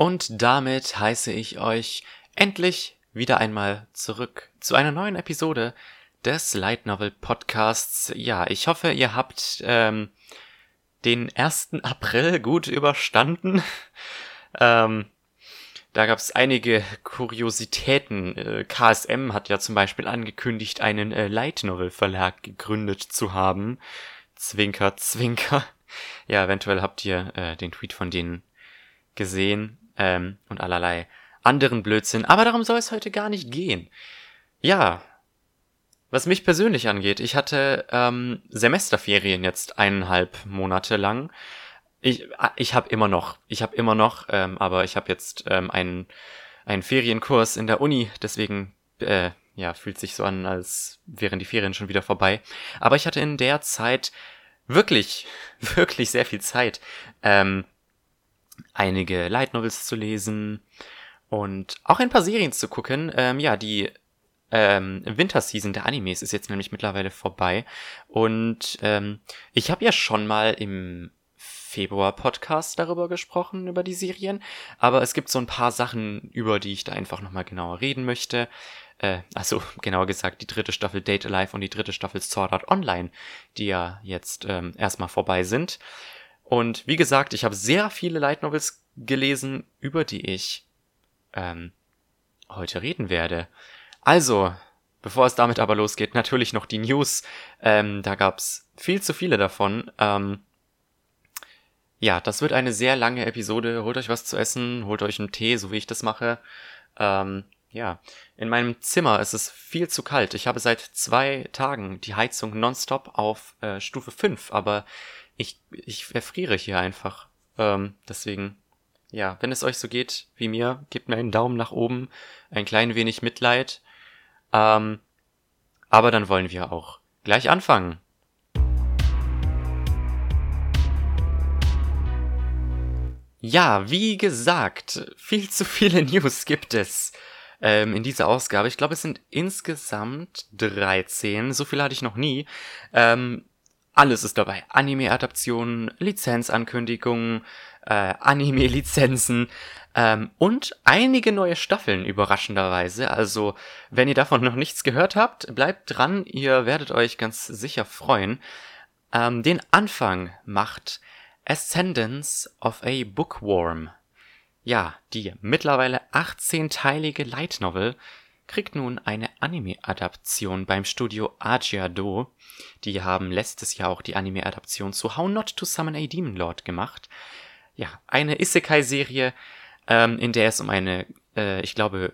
Und damit heiße ich euch endlich wieder einmal zurück zu einer neuen Episode des Light Novel Podcasts. Ja, ich hoffe, ihr habt ähm, den 1. April gut überstanden. ähm, da gab es einige Kuriositäten. Äh, KSM hat ja zum Beispiel angekündigt, einen äh, Light Novel Verlag gegründet zu haben. Zwinker, Zwinker. Ja, eventuell habt ihr äh, den Tweet von denen gesehen ähm, und allerlei anderen Blödsinn. Aber darum soll es heute gar nicht gehen. Ja, was mich persönlich angeht, ich hatte ähm, Semesterferien jetzt eineinhalb Monate lang. Ich, ich habe immer noch, ich habe immer noch, ähm, aber ich habe jetzt ähm, einen, einen Ferienkurs in der Uni, deswegen äh, ja, fühlt sich so an, als wären die Ferien schon wieder vorbei. Aber ich hatte in der Zeit wirklich, wirklich sehr viel Zeit, ähm, einige Light Novels zu lesen und auch ein paar Serien zu gucken. Ähm, ja, die ähm, Winterseason der Animes ist jetzt nämlich mittlerweile vorbei. Und ähm, ich habe ja schon mal im Februar-Podcast darüber gesprochen, über die Serien. Aber es gibt so ein paar Sachen, über die ich da einfach nochmal genauer reden möchte. Äh, also genauer gesagt, die dritte Staffel Date Alive und die dritte Staffel Sword Art Online, die ja jetzt ähm, erstmal vorbei sind. Und wie gesagt, ich habe sehr viele Light Novels gelesen, über die ich ähm, heute reden werde. Also, bevor es damit aber losgeht, natürlich noch die News. Ähm, da gab's viel zu viele davon. Ähm, ja, das wird eine sehr lange Episode. Holt euch was zu essen, holt euch einen Tee, so wie ich das mache. Ähm, ja, in meinem Zimmer ist es viel zu kalt. Ich habe seit zwei Tagen die Heizung nonstop auf äh, Stufe 5, aber ich, ich erfriere hier einfach. Ähm, deswegen, ja, wenn es euch so geht wie mir, gebt mir einen Daumen nach oben, ein klein wenig Mitleid. Ähm, aber dann wollen wir auch gleich anfangen. Ja, wie gesagt, viel zu viele News gibt es ähm, in dieser Ausgabe. Ich glaube, es sind insgesamt 13. So viel hatte ich noch nie. Ähm, alles ist dabei. Anime-Adaptionen, Lizenzankündigungen, äh, Anime-Lizenzen ähm, und einige neue Staffeln überraschenderweise. Also, wenn ihr davon noch nichts gehört habt, bleibt dran, ihr werdet euch ganz sicher freuen. Ähm, den Anfang macht Ascendance of a Bookworm. Ja, die mittlerweile 18-teilige Light Novel kriegt nun eine Anime-Adaption beim Studio Ajiado. Die haben letztes Jahr auch die Anime-Adaption zu How Not to Summon a Demon Lord gemacht. Ja, eine Isekai-Serie, ähm, in der es um eine, äh, ich glaube,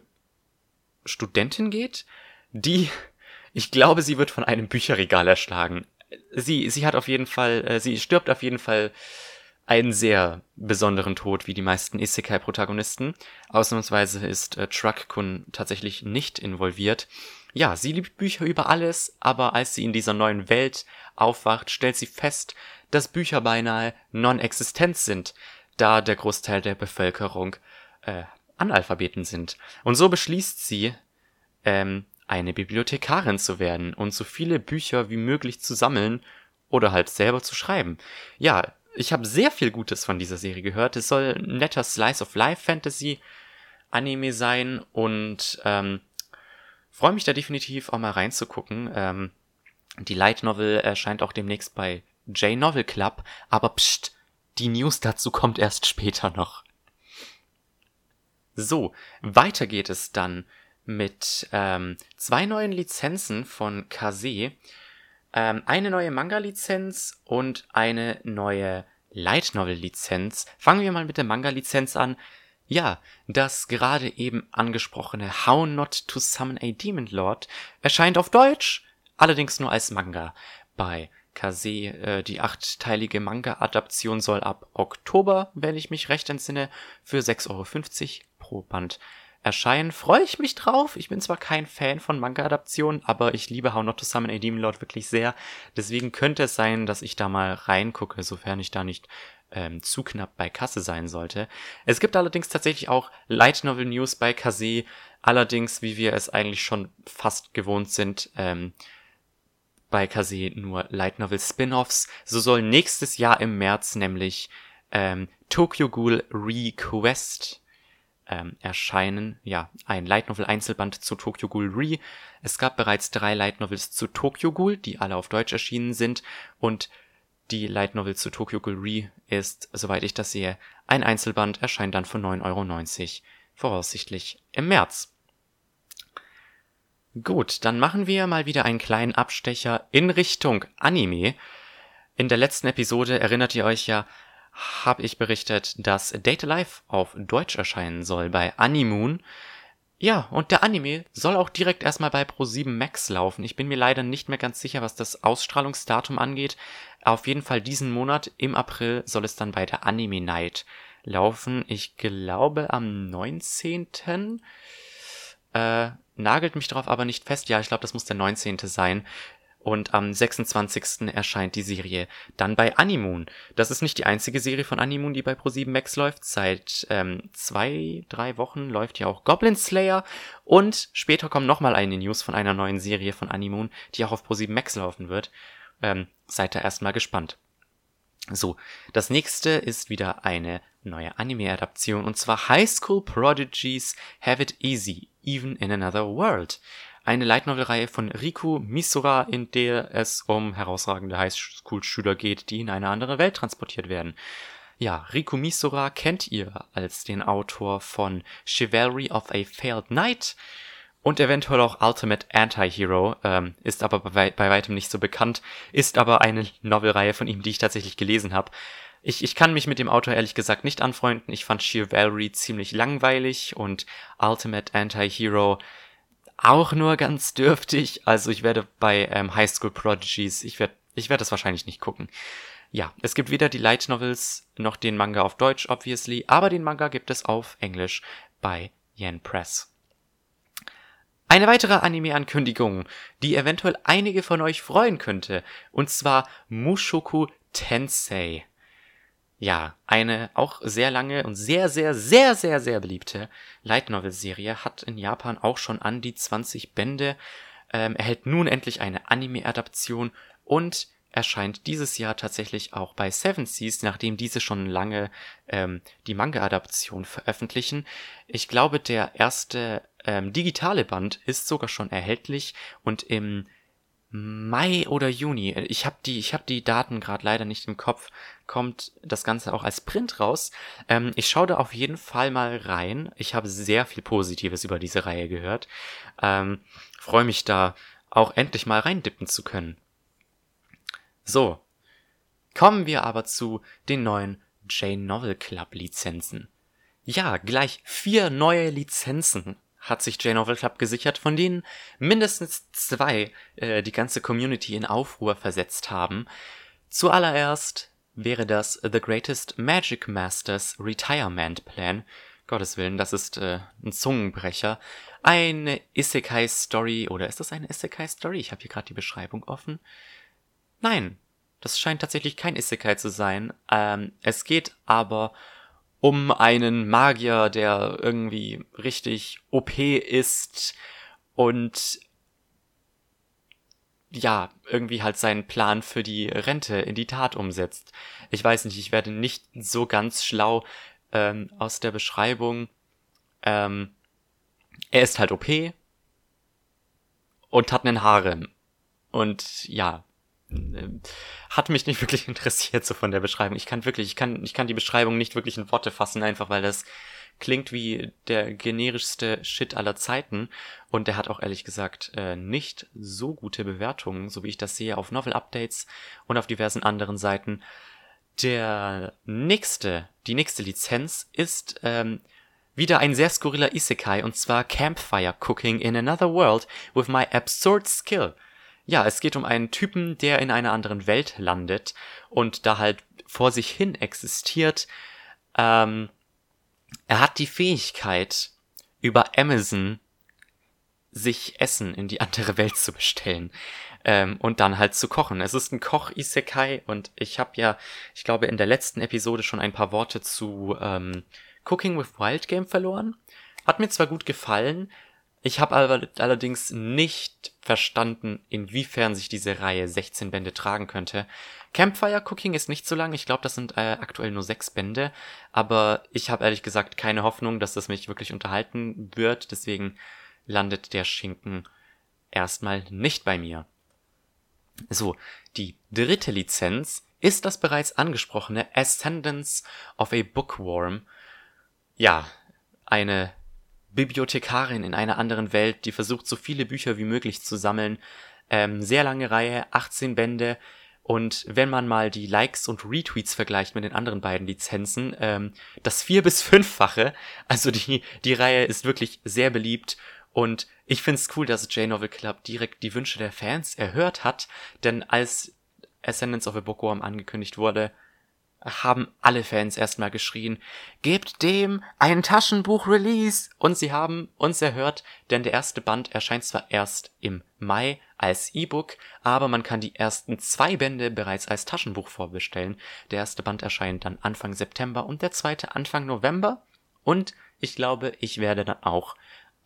Studentin geht, die, ich glaube, sie wird von einem Bücherregal erschlagen. Sie, sie hat auf jeden Fall, äh, sie stirbt auf jeden Fall einen sehr besonderen Tod wie die meisten Isekai-Protagonisten. Ausnahmsweise ist äh, Truck-Kun tatsächlich nicht involviert. Ja, sie liebt Bücher über alles, aber als sie in dieser neuen Welt aufwacht, stellt sie fest, dass Bücher beinahe non-existent sind, da der Großteil der Bevölkerung äh, Analphabeten sind. Und so beschließt sie, ähm, eine Bibliothekarin zu werden und so viele Bücher wie möglich zu sammeln oder halt selber zu schreiben. Ja, ich habe sehr viel Gutes von dieser Serie gehört. Es soll ein netter Slice of Life Fantasy Anime sein und ähm, freue mich da definitiv auch mal reinzugucken. Ähm, die Light Novel erscheint auch demnächst bei J Novel Club, aber pst, die News dazu kommt erst später noch. So, weiter geht es dann mit ähm, zwei neuen Lizenzen von Kase ähm, eine neue Manga-Lizenz und eine neue Light Novel-Lizenz. Fangen wir mal mit der Manga-Lizenz an. Ja, das gerade eben angesprochene How Not to Summon a Demon Lord erscheint auf Deutsch, allerdings nur als Manga. Bei Kase, äh, die achtteilige Manga-Adaption soll ab Oktober, wenn ich mich recht entsinne, für 6,50 Euro pro Band erscheinen, freue ich mich drauf. Ich bin zwar kein Fan von Manga-Adaptionen, aber ich liebe How Not to Summon a Demon Lord wirklich sehr. Deswegen könnte es sein, dass ich da mal reingucke, sofern ich da nicht ähm, zu knapp bei Kasse sein sollte. Es gibt allerdings tatsächlich auch Light Novel News bei Kase. Allerdings, wie wir es eigentlich schon fast gewohnt sind, ähm, bei Kase nur Light Novel Spin-offs. So soll nächstes Jahr im März nämlich ähm, Tokyo Ghoul Request ähm, erscheinen. Ja, ein Light Novel Einzelband zu Tokyo Ghoul Re. Es gab bereits drei Light Novels zu Tokyo Ghoul, die alle auf Deutsch erschienen sind. Und die Light Novel zu Tokyo Ghoul Re ist, soweit ich das sehe, ein Einzelband, erscheint dann für 9,90 Euro, voraussichtlich im März. Gut, dann machen wir mal wieder einen kleinen Abstecher in Richtung Anime. In der letzten Episode erinnert ihr euch ja, habe ich berichtet, dass Data Life auf Deutsch erscheinen soll bei Animoon. Ja, und der Anime soll auch direkt erstmal bei Pro7 Max laufen. Ich bin mir leider nicht mehr ganz sicher, was das Ausstrahlungsdatum angeht. Auf jeden Fall diesen Monat, im April, soll es dann bei der Anime Night laufen. Ich glaube am 19. Äh, nagelt mich darauf aber nicht fest. Ja, ich glaube, das muss der 19. sein. Und am 26. erscheint die Serie dann bei Animoon. Das ist nicht die einzige Serie von Animoon, die bei Pro7 Max läuft. Seit ähm, zwei, drei Wochen läuft ja auch Goblin Slayer. Und später kommt nochmal eine News von einer neuen Serie von Animoon, die auch auf Pro7 Max laufen wird. Ähm, seid da erstmal gespannt. So, das nächste ist wieder eine neue Anime-Adaption und zwar High School Prodigies Have It Easy, Even in Another World eine Light Novel Reihe von Riku Misura, in der es um herausragende Highschool-Schüler geht, die in eine andere Welt transportiert werden. Ja, Riku Misura kennt ihr als den Autor von Chivalry of a Failed Knight und eventuell auch Ultimate Anti-Hero, ähm, ist aber bei, bei weitem nicht so bekannt, ist aber eine Novelreihe von ihm, die ich tatsächlich gelesen habe. Ich, ich kann mich mit dem Autor ehrlich gesagt nicht anfreunden. Ich fand Chivalry ziemlich langweilig und Ultimate Anti-Hero auch nur ganz dürftig. Also ich werde bei ähm, High School Prodigies, ich werde ich werde das wahrscheinlich nicht gucken. Ja, es gibt weder die Light Novels noch den Manga auf Deutsch, obviously, aber den Manga gibt es auf Englisch bei Yen Press. Eine weitere Anime-Ankündigung, die eventuell einige von euch freuen könnte, und zwar Mushoku Tensei. Ja, eine auch sehr lange und sehr, sehr, sehr, sehr, sehr beliebte Light Novel Serie hat in Japan auch schon an die 20 Bände, ähm, erhält nun endlich eine Anime-Adaption und erscheint dieses Jahr tatsächlich auch bei Seven Seas, nachdem diese schon lange ähm, die Manga-Adaption veröffentlichen. Ich glaube, der erste ähm, digitale Band ist sogar schon erhältlich und im Mai oder Juni, ich habe die, ich habe die Daten gerade leider nicht im Kopf, kommt das Ganze auch als Print raus. Ähm, ich schaue da auf jeden Fall mal rein. Ich habe sehr viel Positives über diese Reihe gehört. Ähm, Freue mich da auch endlich mal reindippen zu können. So, kommen wir aber zu den neuen J-Novel Club Lizenzen. Ja, gleich vier neue Lizenzen hat sich J-Novel Club gesichert, von denen mindestens zwei äh, die ganze Community in Aufruhr versetzt haben. Zuallererst wäre das The Greatest Magic Masters Retirement Plan. Gottes Willen, das ist äh, ein Zungenbrecher. Eine Isekai-Story, oder ist das eine Isekai-Story? Ich habe hier gerade die Beschreibung offen. Nein, das scheint tatsächlich kein Isekai zu sein. Ähm, es geht aber um einen Magier, der irgendwie richtig OP ist und ja, irgendwie halt seinen Plan für die Rente in die Tat umsetzt. Ich weiß nicht, ich werde nicht so ganz schlau ähm, aus der Beschreibung. Ähm, er ist halt OP und hat einen Harem. Und ja, hat mich nicht wirklich interessiert so von der Beschreibung. Ich kann wirklich, ich kann, ich kann die Beschreibung nicht wirklich in Worte fassen, einfach weil das klingt wie der generischste Shit aller Zeiten und der hat auch ehrlich gesagt äh, nicht so gute Bewertungen, so wie ich das sehe auf Novel Updates und auf diversen anderen Seiten. Der nächste, die nächste Lizenz ist ähm, wieder ein sehr skurriler Isekai und zwar Campfire Cooking in Another World with My Absurd Skill. Ja, es geht um einen Typen, der in einer anderen Welt landet und da halt vor sich hin existiert. Ähm, er hat die Fähigkeit, über Amazon sich Essen in die andere Welt zu bestellen ähm, und dann halt zu kochen. Es ist ein Koch-Isekai und ich habe ja, ich glaube, in der letzten Episode schon ein paar Worte zu ähm, Cooking with Wild Game verloren. Hat mir zwar gut gefallen, Ich habe allerdings nicht verstanden, inwiefern sich diese Reihe 16 Bände tragen könnte. Campfire Cooking ist nicht so lang, ich glaube, das sind äh, aktuell nur sechs Bände, aber ich habe ehrlich gesagt keine Hoffnung, dass das mich wirklich unterhalten wird, deswegen landet der Schinken erstmal nicht bei mir. So, die dritte Lizenz ist das bereits angesprochene Ascendance of a Bookworm. Ja, eine Bibliothekarin in einer anderen Welt, die versucht, so viele Bücher wie möglich zu sammeln. Ähm, sehr lange Reihe, 18 Bände. Und wenn man mal die Likes und Retweets vergleicht mit den anderen beiden Lizenzen, ähm, das vier- bis fünffache. Also die, die Reihe ist wirklich sehr beliebt. Und ich find's cool, dass J-Novel Club direkt die Wünsche der Fans erhört hat. Denn als Ascendance of a Bookworm angekündigt wurde, haben alle Fans erstmal geschrien, gebt dem ein Taschenbuch-Release! Und sie haben uns erhört, denn der erste Band erscheint zwar erst im Mai als E-Book, aber man kann die ersten zwei Bände bereits als Taschenbuch vorbestellen. Der erste Band erscheint dann Anfang September und der zweite Anfang November. Und ich glaube, ich werde dann auch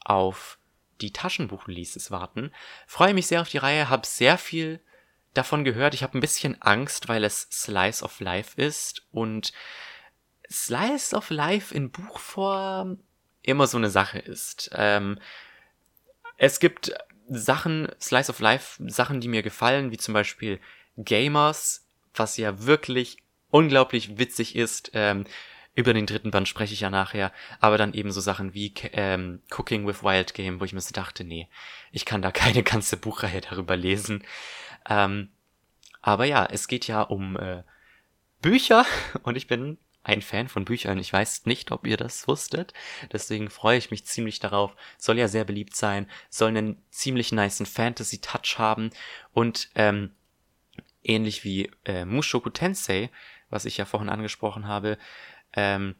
auf die Taschenbuch-Releases warten. Freue mich sehr auf die Reihe, habe sehr viel davon gehört. Ich habe ein bisschen Angst, weil es Slice of Life ist und Slice of Life in Buchform immer so eine Sache ist. Ähm, es gibt Sachen, Slice of Life, Sachen, die mir gefallen, wie zum Beispiel Gamers, was ja wirklich unglaublich witzig ist. Ähm, über den dritten Band spreche ich ja nachher, aber dann eben so Sachen wie ähm, Cooking with Wild Game, wo ich mir so dachte, nee, ich kann da keine ganze Buchreihe darüber lesen. Ähm, aber ja, es geht ja um äh, Bücher und ich bin ein Fan von Büchern. Ich weiß nicht, ob ihr das wusstet. Deswegen freue ich mich ziemlich darauf. Soll ja sehr beliebt sein, soll einen ziemlich niceen Fantasy-Touch haben und ähm, ähnlich wie äh, Mushoku Tensei, was ich ja vorhin angesprochen habe, ähm,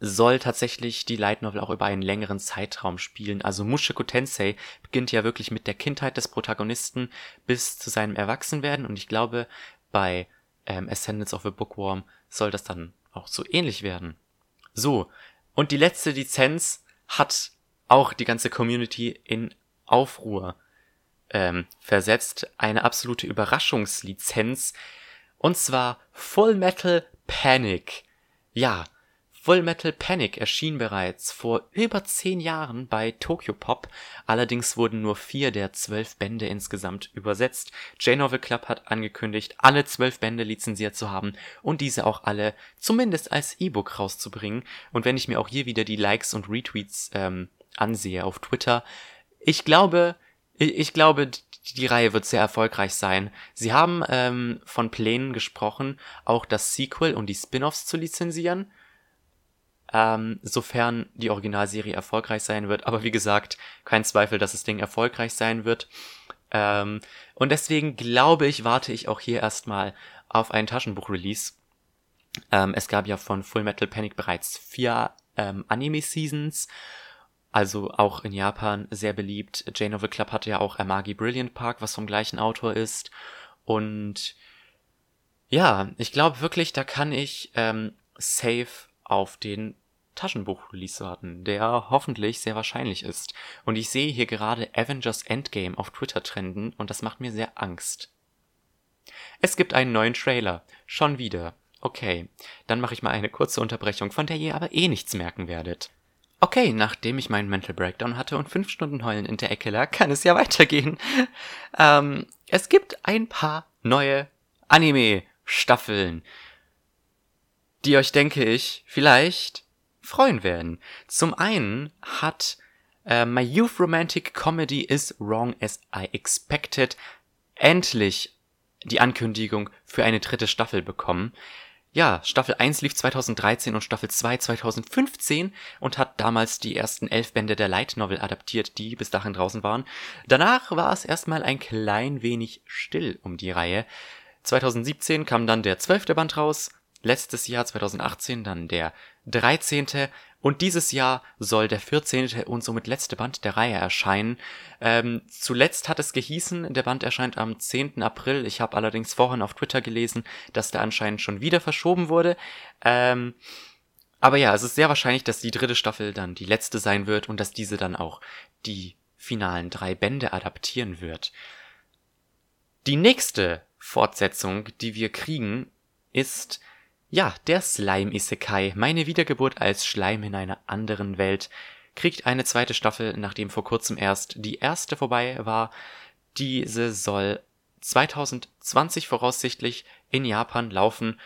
soll tatsächlich die Light Novel auch über einen längeren Zeitraum spielen. Also Mushoku Tensei beginnt ja wirklich mit der Kindheit des Protagonisten bis zu seinem Erwachsenwerden und ich glaube, bei ähm, Ascendance of a Bookworm soll das dann auch so ähnlich werden. So, und die letzte Lizenz hat auch die ganze Community in Aufruhr ähm, versetzt. Eine absolute Überraschungslizenz. Und zwar Full Metal Panic. Ja, Full Metal Panic erschien bereits vor über zehn Jahren bei Tokyo Pop, allerdings wurden nur vier der zwölf Bände insgesamt übersetzt. J-Novel Club hat angekündigt, alle zwölf Bände lizenziert zu haben und diese auch alle zumindest als E-Book rauszubringen. Und wenn ich mir auch hier wieder die Likes und Retweets ähm, ansehe auf Twitter, ich glaube, ich glaube, die Reihe wird sehr erfolgreich sein. Sie haben ähm, von Plänen gesprochen, auch das Sequel und die Spin-offs zu lizenzieren ähm, sofern die Originalserie erfolgreich sein wird. Aber wie gesagt, kein Zweifel, dass das Ding erfolgreich sein wird. Ähm, und deswegen glaube ich, warte ich auch hier erstmal auf einen Taschenbuch-Release. Ähm, es gab ja von Full Metal Panic bereits vier ähm, Anime-Seasons. Also auch in Japan sehr beliebt. J-Novel Club hatte ja auch Amagi Brilliant Park, was vom gleichen Autor ist. Und ja, ich glaube wirklich, da kann ich ähm, safe auf den Taschenbuch-Release warten, der hoffentlich sehr wahrscheinlich ist. Und ich sehe hier gerade Avengers Endgame auf Twitter trenden und das macht mir sehr Angst. Es gibt einen neuen Trailer. Schon wieder. Okay, dann mache ich mal eine kurze Unterbrechung, von der ihr aber eh nichts merken werdet. Okay, nachdem ich meinen Mental Breakdown hatte und fünf Stunden heulen in der Ecke lag, kann es ja weitergehen. Ähm, es gibt ein paar neue Anime-Staffeln die euch, denke ich, vielleicht freuen werden. Zum einen hat äh, My Youth Romantic Comedy is Wrong as I Expected endlich die Ankündigung für eine dritte Staffel bekommen. Ja, Staffel 1 lief 2013 und Staffel 2 2015 und hat damals die ersten elf Bände der Light Novel adaptiert, die bis dahin draußen waren. Danach war es erstmal ein klein wenig still um die Reihe. 2017 kam dann der zwölfte Band raus, letztes Jahr 2018 dann der 13. und dieses Jahr soll der 14. und somit letzte Band der Reihe erscheinen. Ähm, zuletzt hat es gehießen, der Band erscheint am 10. April. Ich habe allerdings vorhin auf Twitter gelesen, dass der anscheinend schon wieder verschoben wurde. Ähm, Aber ja, es ist sehr wahrscheinlich, dass die dritte Staffel dann die letzte sein wird und dass diese dann auch die finalen drei Bände adaptieren wird. Die nächste Fortsetzung, die wir kriegen, ist ja der Slime Isekai, meine Wiedergeburt als Schleim in einer anderen Welt, kriegt eine zweite Staffel, nachdem vor kurzem erst die erste vorbei war. Diese soll 2020 voraussichtlich in Japan laufen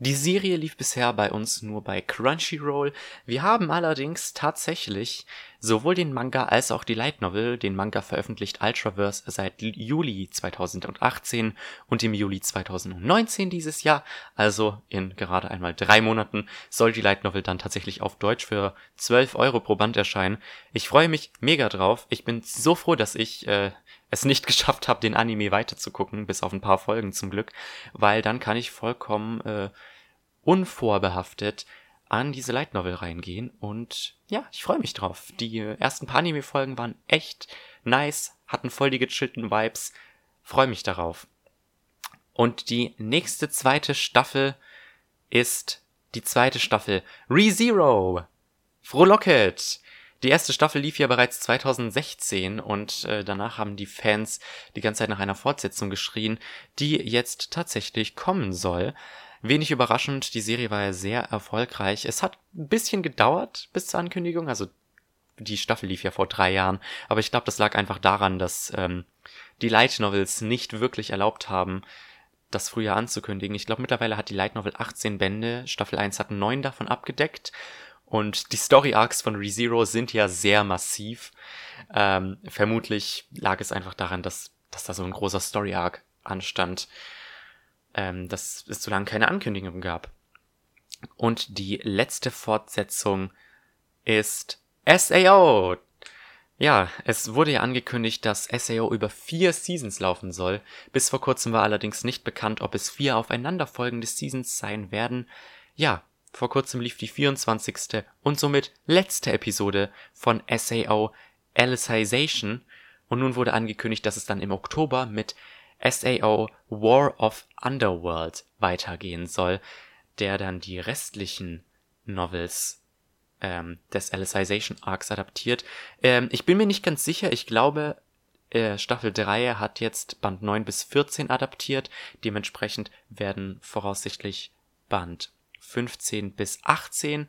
die Serie lief bisher bei uns nur bei Crunchyroll. Wir haben allerdings tatsächlich sowohl den Manga als auch die Light Novel, den Manga veröffentlicht Ultraverse seit Juli 2018 und im Juli 2019 dieses Jahr. Also in gerade einmal drei Monaten soll die Light Novel dann tatsächlich auf Deutsch für 12 Euro pro Band erscheinen. Ich freue mich mega drauf. Ich bin so froh, dass ich äh, es nicht geschafft habe, den Anime weiterzugucken, bis auf ein paar Folgen zum Glück, weil dann kann ich vollkommen äh, unvorbehaftet an diese Light Novel reingehen und ja, ich freue mich drauf. Die ersten paar Anime-Folgen waren echt nice, hatten voll die gechillten Vibes, freue mich darauf. Und die nächste zweite Staffel ist die zweite Staffel ReZero. Frohlocket! Die erste Staffel lief ja bereits 2016 und äh, danach haben die Fans die ganze Zeit nach einer Fortsetzung geschrien, die jetzt tatsächlich kommen soll. Wenig überraschend, die Serie war ja sehr erfolgreich. Es hat ein bisschen gedauert bis zur Ankündigung, also die Staffel lief ja vor drei Jahren, aber ich glaube, das lag einfach daran, dass ähm, die Light Novels nicht wirklich erlaubt haben, das früher anzukündigen. Ich glaube, mittlerweile hat die Light Novel 18 Bände, Staffel 1 hat neun davon abgedeckt und die Story Arcs von ReZero sind ja sehr massiv. Ähm, vermutlich lag es einfach daran, dass, dass da so ein großer Story Arc anstand, ähm, dass es so lange keine Ankündigung gab. Und die letzte Fortsetzung ist SAO. Ja, es wurde ja angekündigt, dass SAO über vier Seasons laufen soll. Bis vor kurzem war allerdings nicht bekannt, ob es vier aufeinanderfolgende Seasons sein werden. Ja, vor kurzem lief die 24. und somit letzte Episode von SAO Alicization und nun wurde angekündigt, dass es dann im Oktober mit SAO War of Underworld weitergehen soll, der dann die restlichen Novels ähm, des Alicization Arcs adaptiert. Ähm, ich bin mir nicht ganz sicher, ich glaube, äh, Staffel 3 hat jetzt Band 9 bis 14 adaptiert, dementsprechend werden voraussichtlich Band 15 bis 18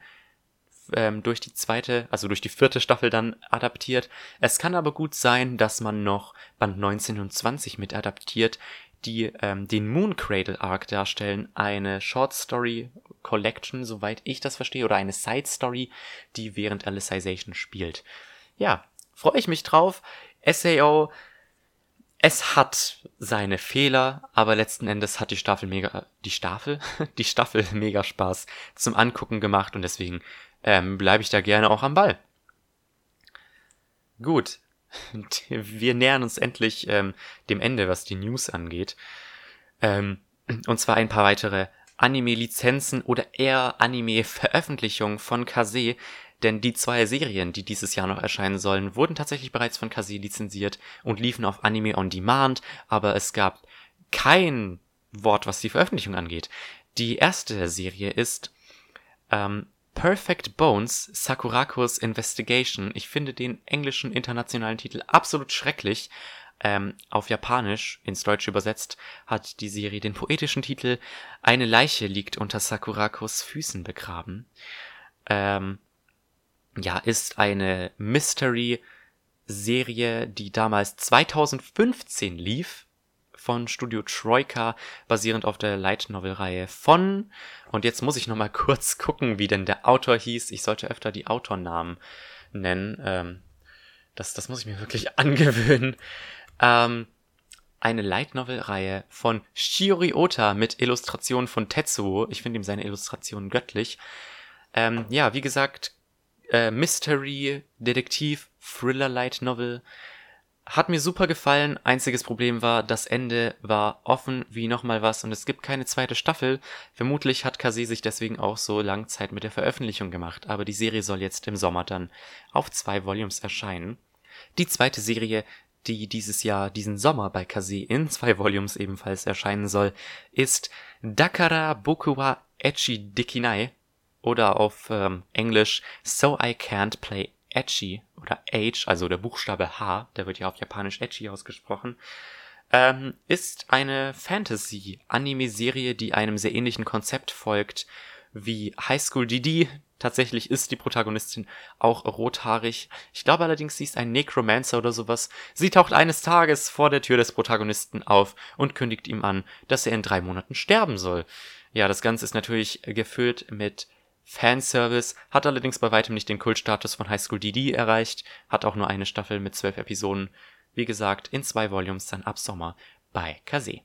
ähm, durch die zweite, also durch die vierte Staffel dann adaptiert. Es kann aber gut sein, dass man noch Band 19 und 20 mit adaptiert, die ähm, den Moon Cradle Arc darstellen, eine Short Story Collection, soweit ich das verstehe, oder eine Side Story, die während Alicization spielt. Ja, freue ich mich drauf. SAO es hat seine Fehler, aber letzten Endes hat die Staffel mega, die Staffel, die Staffel mega Spaß zum Angucken gemacht und deswegen ähm, bleibe ich da gerne auch am Ball. Gut, wir nähern uns endlich ähm, dem Ende, was die News angeht. Ähm, und zwar ein paar weitere Anime-Lizenzen oder eher Anime-Veröffentlichungen von Kase, denn die zwei Serien, die dieses Jahr noch erscheinen sollen, wurden tatsächlich bereits von Kase lizenziert und liefen auf Anime on Demand, aber es gab kein Wort, was die Veröffentlichung angeht. Die erste Serie ist ähm, Perfect Bones Sakurakos Investigation. Ich finde den englischen internationalen Titel absolut schrecklich. Ähm, auf Japanisch, ins Deutsche übersetzt, hat die Serie den poetischen Titel Eine Leiche liegt unter Sakurakos Füßen begraben. Ähm, ja, ist eine Mystery-Serie, die damals 2015 lief von Studio Troika, basierend auf der Light Novel-Reihe von. Und jetzt muss ich noch mal kurz gucken, wie denn der Autor hieß. Ich sollte öfter die Autornamen nennen. Ähm, das, das muss ich mir wirklich angewöhnen. Ähm, eine Light Novel-Reihe von Shiori Ota mit Illustrationen von Tetsuo. Ich finde ihm seine Illustrationen göttlich. Ähm, ja, wie gesagt, äh, Mystery, Detektiv, Thriller Light Novel. Hat mir super gefallen. Einziges Problem war, das Ende war offen wie nochmal was und es gibt keine zweite Staffel. Vermutlich hat Kase sich deswegen auch so lang Zeit mit der Veröffentlichung gemacht, aber die Serie soll jetzt im Sommer dann auf zwei Volumes erscheinen. Die zweite Serie, die dieses Jahr, diesen Sommer bei Kase in zwei Volumes ebenfalls erscheinen soll, ist Dakara Bokuwa Echi Dekinai oder auf ähm, Englisch So I Can't Play Edgy oder H, also der Buchstabe H, der wird ja auf Japanisch Edgy ausgesprochen, ähm, ist eine Fantasy-Anime-Serie, die einem sehr ähnlichen Konzept folgt wie High School DD. Tatsächlich ist die Protagonistin auch rothaarig. Ich glaube allerdings, sie ist ein Necromancer oder sowas. Sie taucht eines Tages vor der Tür des Protagonisten auf und kündigt ihm an, dass er in drei Monaten sterben soll. Ja, das Ganze ist natürlich gefüllt mit Fanservice, hat allerdings bei weitem nicht den Kultstatus von High School DD erreicht, hat auch nur eine Staffel mit zwölf Episoden. Wie gesagt, in zwei Volumes dann ab Sommer bei Kase.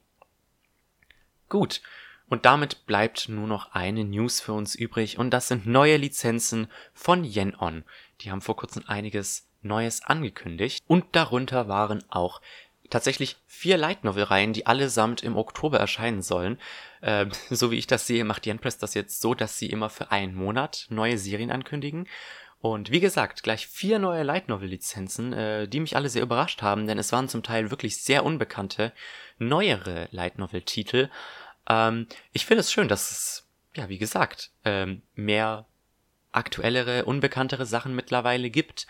Gut, und damit bleibt nur noch eine News für uns übrig und das sind neue Lizenzen von Yen-On. Die haben vor kurzem einiges Neues angekündigt und darunter waren auch tatsächlich vier Light Novel Reihen, die allesamt im Oktober erscheinen sollen. Ähm, so wie ich das sehe, macht Yen Press das jetzt so, dass sie immer für einen Monat neue Serien ankündigen. Und wie gesagt, gleich vier neue Light Novel Lizenzen, äh, die mich alle sehr überrascht haben, denn es waren zum Teil wirklich sehr unbekannte, neuere Light Novel Titel. Ähm, ich finde es schön, dass es, ja, wie gesagt, ähm, mehr aktuellere, unbekanntere Sachen mittlerweile gibt.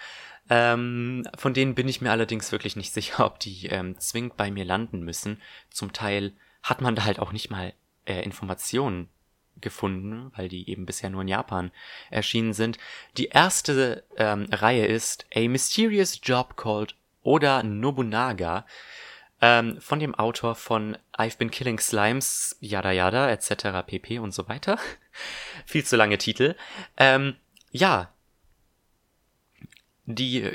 Ähm, von denen bin ich mir allerdings wirklich nicht sicher, ob die ähm, zwingend bei mir landen müssen. Zum Teil hat man da halt auch nicht mal äh, Informationen gefunden, weil die eben bisher nur in Japan erschienen sind. Die erste ähm, Reihe ist A Mysterious Job Called Oda Nobunaga ähm, von dem Autor von I've Been Killing Slimes, yada yada, etc. pp. und so weiter. Viel zu lange Titel. Ähm, ja. Die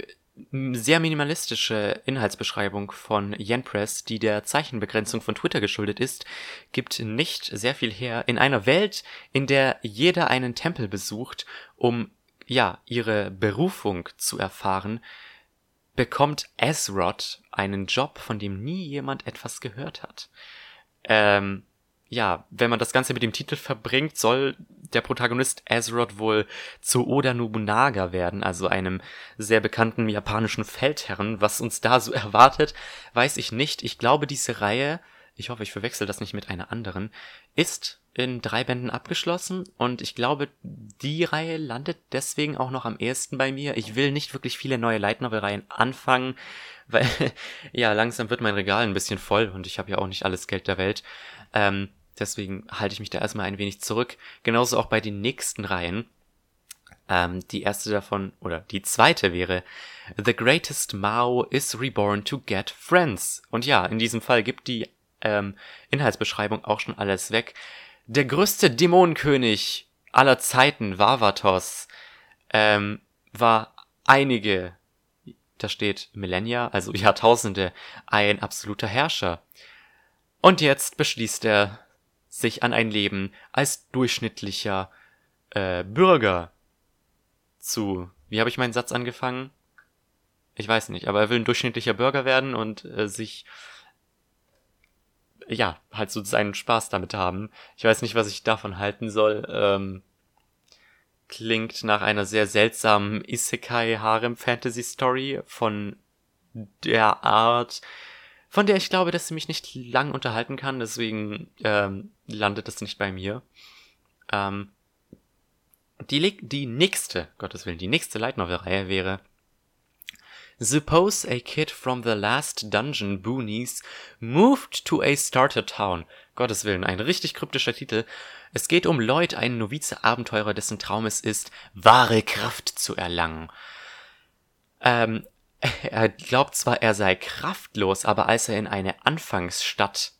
sehr minimalistische Inhaltsbeschreibung von Yenpress, die der Zeichenbegrenzung von Twitter geschuldet ist, gibt nicht sehr viel her. In einer Welt, in der jeder einen Tempel besucht, um ja ihre Berufung zu erfahren, bekommt Ezrod einen Job, von dem nie jemand etwas gehört hat. Ähm, ja, wenn man das Ganze mit dem Titel verbringt, soll der Protagonist Ezrod wohl zu Oda Nobunaga werden, also einem sehr bekannten japanischen Feldherren. Was uns da so erwartet, weiß ich nicht. Ich glaube, diese Reihe, ich hoffe, ich verwechsel das nicht mit einer anderen, ist in drei Bänden abgeschlossen und ich glaube, die Reihe landet deswegen auch noch am ehesten bei mir. Ich will nicht wirklich viele neue Light Novel Reihen anfangen, weil ja, langsam wird mein Regal ein bisschen voll und ich habe ja auch nicht alles Geld der Welt. Ähm, deswegen halte ich mich da erstmal ein wenig zurück. Genauso auch bei den nächsten Reihen. Ähm, die erste davon, oder die zweite wäre The Greatest Mao is Reborn to Get Friends. Und ja, in diesem Fall gibt die ähm, Inhaltsbeschreibung auch schon alles weg. Der größte Dämonenkönig aller Zeiten, Vavatos, ähm, war einige, da steht Millennia, also Jahrtausende, ein absoluter Herrscher. Und jetzt beschließt er, sich an ein Leben als durchschnittlicher äh, Bürger zu. Wie habe ich meinen Satz angefangen? Ich weiß nicht, aber er will ein durchschnittlicher Bürger werden und äh, sich ja, halt so seinen Spaß damit haben. Ich weiß nicht, was ich davon halten soll. Ähm, klingt nach einer sehr seltsamen Isekai-Harem-Fantasy-Story von der Art, von der ich glaube, dass sie mich nicht lang unterhalten kann, deswegen ähm, landet es nicht bei mir. Ähm, die, die nächste, Gottes Willen, die nächste Light Novel-Reihe wäre Suppose a kid from the last dungeon boonies moved to a starter town. Gottes Willen, ein richtig kryptischer Titel. Es geht um Lloyd, einen Novize-Abenteurer, dessen Traum es ist, wahre Kraft zu erlangen. Ähm, er glaubt zwar, er sei kraftlos, aber als er in eine Anfangsstadt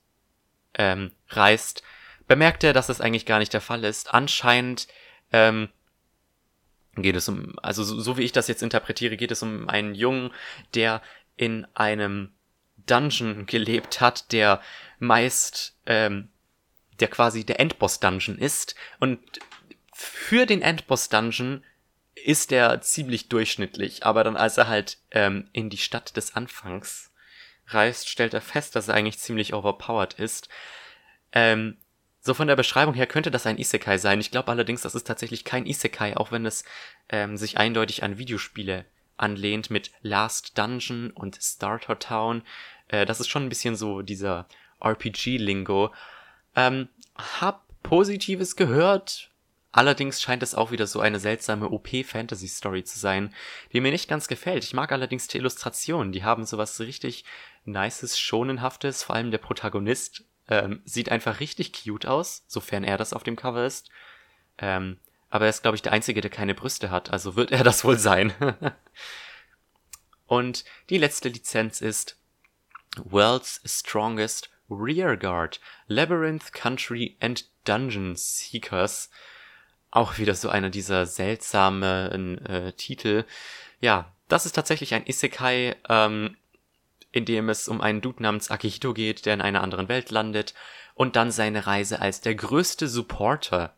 ähm, reist, bemerkt er, dass das eigentlich gar nicht der Fall ist. Anscheinend ähm, geht es um, also so, so wie ich das jetzt interpretiere, geht es um einen Jungen, der in einem Dungeon gelebt hat, der meist, ähm, der quasi der Endboss-Dungeon ist. Und für den Endboss-Dungeon ist er ziemlich durchschnittlich, aber dann als er halt ähm, in die Stadt des Anfangs reist, stellt er fest, dass er eigentlich ziemlich overpowered ist. Ähm, so von der Beschreibung her könnte das ein Isekai sein. Ich glaube allerdings, das ist tatsächlich kein Isekai, auch wenn es ähm, sich eindeutig an Videospiele anlehnt mit Last Dungeon und Starter Town. Äh, das ist schon ein bisschen so dieser RPG-Lingo. Ähm, hab Positives gehört, Allerdings scheint es auch wieder so eine seltsame OP-Fantasy-Story zu sein, die mir nicht ganz gefällt. Ich mag allerdings die Illustrationen, die haben sowas richtig nices, schonenhaftes, vor allem der Protagonist ähm, sieht einfach richtig cute aus, sofern er das auf dem Cover ist. Ähm, aber er ist, glaube ich, der Einzige, der keine Brüste hat, also wird er das wohl sein. Und die letzte Lizenz ist World's Strongest Rearguard, Labyrinth Country and Dungeon Seekers. Auch wieder so einer dieser seltsamen äh, Titel. Ja, das ist tatsächlich ein Isekai, ähm, in dem es um einen Dude namens Akihito geht, der in einer anderen Welt landet und dann seine Reise als der größte Supporter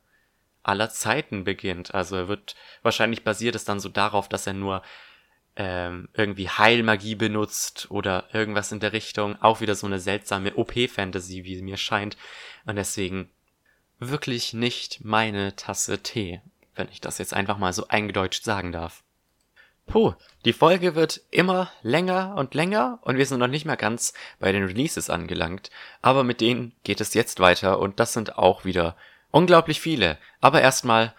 aller Zeiten beginnt. Also er wird wahrscheinlich basiert es dann so darauf, dass er nur ähm, irgendwie Heilmagie benutzt oder irgendwas in der Richtung. Auch wieder so eine seltsame OP-Fantasy, wie mir scheint. Und deswegen wirklich nicht meine Tasse Tee, wenn ich das jetzt einfach mal so eingedeutscht sagen darf. Puh, die Folge wird immer länger und länger und wir sind noch nicht mehr ganz bei den Releases angelangt, aber mit denen geht es jetzt weiter und das sind auch wieder unglaublich viele. Aber erstmal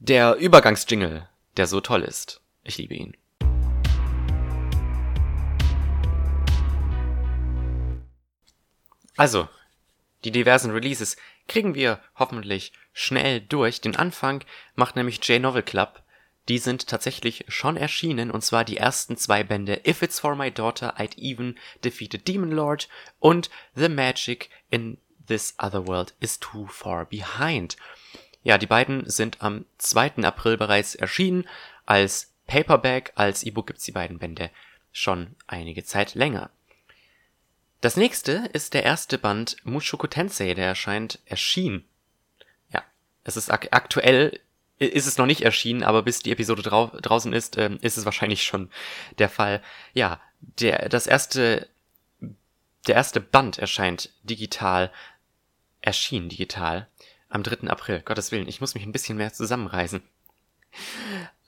der Übergangsjingle, der so toll ist. Ich liebe ihn. Also, die diversen Releases kriegen wir hoffentlich schnell durch. Den Anfang macht nämlich J-Novel Club. Die sind tatsächlich schon erschienen, und zwar die ersten zwei Bände If It's For My Daughter, I'd Even Defeated Demon Lord und The Magic in This Other World is Too Far Behind. Ja, die beiden sind am 2. April bereits erschienen. Als Paperback, als E-Book gibt's die beiden Bände schon einige Zeit länger. Das nächste ist der erste Band Mushoku Tensei, der erscheint, erschien. Ja, es ist ak aktuell, ist es noch nicht erschienen, aber bis die Episode drau draußen ist, ähm, ist es wahrscheinlich schon der Fall. Ja, der, das erste, der erste Band erscheint digital, erschien digital am 3. April. Gottes Willen, ich muss mich ein bisschen mehr zusammenreißen.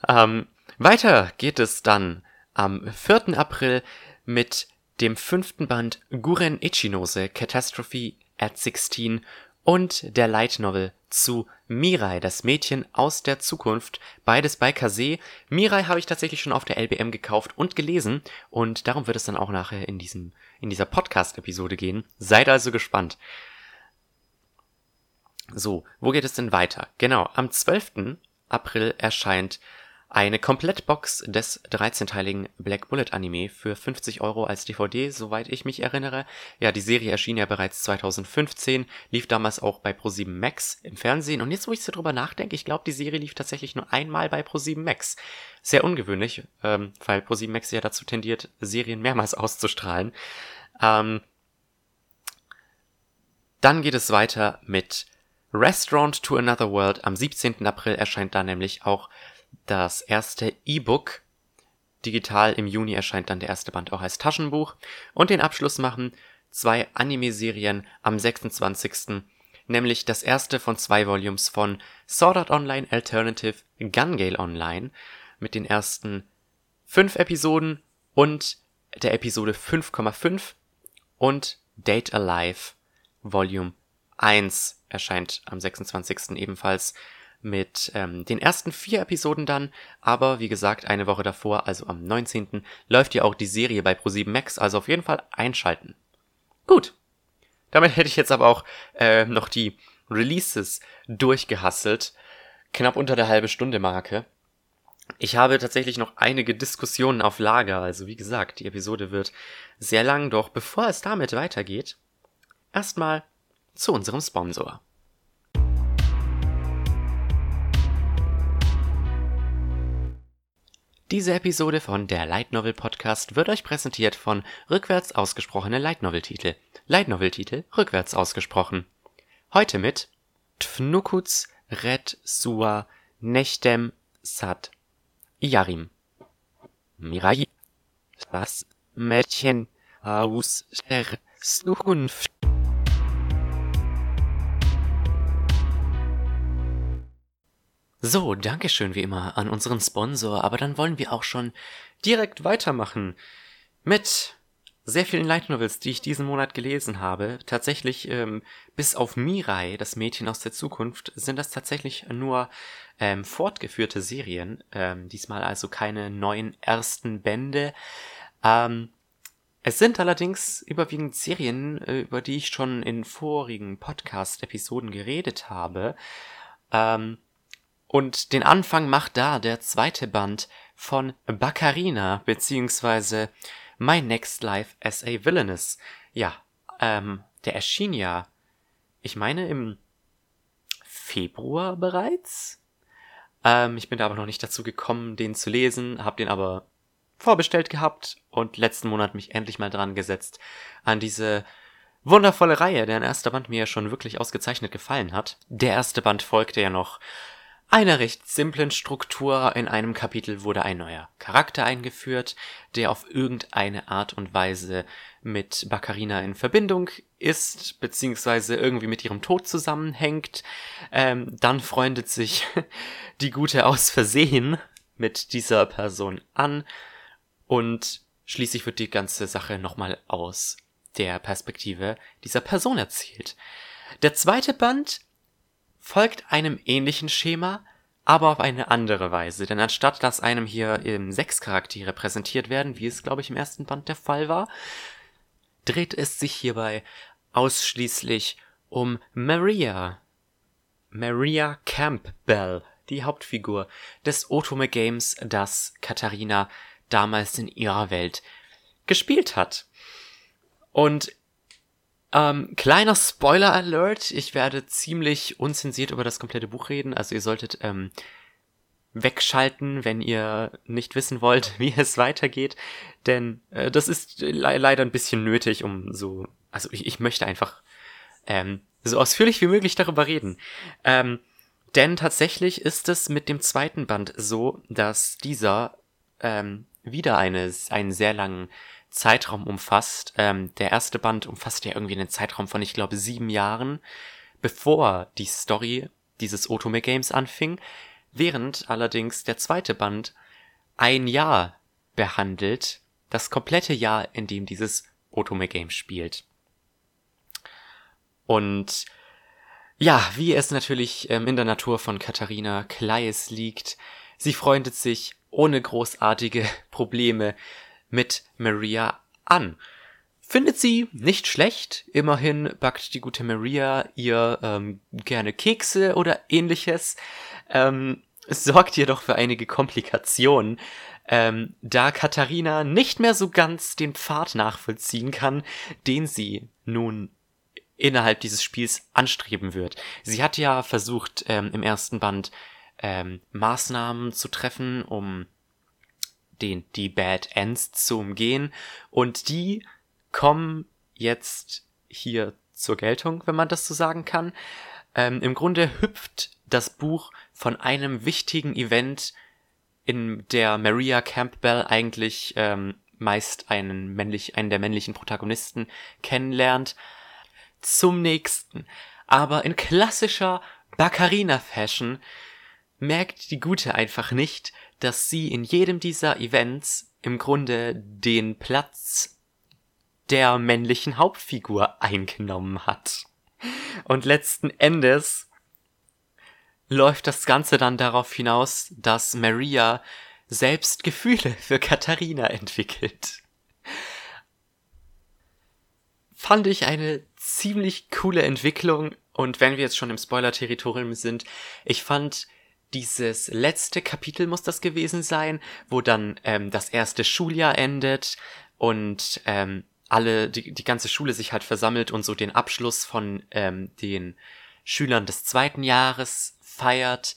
Ähm, weiter geht es dann am 4. April mit dem fünften Band Guren Ichinose Catastrophe at 16 und der Light Novel zu Mirai, das Mädchen aus der Zukunft, beides bei Kase. Mirai habe ich tatsächlich schon auf der LBM gekauft und gelesen und darum wird es dann auch nachher in diesem in dieser Podcast Episode gehen. Seid also gespannt. So, wo geht es denn weiter? Genau, am 12. April erscheint eine Komplettbox des 13-teiligen Black Bullet Anime für 50 Euro als DVD, soweit ich mich erinnere. Ja, die Serie erschien ja bereits 2015, lief damals auch bei Pro7 Max im Fernsehen. Und jetzt, wo ich so drüber nachdenke, ich glaube, die Serie lief tatsächlich nur einmal bei Pro7 Max. Sehr ungewöhnlich, ähm, weil Pro7 Max ja dazu tendiert, Serien mehrmals auszustrahlen. Ähm, dann geht es weiter mit Restaurant to Another World. Am 17. April erscheint da nämlich auch das erste E-Book. Digital im Juni erscheint dann der erste Band auch als Taschenbuch. Und den Abschluss machen zwei Anime-Serien am 26. Nämlich das erste von zwei Volumes von Sword Art Online Alternative Gun Gale Online mit den ersten fünf Episoden und der Episode 5,5 und Date Alive Volume 1 erscheint am 26. ebenfalls mit ähm, den ersten vier Episoden dann, aber wie gesagt, eine Woche davor, also am 19. läuft ja auch die Serie bei Pro7 Max, also auf jeden Fall einschalten. Gut. Damit hätte ich jetzt aber auch äh, noch die Releases durchgehasselt. Knapp unter der halbe Stunde Marke. Ich habe tatsächlich noch einige Diskussionen auf Lager, also wie gesagt, die Episode wird sehr lang, doch bevor es damit weitergeht, erstmal zu unserem Sponsor. Diese Episode von der Light Novel Podcast wird euch präsentiert von rückwärts ausgesprochene Light Novel Titel. Light Novel Titel rückwärts ausgesprochen. Heute mit Tfnukuts Red Sua Nechtem Sat Yarim. Mirai. Das Mädchen aus der Zukunft. So, Dankeschön wie immer an unseren Sponsor, aber dann wollen wir auch schon direkt weitermachen mit sehr vielen Light Novels, die ich diesen Monat gelesen habe, tatsächlich ähm, bis auf Mirai, das Mädchen aus der Zukunft, sind das tatsächlich nur ähm, fortgeführte Serien. Ähm, diesmal also keine neuen ersten Bände. Ähm, es sind allerdings überwiegend Serien, äh, über die ich schon in vorigen Podcast-Episoden geredet habe. Ähm, und den Anfang macht da der zweite Band von Baccarina, beziehungsweise My Next Life as a Villainess. Ja, ähm, der erschien ja, ich meine im Februar bereits. Ähm, ich bin da aber noch nicht dazu gekommen, den zu lesen, hab den aber vorbestellt gehabt und letzten Monat mich endlich mal dran gesetzt an diese wundervolle Reihe, deren erster Band mir ja schon wirklich ausgezeichnet gefallen hat. Der erste Band folgte ja noch einer recht simplen Struktur. In einem Kapitel wurde ein neuer Charakter eingeführt, der auf irgendeine Art und Weise mit Baccarina in Verbindung ist, beziehungsweise irgendwie mit ihrem Tod zusammenhängt. Ähm, dann freundet sich die Gute aus Versehen mit dieser Person an und schließlich wird die ganze Sache nochmal aus der Perspektive dieser Person erzählt. Der zweite Band folgt einem ähnlichen Schema, aber auf eine andere Weise. Denn anstatt dass einem hier eben sechs Charaktere präsentiert werden, wie es, glaube ich, im ersten Band der Fall war, dreht es sich hierbei ausschließlich um Maria. Maria Campbell, die Hauptfigur des Otome Games, das Katharina damals in ihrer Welt gespielt hat. Und ähm, kleiner Spoiler-Alert, ich werde ziemlich unzensiert über das komplette Buch reden, also ihr solltet ähm, wegschalten, wenn ihr nicht wissen wollt, wie es weitergeht, denn äh, das ist le leider ein bisschen nötig, um so, also ich, ich möchte einfach ähm, so ausführlich wie möglich darüber reden. Ähm, denn tatsächlich ist es mit dem zweiten Band so, dass dieser ähm, wieder eine, einen sehr langen Zeitraum umfasst. Ähm, der erste Band umfasst ja irgendwie einen Zeitraum von, ich glaube, sieben Jahren, bevor die Story dieses Otome Games anfing, während allerdings der zweite Band ein Jahr behandelt, das komplette Jahr, in dem dieses Otome Game spielt. Und ja, wie es natürlich ähm, in der Natur von Katharina Kleis liegt, sie freundet sich ohne großartige Probleme mit Maria an. Findet sie nicht schlecht, immerhin backt die gute Maria ihr ähm, gerne Kekse oder ähnliches. Ähm, es sorgt jedoch für einige Komplikationen, ähm, da Katharina nicht mehr so ganz den Pfad nachvollziehen kann, den sie nun innerhalb dieses Spiels anstreben wird. Sie hat ja versucht, ähm, im ersten Band ähm, Maßnahmen zu treffen, um den, die Bad Ends zu umgehen. Und die kommen jetzt hier zur Geltung, wenn man das so sagen kann. Ähm, Im Grunde hüpft das Buch von einem wichtigen Event, in der Maria Campbell eigentlich ähm, meist einen männlich, einen der männlichen Protagonisten kennenlernt, zum nächsten. Aber in klassischer Baccarina-Fashion merkt die Gute einfach nicht, dass sie in jedem dieser Events im Grunde den Platz der männlichen Hauptfigur eingenommen hat. Und letzten Endes läuft das Ganze dann darauf hinaus, dass Maria selbst Gefühle für Katharina entwickelt. Fand ich eine ziemlich coole Entwicklung und wenn wir jetzt schon im Spoiler-Territorium sind, ich fand dieses letzte Kapitel muss das gewesen sein, wo dann ähm, das erste Schuljahr endet und ähm, alle, die, die ganze Schule sich halt versammelt und so den Abschluss von ähm, den Schülern des zweiten Jahres feiert.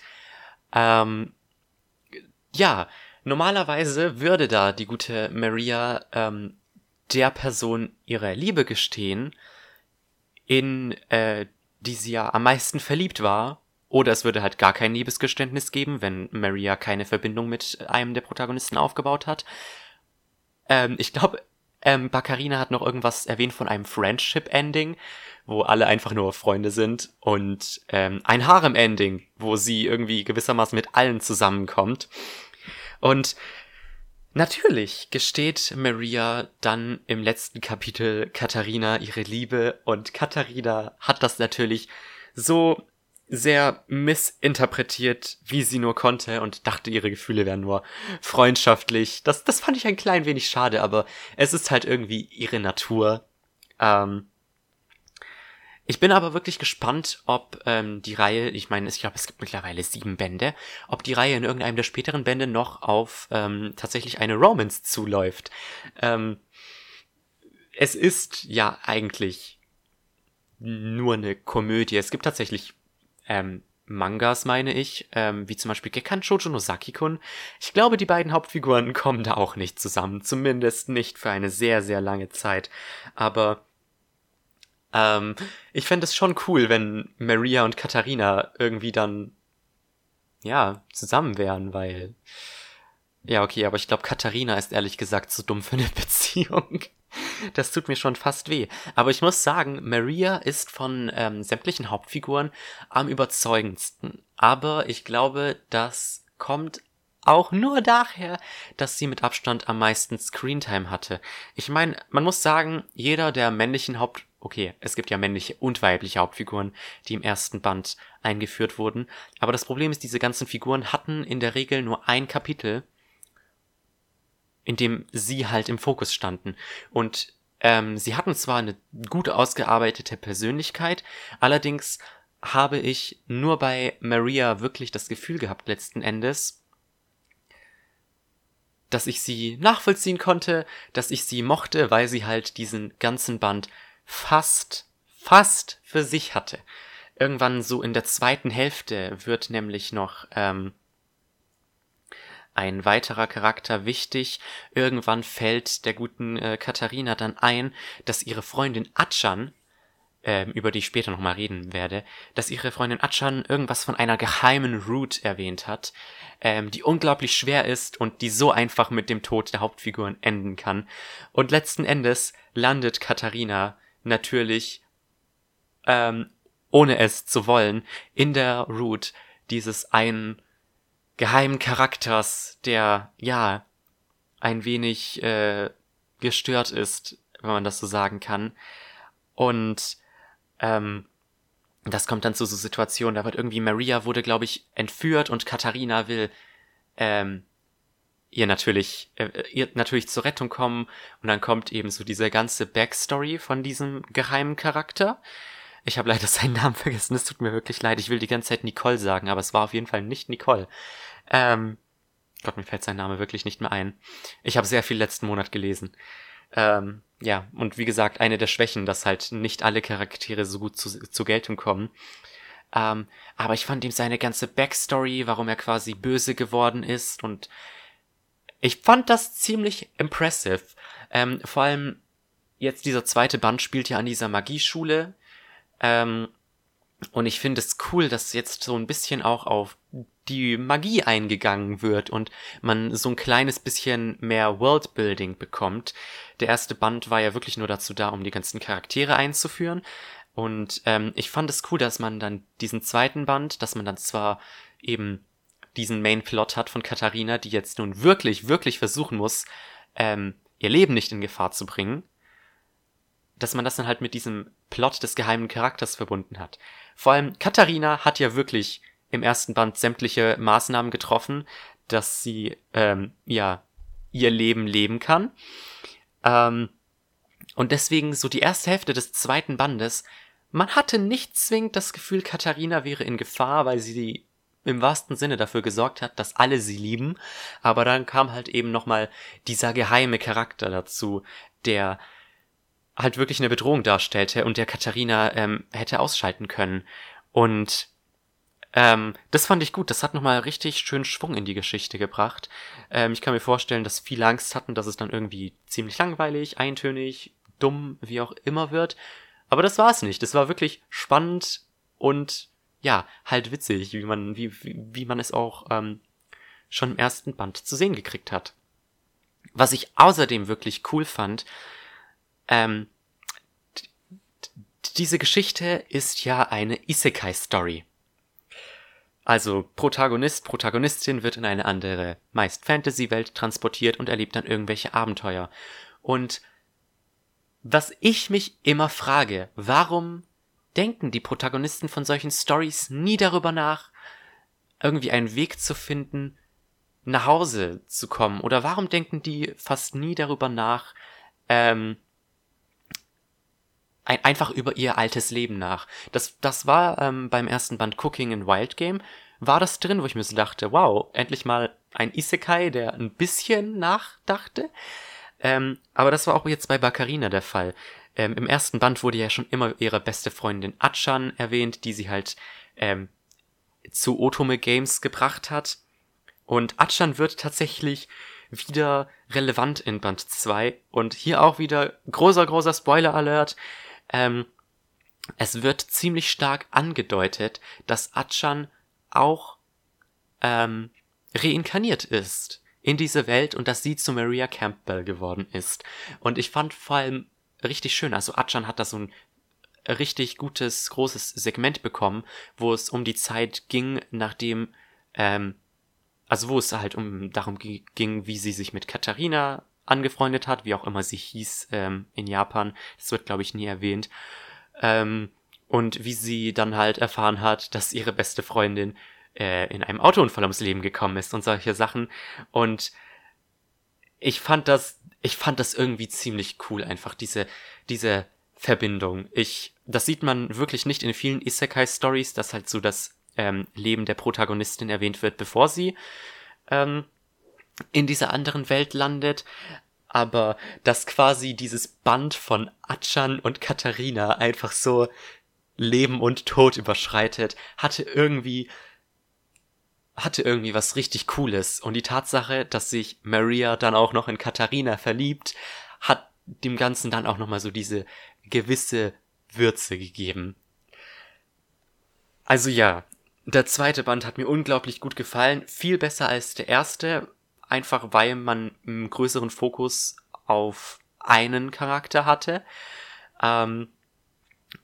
Ähm, ja, normalerweise würde da die gute Maria ähm, der Person ihre Liebe gestehen, in äh, die sie ja am meisten verliebt war oder es würde halt gar kein Liebesgeständnis geben, wenn Maria keine Verbindung mit einem der Protagonisten aufgebaut hat. Ähm, ich glaube, ähm, Baccarina hat noch irgendwas erwähnt von einem Friendship-Ending, wo alle einfach nur Freunde sind und ähm, ein Harem-Ending, wo sie irgendwie gewissermaßen mit allen zusammenkommt. Und Natürlich gesteht Maria dann im letzten Kapitel Katharina ihre Liebe und Katharina hat das natürlich so sehr missinterpretiert, wie sie nur konnte und dachte, ihre Gefühle wären nur freundschaftlich. Das, das fand ich ein klein wenig schade, aber es ist halt irgendwie ihre Natur. Ähm, ich bin aber wirklich gespannt, ob ähm, die Reihe, ich meine, ich glaube, es gibt mittlerweile sieben Bände, ob die Reihe in irgendeinem der späteren Bände noch auf ähm, tatsächlich eine Romance zuläuft. Ähm, es ist ja eigentlich nur eine Komödie. Es gibt tatsächlich ähm, Mangas, meine ich, ähm, wie zum Beispiel Gekkan Shoujo no Saki-kun. Ich glaube, die beiden Hauptfiguren kommen da auch nicht zusammen, zumindest nicht für eine sehr, sehr lange Zeit. Aber ähm, ich fände es schon cool, wenn Maria und Katharina irgendwie dann, ja, zusammen wären, weil. Ja, okay, aber ich glaube, Katharina ist ehrlich gesagt zu dumm für eine Beziehung. Das tut mir schon fast weh. Aber ich muss sagen, Maria ist von ähm, sämtlichen Hauptfiguren am überzeugendsten. Aber ich glaube, das kommt auch nur daher, dass sie mit Abstand am meisten Screentime hatte. Ich meine, man muss sagen, jeder der männlichen Haupt okay, es gibt ja männliche und weibliche Hauptfiguren, die im ersten Band eingeführt wurden, aber das Problem ist, diese ganzen Figuren hatten in der Regel nur ein Kapitel, in dem sie halt im Fokus standen. Und ähm, sie hatten zwar eine gut ausgearbeitete Persönlichkeit, allerdings habe ich nur bei Maria wirklich das Gefühl gehabt, letzten Endes, dass ich sie nachvollziehen konnte, dass ich sie mochte, weil sie halt diesen ganzen Band fast, fast für sich hatte. Irgendwann so in der zweiten Hälfte wird nämlich noch ähm, ein weiterer Charakter wichtig. Irgendwann fällt der guten äh, Katharina dann ein, dass ihre Freundin Atschan, ähm, über die ich später nochmal reden werde, dass ihre Freundin Atschan irgendwas von einer geheimen Route erwähnt hat, ähm, die unglaublich schwer ist und die so einfach mit dem Tod der Hauptfiguren enden kann. Und letzten Endes landet Katharina natürlich, ähm, ohne es zu wollen, in der Root dieses einen geheimen Charakters, der, ja, ein wenig äh, gestört ist, wenn man das so sagen kann. Und ähm, das kommt dann zu so Situationen, da wird irgendwie Maria wurde, glaube ich, entführt und Katharina will ähm, ihr natürlich, äh, ihr natürlich zur Rettung kommen und dann kommt eben so diese ganze Backstory von diesem geheimen Charakter. Ich habe leider seinen Namen vergessen, es tut mir wirklich leid. Ich will die ganze Zeit Nicole sagen, aber es war auf jeden Fall nicht Nicole. Ähm, Gott, mir fällt sein Name wirklich nicht mehr ein. Ich habe sehr viel letzten Monat gelesen. Ähm, ja, und wie gesagt, eine der Schwächen, dass halt nicht alle Charaktere so gut zu, zu Geltung kommen. Ähm, aber ich fand ihm seine ganze Backstory, warum er quasi böse geworden ist und ich fand das ziemlich impressive. Ähm, vor allem jetzt dieser zweite Band spielt ja an dieser Magieschule. Ähm, und ich finde es cool, dass jetzt so ein bisschen auch auf die Magie eingegangen wird und man so ein kleines bisschen mehr Worldbuilding bekommt. Der erste Band war ja wirklich nur dazu da, um die ganzen Charaktere einzuführen. Und ähm, ich fand es cool, dass man dann diesen zweiten Band, dass man dann zwar eben diesen Main-Plot hat von Katharina, die jetzt nun wirklich, wirklich versuchen muss, ähm, ihr Leben nicht in Gefahr zu bringen, dass man das dann halt mit diesem Plot des geheimen Charakters verbunden hat. Vor allem Katharina hat ja wirklich im ersten Band sämtliche Maßnahmen getroffen, dass sie ähm, ja ihr Leben leben kann. Ähm, und deswegen so die erste Hälfte des zweiten Bandes, man hatte nicht zwingend das Gefühl, Katharina wäre in Gefahr, weil sie im wahrsten Sinne dafür gesorgt hat, dass alle sie lieben. Aber dann kam halt eben nochmal dieser geheime Charakter dazu, der halt wirklich eine Bedrohung darstellte und der Katharina ähm, hätte ausschalten können. Und ähm, das fand ich gut. Das hat nochmal richtig schön Schwung in die Geschichte gebracht. Ähm, ich kann mir vorstellen, dass viele Angst hatten, dass es dann irgendwie ziemlich langweilig, eintönig, dumm, wie auch immer wird. Aber das war es nicht. Das war wirklich spannend und ja, halt witzig, wie man, wie, wie, man es auch ähm, schon im ersten Band zu sehen gekriegt hat. Was ich außerdem wirklich cool fand, ähm, diese Geschichte ist ja eine Isekai-Story. Also Protagonist, Protagonistin wird in eine andere, meist Fantasy-Welt transportiert und erlebt dann irgendwelche Abenteuer. Und was ich mich immer frage, warum denken die Protagonisten von solchen Stories nie darüber nach, irgendwie einen Weg zu finden, nach Hause zu kommen? Oder warum denken die fast nie darüber nach, ähm, ein, einfach über ihr altes Leben nach? Das, das war ähm, beim ersten Band Cooking in Wild Game, war das drin, wo ich mir so dachte, wow, endlich mal ein Isekai, der ein bisschen nachdachte. Ähm, aber das war auch jetzt bei Bakarina der Fall. Ähm, Im ersten Band wurde ja schon immer ihre beste Freundin Achan erwähnt, die sie halt ähm, zu Otome Games gebracht hat. Und Achan wird tatsächlich wieder relevant in Band 2. Und hier auch wieder großer, großer Spoiler-Alert. Ähm, es wird ziemlich stark angedeutet, dass Achan auch ähm, reinkarniert ist in diese Welt und dass sie zu Maria Campbell geworden ist. Und ich fand vor allem richtig schön, also Achan hat da so ein richtig gutes, großes Segment bekommen, wo es um die Zeit ging, nachdem, ähm, also wo es halt um darum ging, wie sie sich mit Katharina angefreundet hat, wie auch immer sie hieß ähm, in Japan. Das wird, glaube ich, nie erwähnt. Ähm, und wie sie dann halt erfahren hat, dass ihre beste Freundin äh, in einem Autounfall ums Leben gekommen ist und solche Sachen. Und ich fand das, ich fand das irgendwie ziemlich cool, einfach diese, diese Verbindung. Ich, das sieht man wirklich nicht in vielen Isekai-Stories, dass halt so das ähm, Leben der Protagonistin erwähnt wird, bevor sie ähm, in dieser anderen Welt landet. Aber dass quasi dieses Band von Achan und Katharina einfach so Leben und Tod überschreitet, hatte irgendwie hatte irgendwie was richtig Cooles. Und die Tatsache, dass sich Maria dann auch noch in Katharina verliebt, hat dem Ganzen dann auch nochmal so diese gewisse Würze gegeben. Also ja, der zweite Band hat mir unglaublich gut gefallen. Viel besser als der erste. Einfach weil man einen größeren Fokus auf einen Charakter hatte. Ähm,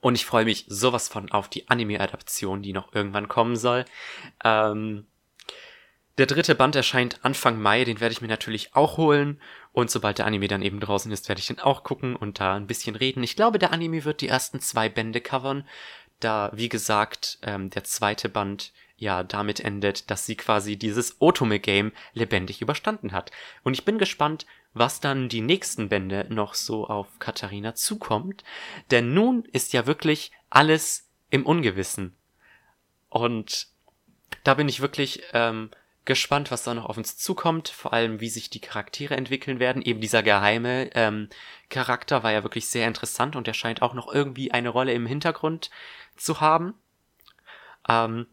und ich freue mich sowas von auf die Anime-Adaption, die noch irgendwann kommen soll. Ähm, der dritte Band erscheint Anfang Mai, den werde ich mir natürlich auch holen. Und sobald der Anime dann eben draußen ist, werde ich den auch gucken und da ein bisschen reden. Ich glaube, der Anime wird die ersten zwei Bände covern, da, wie gesagt, ähm, der zweite Band ja damit endet, dass sie quasi dieses Otome-Game lebendig überstanden hat. Und ich bin gespannt, was dann die nächsten Bände noch so auf Katharina zukommt. Denn nun ist ja wirklich alles im Ungewissen. Und da bin ich wirklich ähm, gespannt, was da noch auf uns zukommt. Vor allem, wie sich die Charaktere entwickeln werden. Eben dieser geheime ähm, Charakter war ja wirklich sehr interessant und er scheint auch noch irgendwie eine Rolle im Hintergrund zu haben. Ähm,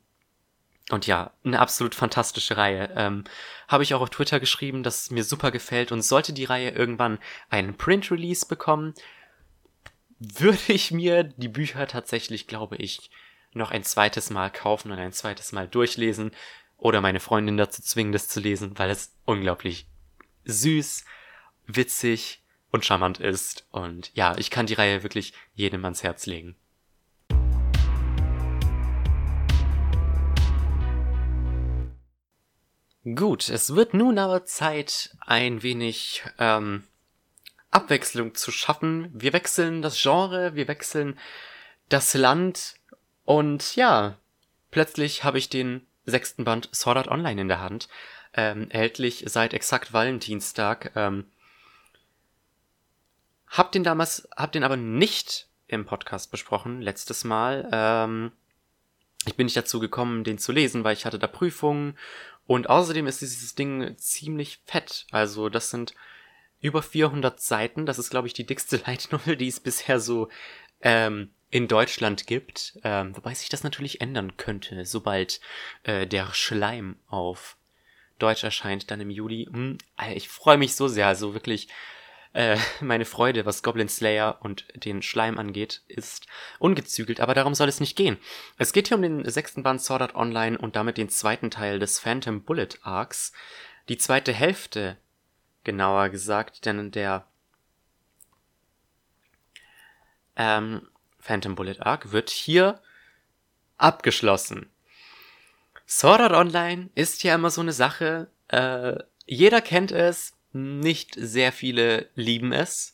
und ja, eine absolut fantastische Reihe. Ähm, Habe ich auch auf Twitter geschrieben, dass es mir super gefällt. Und sollte die Reihe irgendwann einen Print-Release bekommen, würde ich mir die Bücher tatsächlich, glaube ich, noch ein zweites Mal kaufen und ein zweites Mal durchlesen. Oder meine Freundin dazu zwingen, das zu lesen, weil es unglaublich süß, witzig und charmant ist. Und ja, ich kann die Reihe wirklich jedem ans Herz legen. Gut, es wird nun aber Zeit, ein wenig ähm, Abwechslung zu schaffen. Wir wechseln das Genre, wir wechseln das Land und ja, plötzlich habe ich den sechsten Band Sword Art Online in der Hand, ähm, erhältlich seit exakt Valentinstag. Ähm, hab den damals, hab den aber nicht im Podcast besprochen, letztes Mal. Ähm, ich bin nicht dazu gekommen, den zu lesen, weil ich hatte da Prüfungen und außerdem ist dieses Ding ziemlich fett. Also das sind über 400 Seiten. Das ist, glaube ich, die dickste Light Novel, die es bisher so ähm, in Deutschland gibt. Ähm, wobei sich das natürlich ändern könnte, sobald äh, der Schleim auf Deutsch erscheint, dann im Juli. Hm, ich freue mich so sehr. Also wirklich äh, meine Freude, was Goblin Slayer und den Schleim angeht, ist ungezügelt, aber darum soll es nicht gehen. Es geht hier um den sechsten Band Sword Art Online und damit den zweiten Teil des Phantom Bullet Arcs. Die zweite Hälfte, genauer gesagt, denn der ähm, Phantom Bullet Arc wird hier abgeschlossen. Sword Art Online ist ja immer so eine Sache. Äh, jeder kennt es, nicht sehr viele lieben es.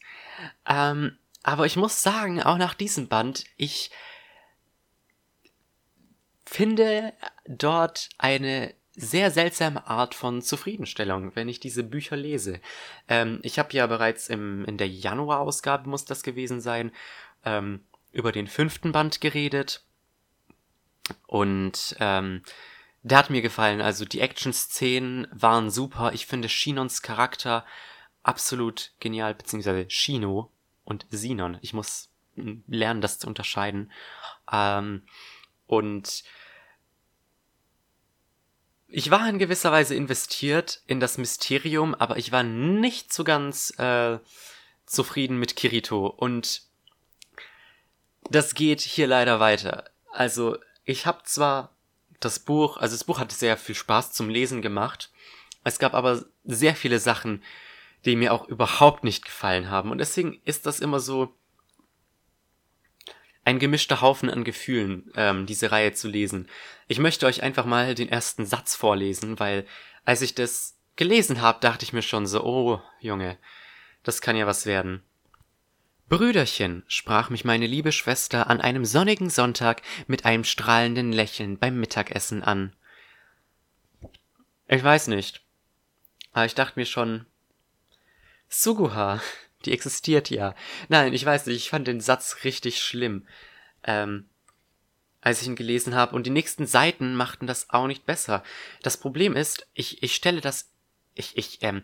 Ähm, aber ich muss sagen, auch nach diesem Band, ich finde dort eine sehr seltsame Art von Zufriedenstellung, wenn ich diese Bücher lese. Ähm, ich habe ja bereits im, in der Januar-Ausgabe, muss das gewesen sein, ähm, über den fünften Band geredet. Und ähm, der hat mir gefallen. Also die Action-Szenen waren super. Ich finde Shinons Charakter absolut genial, beziehungsweise Shino und Sinon. Ich muss lernen, das zu unterscheiden. Ähm, und ich war in gewisser Weise investiert in das Mysterium, aber ich war nicht so ganz äh, zufrieden mit Kirito. Und das geht hier leider weiter. Also, ich habe zwar das Buch, also das Buch hat sehr viel Spaß zum Lesen gemacht. Es gab aber sehr viele Sachen, die mir auch überhaupt nicht gefallen haben. Und deswegen ist das immer so ein gemischter Haufen an Gefühlen, ähm, diese Reihe zu lesen. Ich möchte euch einfach mal den ersten Satz vorlesen, weil als ich das gelesen habe, dachte ich mir schon so, oh Junge, das kann ja was werden. Brüderchen, sprach mich meine liebe Schwester an einem sonnigen Sonntag mit einem strahlenden Lächeln beim Mittagessen an. Ich weiß nicht. Aber ich dachte mir schon, Suguha, die existiert ja. Nein, ich weiß nicht, ich fand den Satz richtig schlimm, ähm, als ich ihn gelesen habe. Und die nächsten Seiten machten das auch nicht besser. Das Problem ist, ich, ich stelle das, ich, ich, ähm,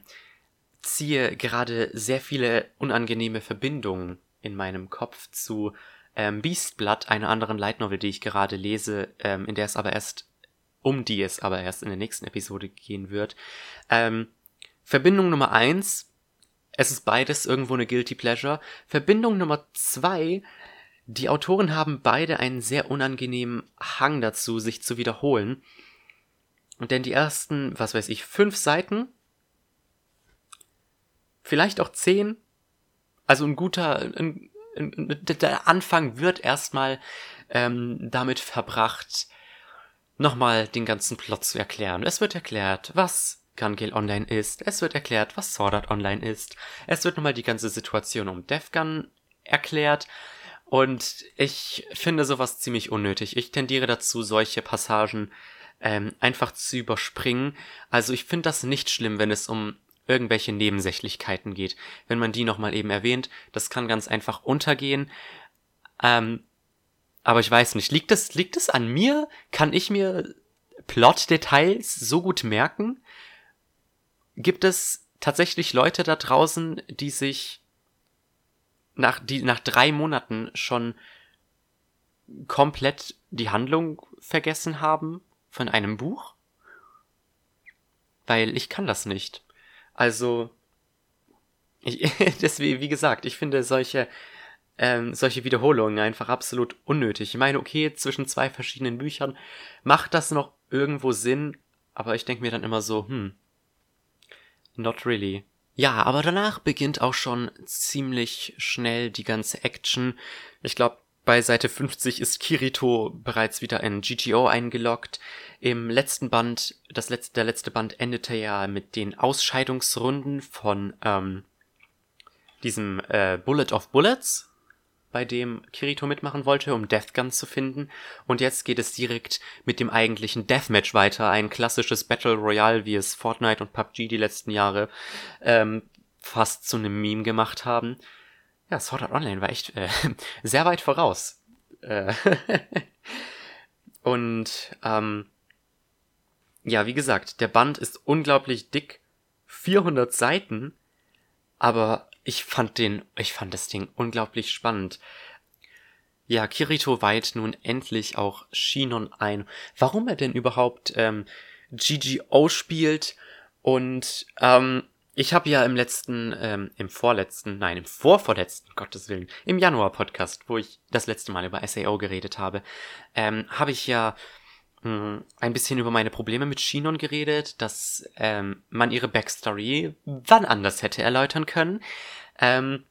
ziehe gerade sehr viele unangenehme Verbindungen in meinem Kopf zu ähm, Beastblood, einer anderen Light Novel, die ich gerade lese, ähm, in der es aber erst, um die es aber erst in der nächsten Episode gehen wird. Ähm, Verbindung Nummer eins es ist beides irgendwo eine Guilty Pleasure. Verbindung Nummer zwei. Die Autoren haben beide einen sehr unangenehmen Hang dazu, sich zu wiederholen. Denn die ersten, was weiß ich, fünf Seiten, vielleicht auch zehn, also ein guter, ein, ein, der Anfang wird erstmal ähm, damit verbracht, nochmal den ganzen Plot zu erklären. Es wird erklärt, was Gun Gale Online ist. Es wird erklärt, was Sword Art Online ist. Es wird nochmal die ganze Situation um Defgun erklärt. Und ich finde sowas ziemlich unnötig. Ich tendiere dazu, solche Passagen ähm, einfach zu überspringen. Also ich finde das nicht schlimm, wenn es um irgendwelche Nebensächlichkeiten geht. Wenn man die nochmal eben erwähnt, das kann ganz einfach untergehen. Ähm, aber ich weiß nicht, liegt es, liegt es an mir? Kann ich mir Plot-Details so gut merken? gibt es tatsächlich Leute da draußen, die sich nach, die nach drei Monaten schon komplett die Handlung vergessen haben von einem Buch? Weil ich kann das nicht. Also, ich, deswegen, wie gesagt, ich finde solche, ähm, solche Wiederholungen einfach absolut unnötig. Ich meine, okay, zwischen zwei verschiedenen Büchern macht das noch irgendwo Sinn, aber ich denke mir dann immer so, hm, Not really. Ja, aber danach beginnt auch schon ziemlich schnell die ganze Action. Ich glaube, bei Seite 50 ist Kirito bereits wieder in GGO eingeloggt. Im letzten Band, das letzte, der letzte Band endete ja mit den Ausscheidungsrunden von ähm, diesem äh, Bullet of Bullets, bei dem Kirito mitmachen wollte, um Deathgun zu finden. Und jetzt geht es direkt mit dem eigentlichen Deathmatch weiter. Ein klassisches Battle Royale, wie es Fortnite und PUBG die letzten Jahre ähm, fast zu einem Meme gemacht haben. Ja, Sword Art Online war echt äh, sehr weit voraus. Äh und ähm, ja, wie gesagt, der Band ist unglaublich dick. 400 Seiten. Aber ich fand den, ich fand das Ding unglaublich spannend. Ja, Kirito weiht nun endlich auch Shinon ein. Warum er denn überhaupt ähm, GGO spielt und ähm, ich habe ja im letzten, ähm, im vorletzten, nein, im vorvorletzten, Gottes Willen, im Januar-Podcast, wo ich das letzte Mal über SAO geredet habe, ähm, habe ich ja hm, ein bisschen über meine Probleme mit Shinon geredet, dass ähm, man ihre Backstory wann anders hätte erläutern können. Ähm,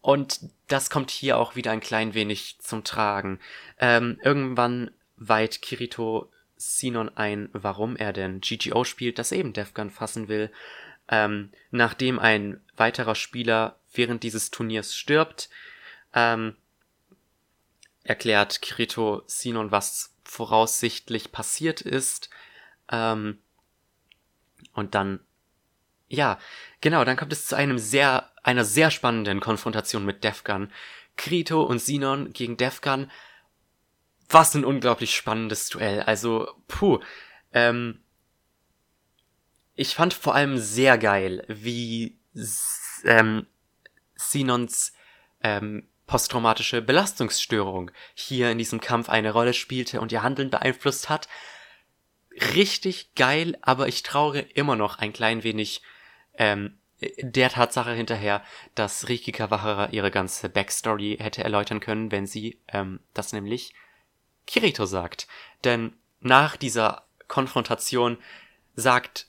und das kommt hier auch wieder ein klein wenig zum Tragen. Ähm, irgendwann weiht Kirito Sinon ein, warum er denn GGO spielt, das eben Defgun fassen will. Ähm, nachdem ein weiterer Spieler während dieses Turniers stirbt, ähm, erklärt Kirito Sinon, was voraussichtlich passiert ist. Ähm, und dann, ja, genau, dann kommt es zu einem sehr, einer sehr spannenden Konfrontation mit Defgun. Kirito und Sinon gegen Defgun. Was ein unglaublich spannendes Duell. Also, puh. Ähm, ich fand vor allem sehr geil, wie ähm, Sinons ähm, posttraumatische Belastungsstörung hier in diesem Kampf eine Rolle spielte und ihr Handeln beeinflusst hat. Richtig geil, aber ich traure immer noch ein klein wenig ähm, der Tatsache hinterher, dass Riki Kawahara ihre ganze Backstory hätte erläutern können, wenn sie ähm, das nämlich Kirito sagt. Denn nach dieser Konfrontation sagt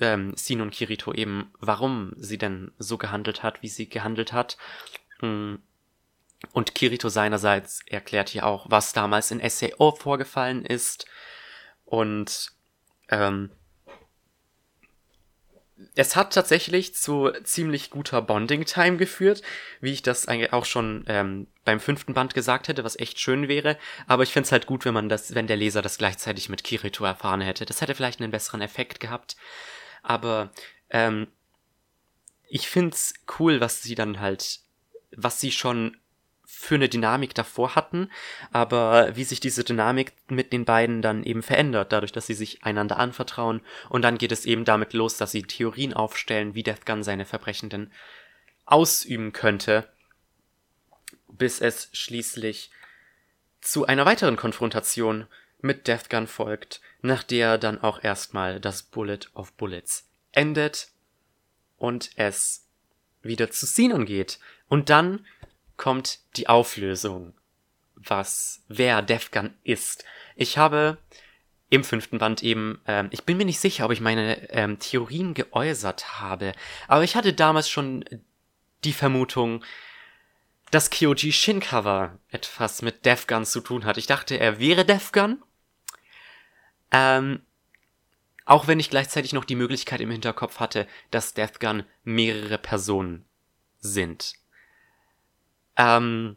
ähm, Sinon Kirito eben, warum sie denn so gehandelt hat, wie sie gehandelt hat. Mm. Und Kirito seinerseits erklärt hier auch, was damals in SAO vorgefallen ist. Und ähm, es hat tatsächlich zu ziemlich guter Bonding-Time geführt, wie ich das eigentlich auch schon ähm, beim fünften Band gesagt hätte, was echt schön wäre. Aber ich find's halt gut, wenn man das, wenn der Leser das gleichzeitig mit Kirito erfahren hätte. Das hätte vielleicht einen besseren Effekt gehabt. Aber ähm, ich find's cool, was sie dann halt, was sie schon für eine Dynamik davor hatten, aber wie sich diese Dynamik mit den beiden dann eben verändert, dadurch, dass sie sich einander anvertrauen. Und dann geht es eben damit los, dass sie Theorien aufstellen, wie Death Gun seine Verbrechen denn ausüben könnte, bis es schließlich zu einer weiteren Konfrontation mit Death Gun folgt, nach der dann auch erstmal das Bullet of Bullets endet und es wieder zu Sinon geht. Und dann kommt die Auflösung, was wer Defgun ist. Ich habe im fünften Band eben, ähm, ich bin mir nicht sicher, ob ich meine ähm, Theorien geäußert habe, aber ich hatte damals schon die Vermutung, dass Kyoji Shinkawa etwas mit Defgun zu tun hat. Ich dachte, er wäre Defgun. Ähm, auch wenn ich gleichzeitig noch die Möglichkeit im Hinterkopf hatte, dass Deathgun mehrere Personen sind. Ähm,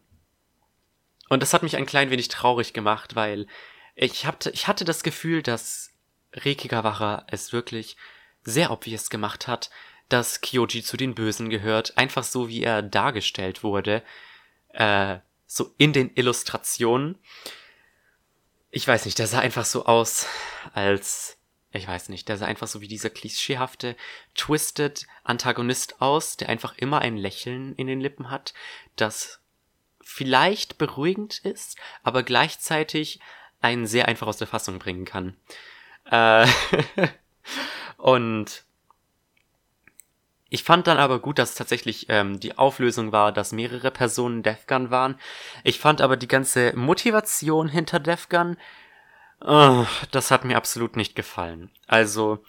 und das hat mich ein klein wenig traurig gemacht, weil ich, hab, ich hatte das Gefühl, dass Rekigawacha es wirklich sehr obvious gemacht hat, dass Kyoji zu den Bösen gehört, einfach so wie er dargestellt wurde, äh, so in den Illustrationen. Ich weiß nicht, der sah einfach so aus, als, ich weiß nicht, der sah einfach so wie dieser klischeehafte, twisted Antagonist aus, der einfach immer ein Lächeln in den Lippen hat, das vielleicht beruhigend ist, aber gleichzeitig einen sehr einfach aus der Fassung bringen kann. Äh und ich fand dann aber gut, dass tatsächlich ähm, die Auflösung war, dass mehrere Personen Defgun waren. Ich fand aber die ganze Motivation hinter Defgun, oh, das hat mir absolut nicht gefallen. Also,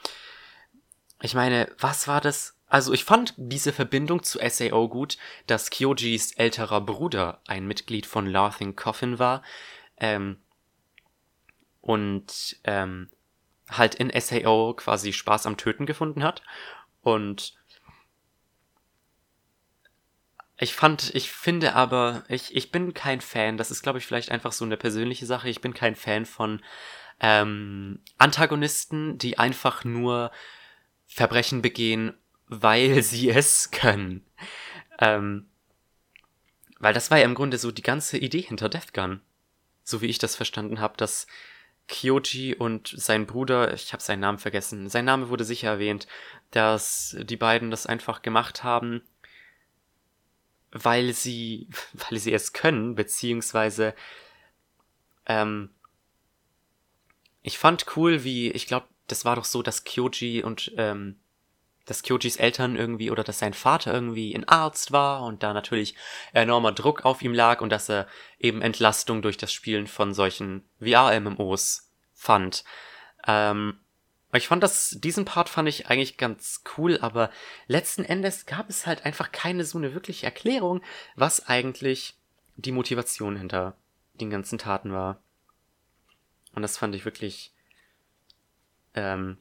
ich meine, was war das? Also ich fand diese Verbindung zu SAO gut, dass Kyojis älterer Bruder ein Mitglied von Laughing Coffin war ähm, und ähm, halt in SAO quasi Spaß am Töten gefunden hat und ich fand, ich finde aber, ich, ich bin kein Fan, das ist glaube ich vielleicht einfach so eine persönliche Sache, ich bin kein Fan von ähm, Antagonisten, die einfach nur Verbrechen begehen, weil sie es können. Ähm, weil das war ja im Grunde so die ganze Idee hinter Death Gun. So wie ich das verstanden habe, dass Kyoji und sein Bruder, ich habe seinen Namen vergessen, sein Name wurde sicher erwähnt, dass die beiden das einfach gemacht haben, weil sie, weil sie es können, beziehungsweise ähm, ich fand cool, wie, ich glaube, das war doch so, dass Kyoji und ähm, dass Kyojis Eltern irgendwie oder dass sein Vater irgendwie ein Arzt war und da natürlich enormer Druck auf ihm lag und dass er eben Entlastung durch das Spielen von solchen VR-MMOs fand. Ähm, ich fand das, diesen Part fand ich eigentlich ganz cool, aber letzten Endes gab es halt einfach keine so eine wirkliche Erklärung, was eigentlich die Motivation hinter den ganzen Taten war. Und das fand ich wirklich, ähm,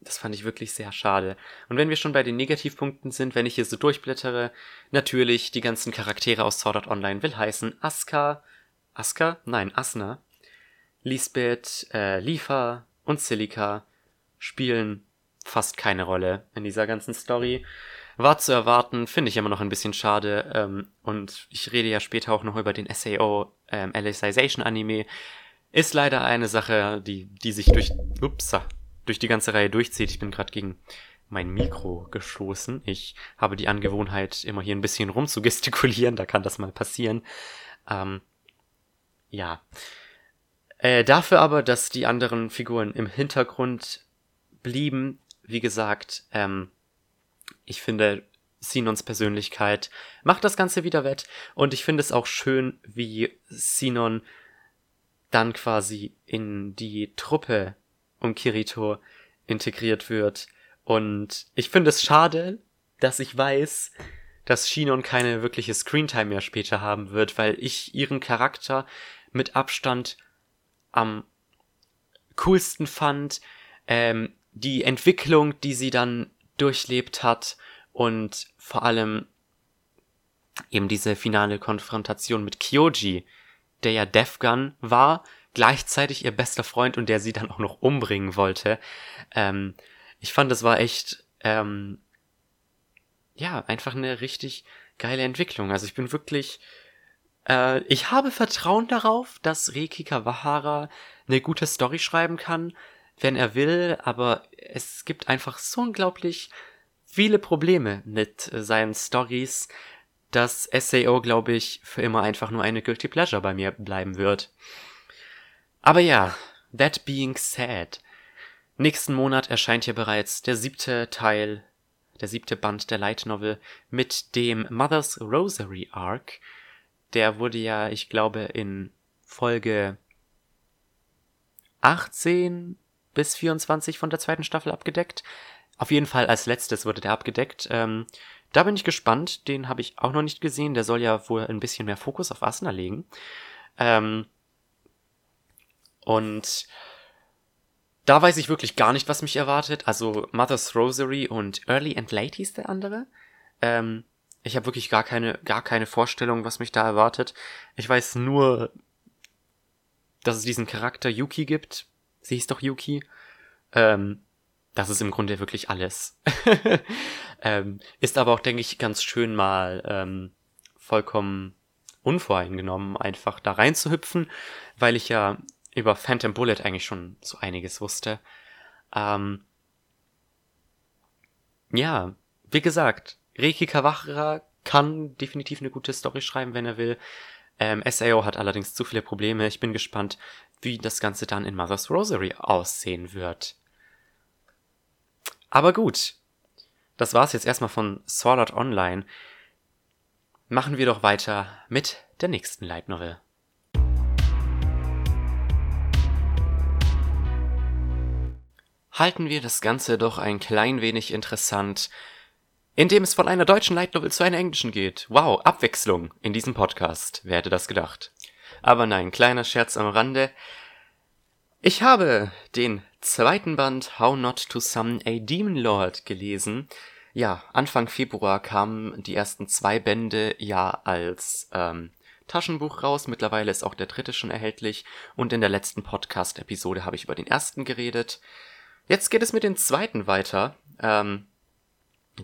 das fand ich wirklich sehr schade. Und wenn wir schon bei den Negativpunkten sind, wenn ich hier so durchblättere, natürlich die ganzen Charaktere aus Sword Art Online will heißen Aska, Aska? Nein, Asna, Lisbeth, äh, Lifa und Silica spielen fast keine Rolle in dieser ganzen Story. War zu erwarten, finde ich immer noch ein bisschen schade. Ähm, und ich rede ja später auch noch über den SAO ähm, Alicization Anime. Ist leider eine Sache, die, die sich durch, ups, durch die ganze Reihe durchzieht. Ich bin gerade gegen mein Mikro gestoßen. Ich habe die Angewohnheit, immer hier ein bisschen rumzugestikulieren. Da kann das mal passieren. Ähm, ja. Äh, dafür aber, dass die anderen Figuren im Hintergrund blieben, wie gesagt, ähm, ich finde, Sinons Persönlichkeit macht das Ganze wieder wett. Und ich finde es auch schön, wie Sinon dann quasi in die Truppe um Kirito integriert wird. Und ich finde es schade, dass ich weiß, dass Shinon keine wirkliche Screentime mehr später haben wird, weil ich ihren Charakter mit Abstand am coolsten fand. Ähm, die Entwicklung, die sie dann durchlebt hat und vor allem eben diese finale Konfrontation mit Kyoji, der ja Defgun war, gleichzeitig ihr bester Freund und der sie dann auch noch umbringen wollte. Ähm, ich fand, das war echt, ähm, ja, einfach eine richtig geile Entwicklung. Also ich bin wirklich, äh, ich habe Vertrauen darauf, dass Reiki Kawahara eine gute Story schreiben kann, wenn er will, aber es gibt einfach so unglaublich viele Probleme mit äh, seinen Stories, dass SAO, glaube ich, für immer einfach nur eine Guilty Pleasure bei mir bleiben wird. Aber ja, that being said, nächsten Monat erscheint hier bereits der siebte Teil, der siebte Band der Light Novel mit dem Mother's Rosary Arc. Der wurde ja, ich glaube, in Folge 18 bis 24 von der zweiten Staffel abgedeckt. Auf jeden Fall als letztes wurde der abgedeckt. Ähm, da bin ich gespannt. Den habe ich auch noch nicht gesehen. Der soll ja wohl ein bisschen mehr Fokus auf Asuna legen. Ähm, und da weiß ich wirklich gar nicht, was mich erwartet. Also Mother's Rosary und Early and Late hieß der andere. Ähm, ich habe wirklich gar keine, gar keine Vorstellung, was mich da erwartet. Ich weiß nur, dass es diesen Charakter Yuki gibt, sie hieß doch Yuki. Ähm, das ist im Grunde wirklich alles. ähm, ist aber auch, denke ich, ganz schön mal ähm, vollkommen unvoreingenommen, einfach da reinzuhüpfen, weil ich ja über Phantom Bullet eigentlich schon so einiges wusste. Ähm, ja, wie gesagt, Reiki Kawachira kann definitiv eine gute Story schreiben, wenn er will. Ähm, SAO hat allerdings zu viele Probleme. Ich bin gespannt, wie das Ganze dann in Mother's Rosary aussehen wird. Aber gut, das war's jetzt erstmal von Sword Art Online. Machen wir doch weiter mit der nächsten Light Novel. Halten wir das Ganze doch ein klein wenig interessant, indem es von einer deutschen Light Novel zu einer englischen geht. Wow, Abwechslung in diesem Podcast. Wer hätte das gedacht? Aber nein, kleiner Scherz am Rande. Ich habe den zweiten Band How Not to Summon a Demon Lord gelesen. Ja, Anfang Februar kamen die ersten zwei Bände ja als ähm, Taschenbuch raus. Mittlerweile ist auch der dritte schon erhältlich. Und in der letzten Podcast-Episode habe ich über den ersten geredet. Jetzt geht es mit dem zweiten weiter, ähm,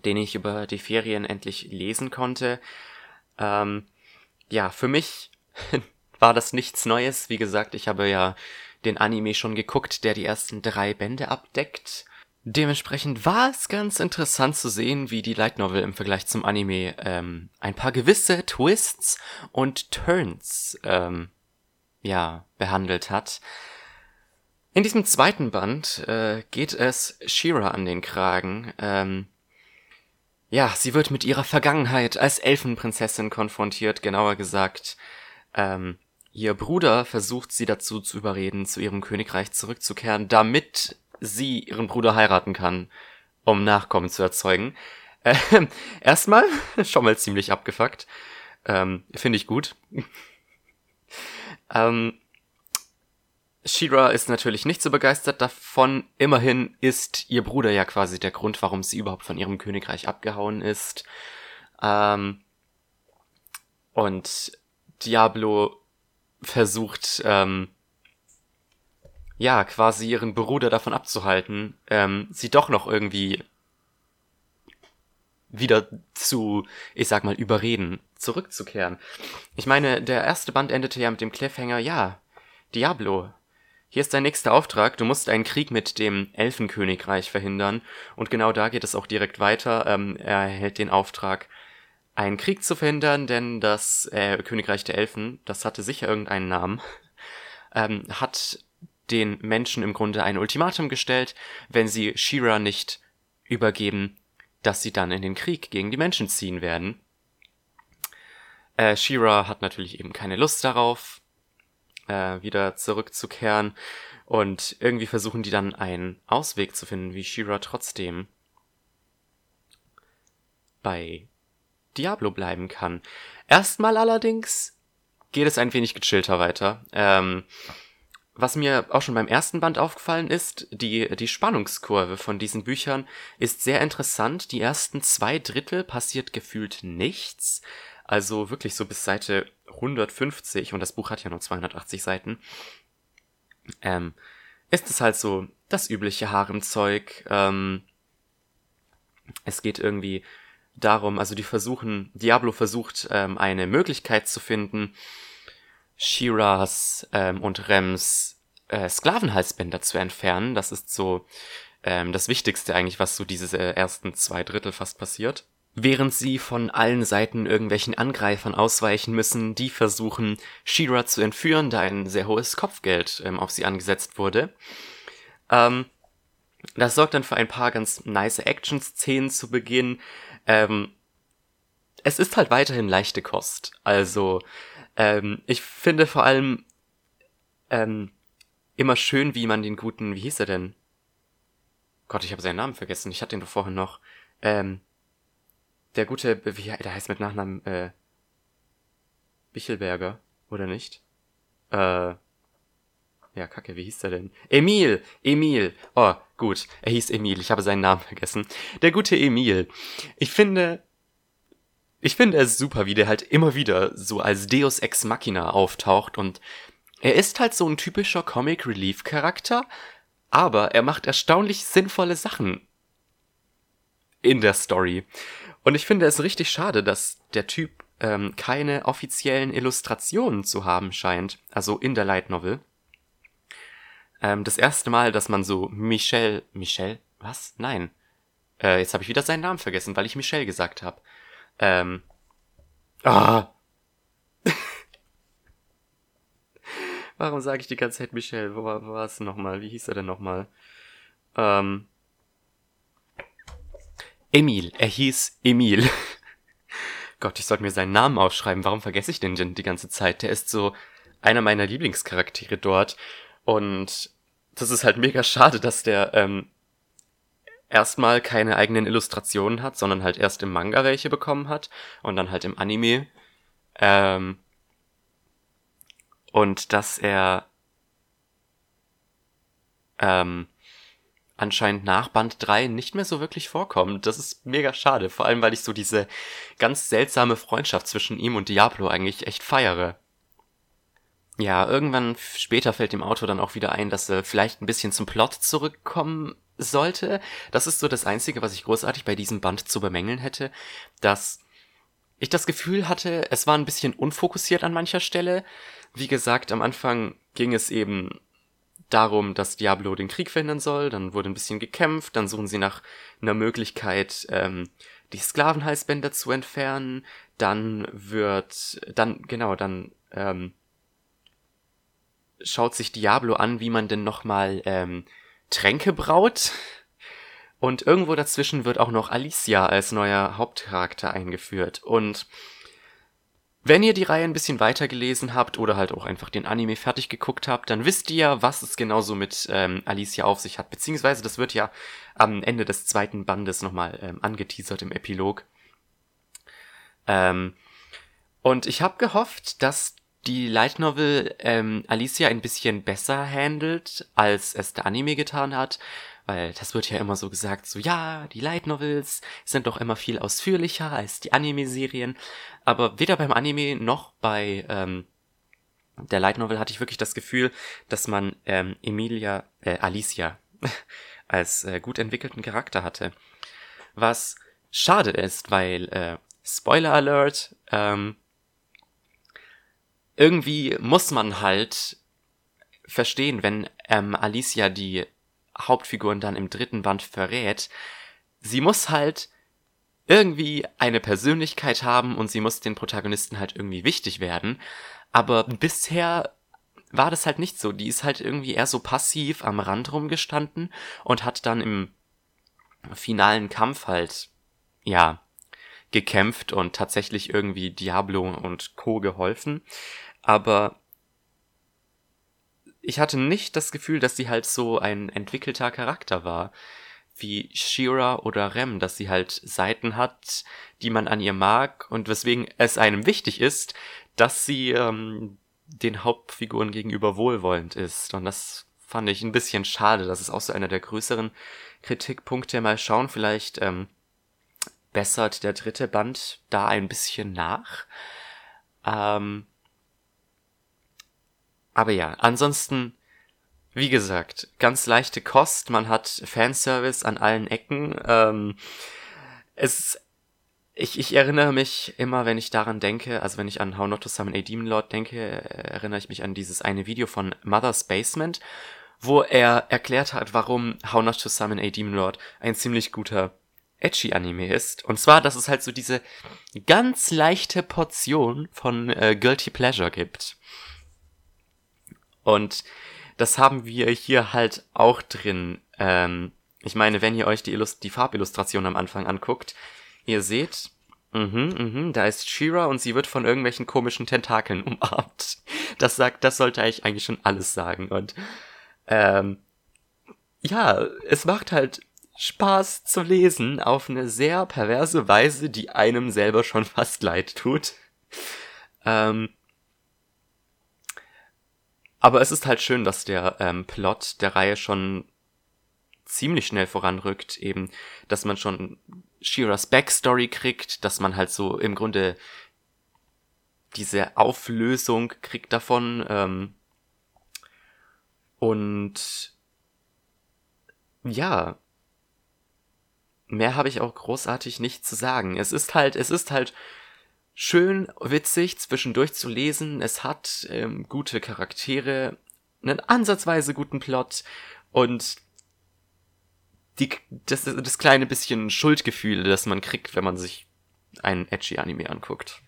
den ich über die Ferien endlich lesen konnte. Ähm, ja, für mich war das nichts Neues. Wie gesagt, ich habe ja den Anime schon geguckt, der die ersten drei Bände abdeckt. Dementsprechend war es ganz interessant zu sehen, wie die Light Novel im Vergleich zum Anime ähm, ein paar gewisse Twists und Turns ähm, ja behandelt hat. In diesem zweiten Band äh, geht es Shira an den Kragen. Ähm, ja, sie wird mit ihrer Vergangenheit als Elfenprinzessin konfrontiert, genauer gesagt. Ähm, Ihr Bruder versucht sie dazu zu überreden, zu ihrem Königreich zurückzukehren, damit sie ihren Bruder heiraten kann, um Nachkommen zu erzeugen. Äh, erstmal schon mal ziemlich abgefuckt. Ähm, Finde ich gut. ähm, Shira ist natürlich nicht so begeistert davon. Immerhin ist ihr Bruder ja quasi der Grund, warum sie überhaupt von ihrem Königreich abgehauen ist. Ähm, und Diablo versucht, ähm, ja, quasi ihren Bruder davon abzuhalten, ähm, sie doch noch irgendwie wieder zu, ich sag mal, überreden, zurückzukehren. Ich meine, der erste Band endete ja mit dem Cliffhanger, ja, Diablo, hier ist dein nächster Auftrag, du musst einen Krieg mit dem Elfenkönigreich verhindern. Und genau da geht es auch direkt weiter. Ähm, er erhält den Auftrag, einen Krieg zu verhindern, denn das äh, Königreich der Elfen, das hatte sicher irgendeinen Namen, ähm, hat den Menschen im Grunde ein Ultimatum gestellt, wenn sie Shira nicht übergeben, dass sie dann in den Krieg gegen die Menschen ziehen werden. Äh, Shira hat natürlich eben keine Lust darauf, äh, wieder zurückzukehren und irgendwie versuchen die dann einen Ausweg zu finden, wie Shira trotzdem bei Diablo bleiben kann. Erstmal allerdings geht es ein wenig gechillter weiter. Ähm, was mir auch schon beim ersten Band aufgefallen ist, die, die Spannungskurve von diesen Büchern ist sehr interessant. Die ersten zwei Drittel passiert gefühlt nichts. Also wirklich so bis Seite 150, und das Buch hat ja nur 280 Seiten, ähm, ist es halt so das übliche Haremzeug. Ähm, es geht irgendwie darum, also die versuchen, Diablo versucht, ähm, eine Möglichkeit zu finden, Shiras ähm, und Rems äh, Sklavenhalsbänder zu entfernen. Das ist so ähm, das Wichtigste eigentlich, was so diese ersten zwei Drittel fast passiert. Während sie von allen Seiten irgendwelchen Angreifern ausweichen müssen, die versuchen, Shira zu entführen, da ein sehr hohes Kopfgeld ähm, auf sie angesetzt wurde. Ähm, das sorgt dann für ein paar ganz nice Action-Szenen zu Beginn. Ähm, es ist halt weiterhin leichte Kost. Also ähm, ich finde vor allem ähm, immer schön, wie man den guten, wie hieß er denn? Gott, ich habe seinen Namen vergessen. Ich hatte ihn doch vorhin noch. Ähm, der gute, wie der heißt mit Nachnamen äh, Bichelberger oder nicht? Äh, ja, kacke, wie hieß der denn? Emil! Emil! Oh, gut, er hieß Emil, ich habe seinen Namen vergessen. Der gute Emil. Ich finde, ich finde es super, wie der halt immer wieder so als Deus Ex Machina auftaucht und er ist halt so ein typischer Comic Relief Charakter, aber er macht erstaunlich sinnvolle Sachen in der Story. Und ich finde es richtig schade, dass der Typ ähm, keine offiziellen Illustrationen zu haben scheint, also in der Light Novel. Ähm, das erste Mal, dass man so Michel, Michel, was? Nein. Äh, jetzt habe ich wieder seinen Namen vergessen, weil ich Michel gesagt habe. Ähm. Ah. Warum sage ich die ganze Zeit Michel? Wo wo war es nochmal? Wie hieß er denn nochmal? Ähm. Emil. Er hieß Emil. Gott, ich sollte mir seinen Namen aufschreiben. Warum vergesse ich den denn die ganze Zeit? Der ist so einer meiner Lieblingscharaktere dort. Und das ist halt mega schade, dass der ähm, erstmal keine eigenen Illustrationen hat, sondern halt erst im Manga welche bekommen hat und dann halt im Anime. Ähm, und dass er ähm, anscheinend nach Band 3 nicht mehr so wirklich vorkommt. Das ist mega schade, vor allem weil ich so diese ganz seltsame Freundschaft zwischen ihm und Diablo eigentlich echt feiere. Ja, irgendwann später fällt dem Autor dann auch wieder ein, dass er vielleicht ein bisschen zum Plot zurückkommen sollte. Das ist so das Einzige, was ich großartig bei diesem Band zu bemängeln hätte, dass ich das Gefühl hatte, es war ein bisschen unfokussiert an mancher Stelle. Wie gesagt, am Anfang ging es eben darum, dass Diablo den Krieg verhindern soll, dann wurde ein bisschen gekämpft, dann suchen sie nach einer Möglichkeit, ähm, die Sklavenhalsbänder zu entfernen, dann wird, dann, genau, dann ähm, schaut sich Diablo an, wie man denn nochmal ähm, Tränke braut. Und irgendwo dazwischen wird auch noch Alicia als neuer Hauptcharakter eingeführt. Und wenn ihr die Reihe ein bisschen weiter gelesen habt oder halt auch einfach den Anime fertig geguckt habt, dann wisst ihr ja, was es genauso mit ähm, Alicia auf sich hat. Beziehungsweise das wird ja am Ende des zweiten Bandes nochmal ähm, angeteasert im Epilog. Ähm, und ich habe gehofft, dass die Light Novel ähm, Alicia ein bisschen besser handelt, als es der Anime getan hat. Weil das wird ja immer so gesagt, so ja, die Light Novels sind doch immer viel ausführlicher als die Anime-Serien. Aber weder beim Anime noch bei ähm, der Light Novel hatte ich wirklich das Gefühl, dass man ähm, Emilia, äh, Alicia als äh, gut entwickelten Charakter hatte. Was schade ist, weil, äh, Spoiler Alert, ähm, irgendwie muss man halt verstehen, wenn ähm, Alicia die Hauptfiguren dann im dritten Band verrät, sie muss halt irgendwie eine Persönlichkeit haben und sie muss den Protagonisten halt irgendwie wichtig werden. Aber bisher war das halt nicht so. Die ist halt irgendwie eher so passiv am Rand rumgestanden und hat dann im finalen Kampf halt, ja, gekämpft und tatsächlich irgendwie Diablo und Co. geholfen. Aber ich hatte nicht das Gefühl, dass sie halt so ein entwickelter Charakter war. Wie Shira oder Rem, dass sie halt Seiten hat, die man an ihr mag und weswegen es einem wichtig ist, dass sie ähm, den Hauptfiguren gegenüber wohlwollend ist. Und das fand ich ein bisschen schade. Das ist auch so einer der größeren Kritikpunkte. Mal schauen, vielleicht ähm, bessert der dritte Band da ein bisschen nach. Ähm, aber ja, ansonsten, wie gesagt, ganz leichte Kost. Man hat Fanservice an allen Ecken. Ähm, es ich, ich erinnere mich immer, wenn ich daran denke, also wenn ich an How Not to Summon a Demon Lord denke, erinnere ich mich an dieses eine Video von Mother's Basement, wo er erklärt hat, warum How Not to Summon a Demon Lord ein ziemlich guter edgy Anime ist. Und zwar, dass es halt so diese ganz leichte Portion von äh, Guilty Pleasure gibt. Und das haben wir hier halt auch drin. Ähm, ich meine, wenn ihr euch die, Illust die Farbillustration am Anfang anguckt, Ihr seht, mhm, mhm, da ist Shira und sie wird von irgendwelchen komischen Tentakeln umarmt. Das sagt, das sollte eigentlich eigentlich schon alles sagen. Und ähm, ja, es macht halt Spaß zu lesen auf eine sehr perverse Weise, die einem selber schon fast leid tut. Ähm, aber es ist halt schön, dass der ähm, Plot der Reihe schon ziemlich schnell voranrückt, eben, dass man schon Shiras Backstory kriegt, dass man halt so im Grunde diese Auflösung kriegt davon. Ähm, und ja, mehr habe ich auch großartig nicht zu sagen. Es ist halt, es ist halt schön witzig zwischendurch zu lesen. Es hat ähm, gute Charaktere, einen ansatzweise guten Plot und die, das, das kleine bisschen Schuldgefühl, das man kriegt, wenn man sich einen edgy Anime anguckt.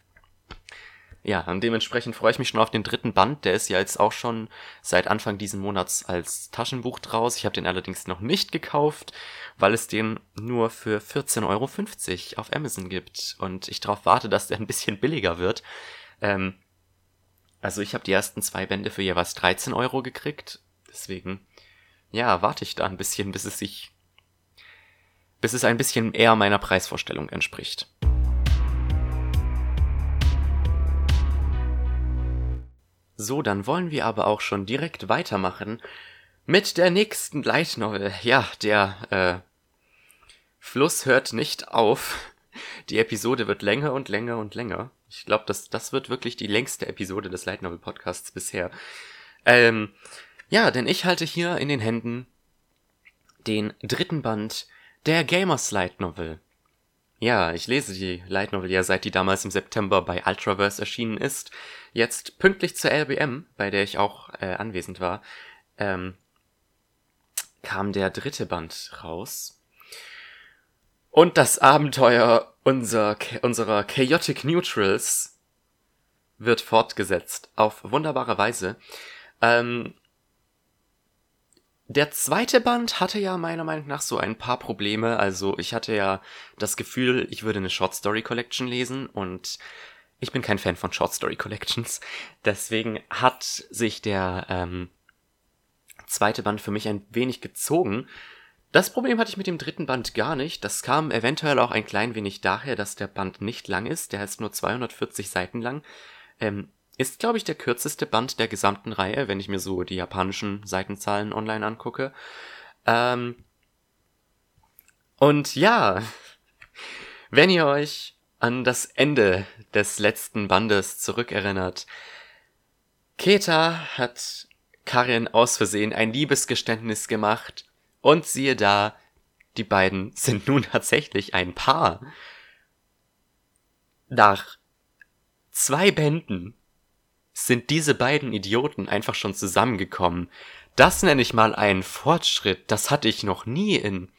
Ja, und dementsprechend freue ich mich schon auf den dritten Band. Der ist ja jetzt auch schon seit Anfang diesen Monats als Taschenbuch draus. Ich habe den allerdings noch nicht gekauft, weil es den nur für 14,50 Euro auf Amazon gibt. Und ich darauf warte, dass der ein bisschen billiger wird. Ähm, also ich habe die ersten zwei Bände für jeweils 13 Euro gekriegt. Deswegen, ja, warte ich da ein bisschen, bis es sich bis es ein bisschen eher meiner Preisvorstellung entspricht. So, dann wollen wir aber auch schon direkt weitermachen mit der nächsten Light Novel. Ja, der äh, Fluss hört nicht auf. Die Episode wird länger und länger und länger. Ich glaube, das, das wird wirklich die längste Episode des Light Novel Podcasts bisher. Ähm, ja, denn ich halte hier in den Händen den dritten Band der Gamers Light Novel. Ja, ich lese die Light Novel ja seit die damals im September bei Ultraverse erschienen ist. Jetzt pünktlich zur LBM, bei der ich auch äh, anwesend war, ähm, kam der dritte Band raus. Und das Abenteuer unser, unserer Chaotic Neutrals wird fortgesetzt auf wunderbare Weise. Ähm, der zweite Band hatte ja meiner Meinung nach so ein paar Probleme. Also ich hatte ja das Gefühl, ich würde eine Short Story Collection lesen und ich bin kein Fan von Short Story Collections. Deswegen hat sich der ähm, zweite Band für mich ein wenig gezogen. Das Problem hatte ich mit dem dritten Band gar nicht. Das kam eventuell auch ein klein wenig daher, dass der Band nicht lang ist. Der ist nur 240 Seiten lang. Ähm, ist, glaube ich, der kürzeste Band der gesamten Reihe, wenn ich mir so die japanischen Seitenzahlen online angucke. Ähm, und ja, wenn ihr euch an das Ende des letzten Bandes zurückerinnert, Keta hat Karin aus Versehen ein Liebesgeständnis gemacht und siehe da, die beiden sind nun tatsächlich ein Paar. Nach zwei Bänden sind diese beiden Idioten einfach schon zusammengekommen. Das nenne ich mal einen Fortschritt. Das hatte ich noch nie in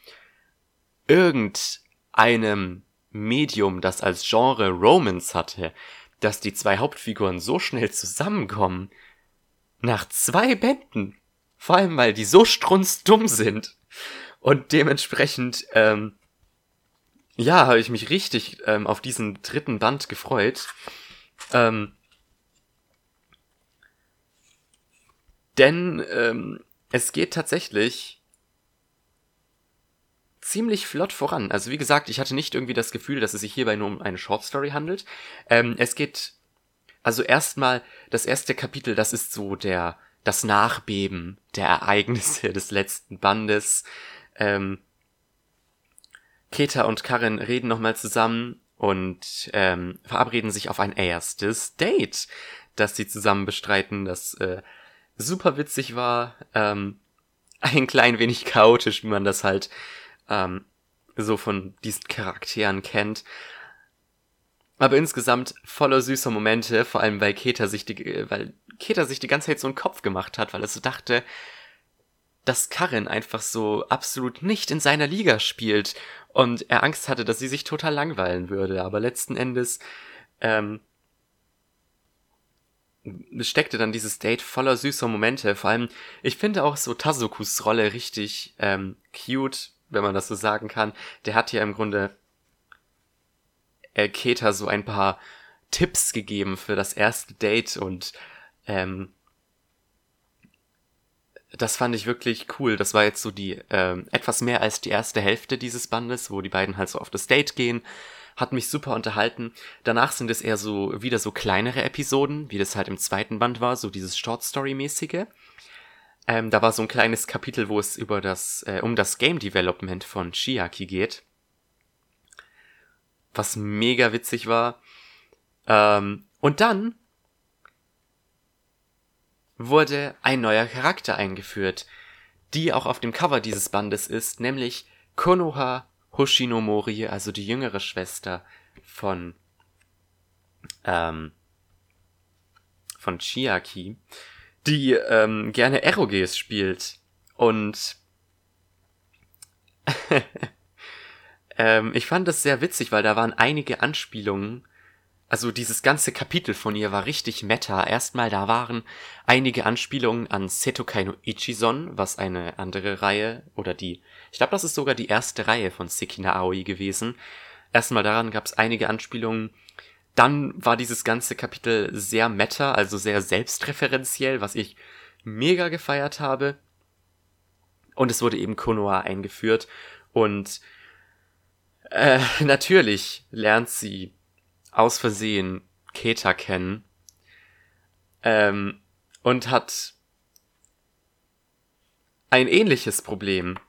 irgendeinem Medium, das als Genre Romance hatte, dass die zwei Hauptfiguren so schnell zusammenkommen. Nach zwei Bänden. Vor allem, weil die so strunzdumm sind. Und dementsprechend, ähm, ja, habe ich mich richtig ähm, auf diesen dritten Band gefreut. Ähm, denn ähm, es geht tatsächlich ziemlich flott voran. Also wie gesagt, ich hatte nicht irgendwie das Gefühl, dass es sich hierbei nur um eine Short Story handelt. Ähm, es geht also erstmal das erste Kapitel, das ist so der das Nachbeben der Ereignisse des letzten Bandes. Ähm, Keta und Karin reden nochmal zusammen und ähm, verabreden sich auf ein erstes Date, das sie zusammen bestreiten, das äh, super witzig war, ähm, ein klein wenig chaotisch, wie man das halt ähm, so von diesen Charakteren kennt. Aber insgesamt voller süßer Momente, vor allem weil Keta sich die, weil Keta sich die ganze Zeit so einen Kopf gemacht hat, weil er so dachte, dass Karin einfach so absolut nicht in seiner Liga spielt und er Angst hatte, dass sie sich total langweilen würde. Aber letzten Endes ähm, steckte dann dieses Date voller süßer Momente. Vor allem, ich finde auch so Tazukus Rolle richtig ähm, cute, wenn man das so sagen kann. Der hat ja im Grunde äh, Keta so ein paar Tipps gegeben für das erste Date und ähm, das fand ich wirklich cool. Das war jetzt so die ähm, etwas mehr als die erste Hälfte dieses Bandes, wo die beiden halt so auf das Date gehen. Hat mich super unterhalten. Danach sind es eher so wieder so kleinere Episoden, wie das halt im zweiten Band war, so dieses Short Story mäßige. Ähm, da war so ein kleines Kapitel, wo es über das äh, um das Game Development von Chiaki geht, was mega witzig war. Ähm, und dann wurde ein neuer Charakter eingeführt, die auch auf dem Cover dieses Bandes ist, nämlich Konoha Hoshinomori, also die jüngere Schwester von ähm, von Chiaki, die ähm, gerne Eroges spielt und ähm, ich fand das sehr witzig, weil da waren einige Anspielungen also dieses ganze Kapitel von ihr war richtig meta. Erstmal, da waren einige Anspielungen an Setokai no Ichison, was eine andere Reihe oder die, ich glaube, das ist sogar die erste Reihe von Sekina Aoi gewesen. Erstmal daran gab es einige Anspielungen. Dann war dieses ganze Kapitel sehr meta, also sehr selbstreferenziell, was ich mega gefeiert habe. Und es wurde eben Konoha eingeführt. Und äh, natürlich lernt sie aus Versehen Keta kennen ähm, und hat ein ähnliches Problem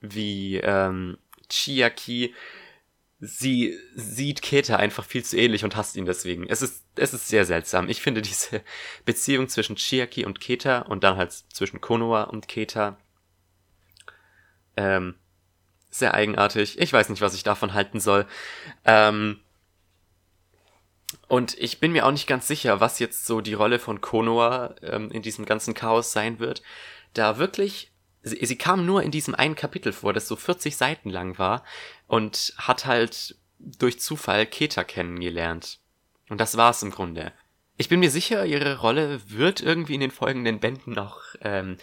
wie ähm, Chiaki. Sie sieht Keta einfach viel zu ähnlich und hasst ihn deswegen. Es ist, es ist sehr seltsam. Ich finde diese Beziehung zwischen Chiaki und Keta und dann halt zwischen Konoha und Keta ähm, sehr eigenartig. Ich weiß nicht, was ich davon halten soll. Ähm, und ich bin mir auch nicht ganz sicher, was jetzt so die Rolle von Konoa ähm, in diesem ganzen Chaos sein wird. Da wirklich, sie, sie kam nur in diesem einen Kapitel vor, das so 40 Seiten lang war und hat halt durch Zufall Keta kennengelernt. Und das war's im Grunde. Ich bin mir sicher, ihre Rolle wird irgendwie in den folgenden Bänden noch ähm,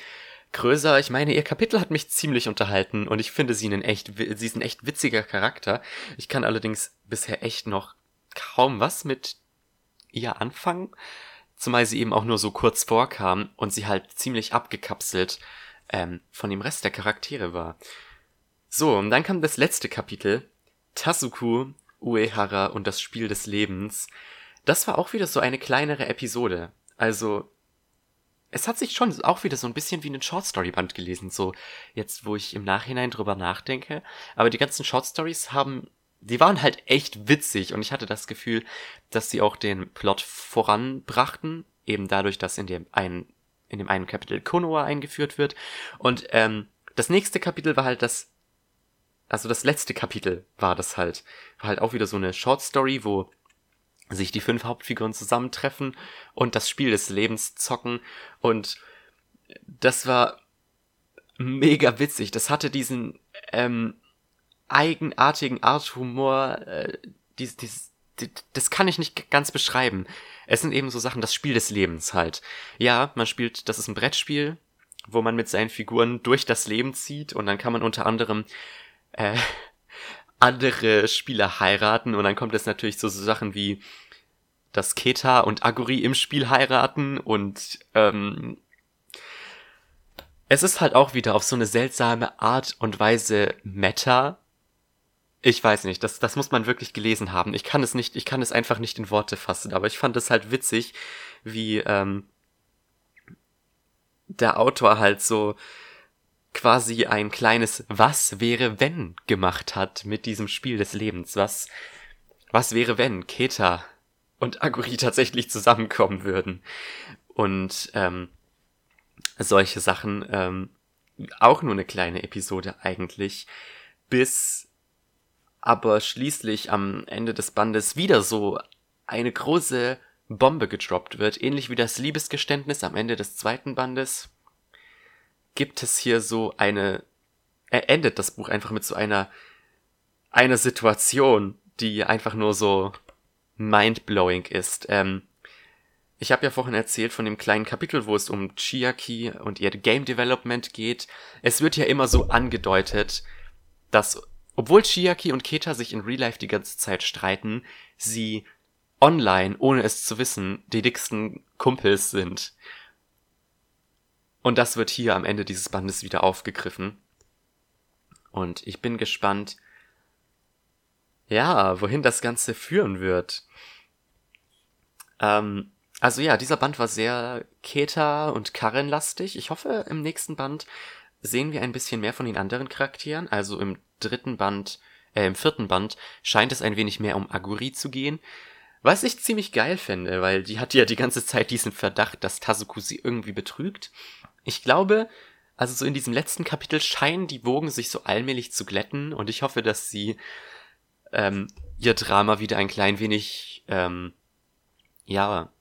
größer. Ich meine, ihr Kapitel hat mich ziemlich unterhalten und ich finde sie einen echt, sie ist ein echt witziger Charakter. Ich kann allerdings bisher echt noch kaum was mit ihr anfangen, zumal sie eben auch nur so kurz vorkam und sie halt ziemlich abgekapselt ähm, von dem Rest der Charaktere war. So, und dann kam das letzte Kapitel, Tasuku, Uehara und das Spiel des Lebens. das war auch wieder so eine kleinere Episode. Also, es hat sich schon auch wieder so ein bisschen wie ein Short Story Band gelesen, so jetzt, wo ich im Nachhinein drüber nachdenke. Aber die ganzen Short Stories haben, die waren halt echt witzig und ich hatte das Gefühl, dass sie auch den Plot voranbrachten, eben dadurch, dass in dem einen, in dem einen Kapitel Konoha eingeführt wird. Und ähm, das nächste Kapitel war halt das, also das letzte Kapitel war das halt, war halt auch wieder so eine Short Story, wo sich die fünf Hauptfiguren zusammentreffen und das Spiel des Lebens zocken. Und das war mega witzig. Das hatte diesen ähm, eigenartigen Art-Humor. Äh, dies, dies, dies, das kann ich nicht ganz beschreiben. Es sind eben so Sachen, das Spiel des Lebens halt. Ja, man spielt, das ist ein Brettspiel, wo man mit seinen Figuren durch das Leben zieht und dann kann man unter anderem äh, andere Spieler heiraten und dann kommt es natürlich zu so Sachen wie, dass Keta und Aguri im Spiel heiraten und ähm, es ist halt auch wieder auf so eine seltsame Art und Weise Meta. Ich weiß nicht, das, das muss man wirklich gelesen haben. Ich kann es nicht, ich kann es einfach nicht in Worte fassen, aber ich fand es halt witzig, wie ähm, der Autor halt so quasi ein kleines Was wäre wenn gemacht hat mit diesem Spiel des Lebens. Was, was wäre wenn Keta und Aguri tatsächlich zusammenkommen würden? Und ähm, solche Sachen, ähm, auch nur eine kleine Episode eigentlich, bis aber schließlich am Ende des Bandes wieder so eine große Bombe gedroppt wird, ähnlich wie das Liebesgeständnis am Ende des zweiten Bandes gibt es hier so eine, er endet das Buch einfach mit so einer, einer Situation, die einfach nur so mindblowing ist. Ähm, ich habe ja vorhin erzählt von dem kleinen Kapitel, wo es um Chiaki und ihr Game Development geht. Es wird ja immer so angedeutet, dass, obwohl Chiaki und Keta sich in Real Life die ganze Zeit streiten, sie online, ohne es zu wissen, die dicksten Kumpels sind. Und das wird hier am Ende dieses Bandes wieder aufgegriffen. Und ich bin gespannt, ja, wohin das Ganze führen wird. Ähm, also ja, dieser Band war sehr Keta und Karen lastig. Ich hoffe, im nächsten Band sehen wir ein bisschen mehr von den anderen Charakteren. Also im dritten Band, äh, im vierten Band scheint es ein wenig mehr um Aguri zu gehen. Was ich ziemlich geil fände, weil die hat ja die ganze Zeit diesen Verdacht, dass Tazuku sie irgendwie betrügt. Ich glaube, also so in diesem letzten Kapitel scheinen die Wogen sich so allmählich zu glätten und ich hoffe, dass sie ähm, ihr Drama wieder ein klein wenig, ähm, ja,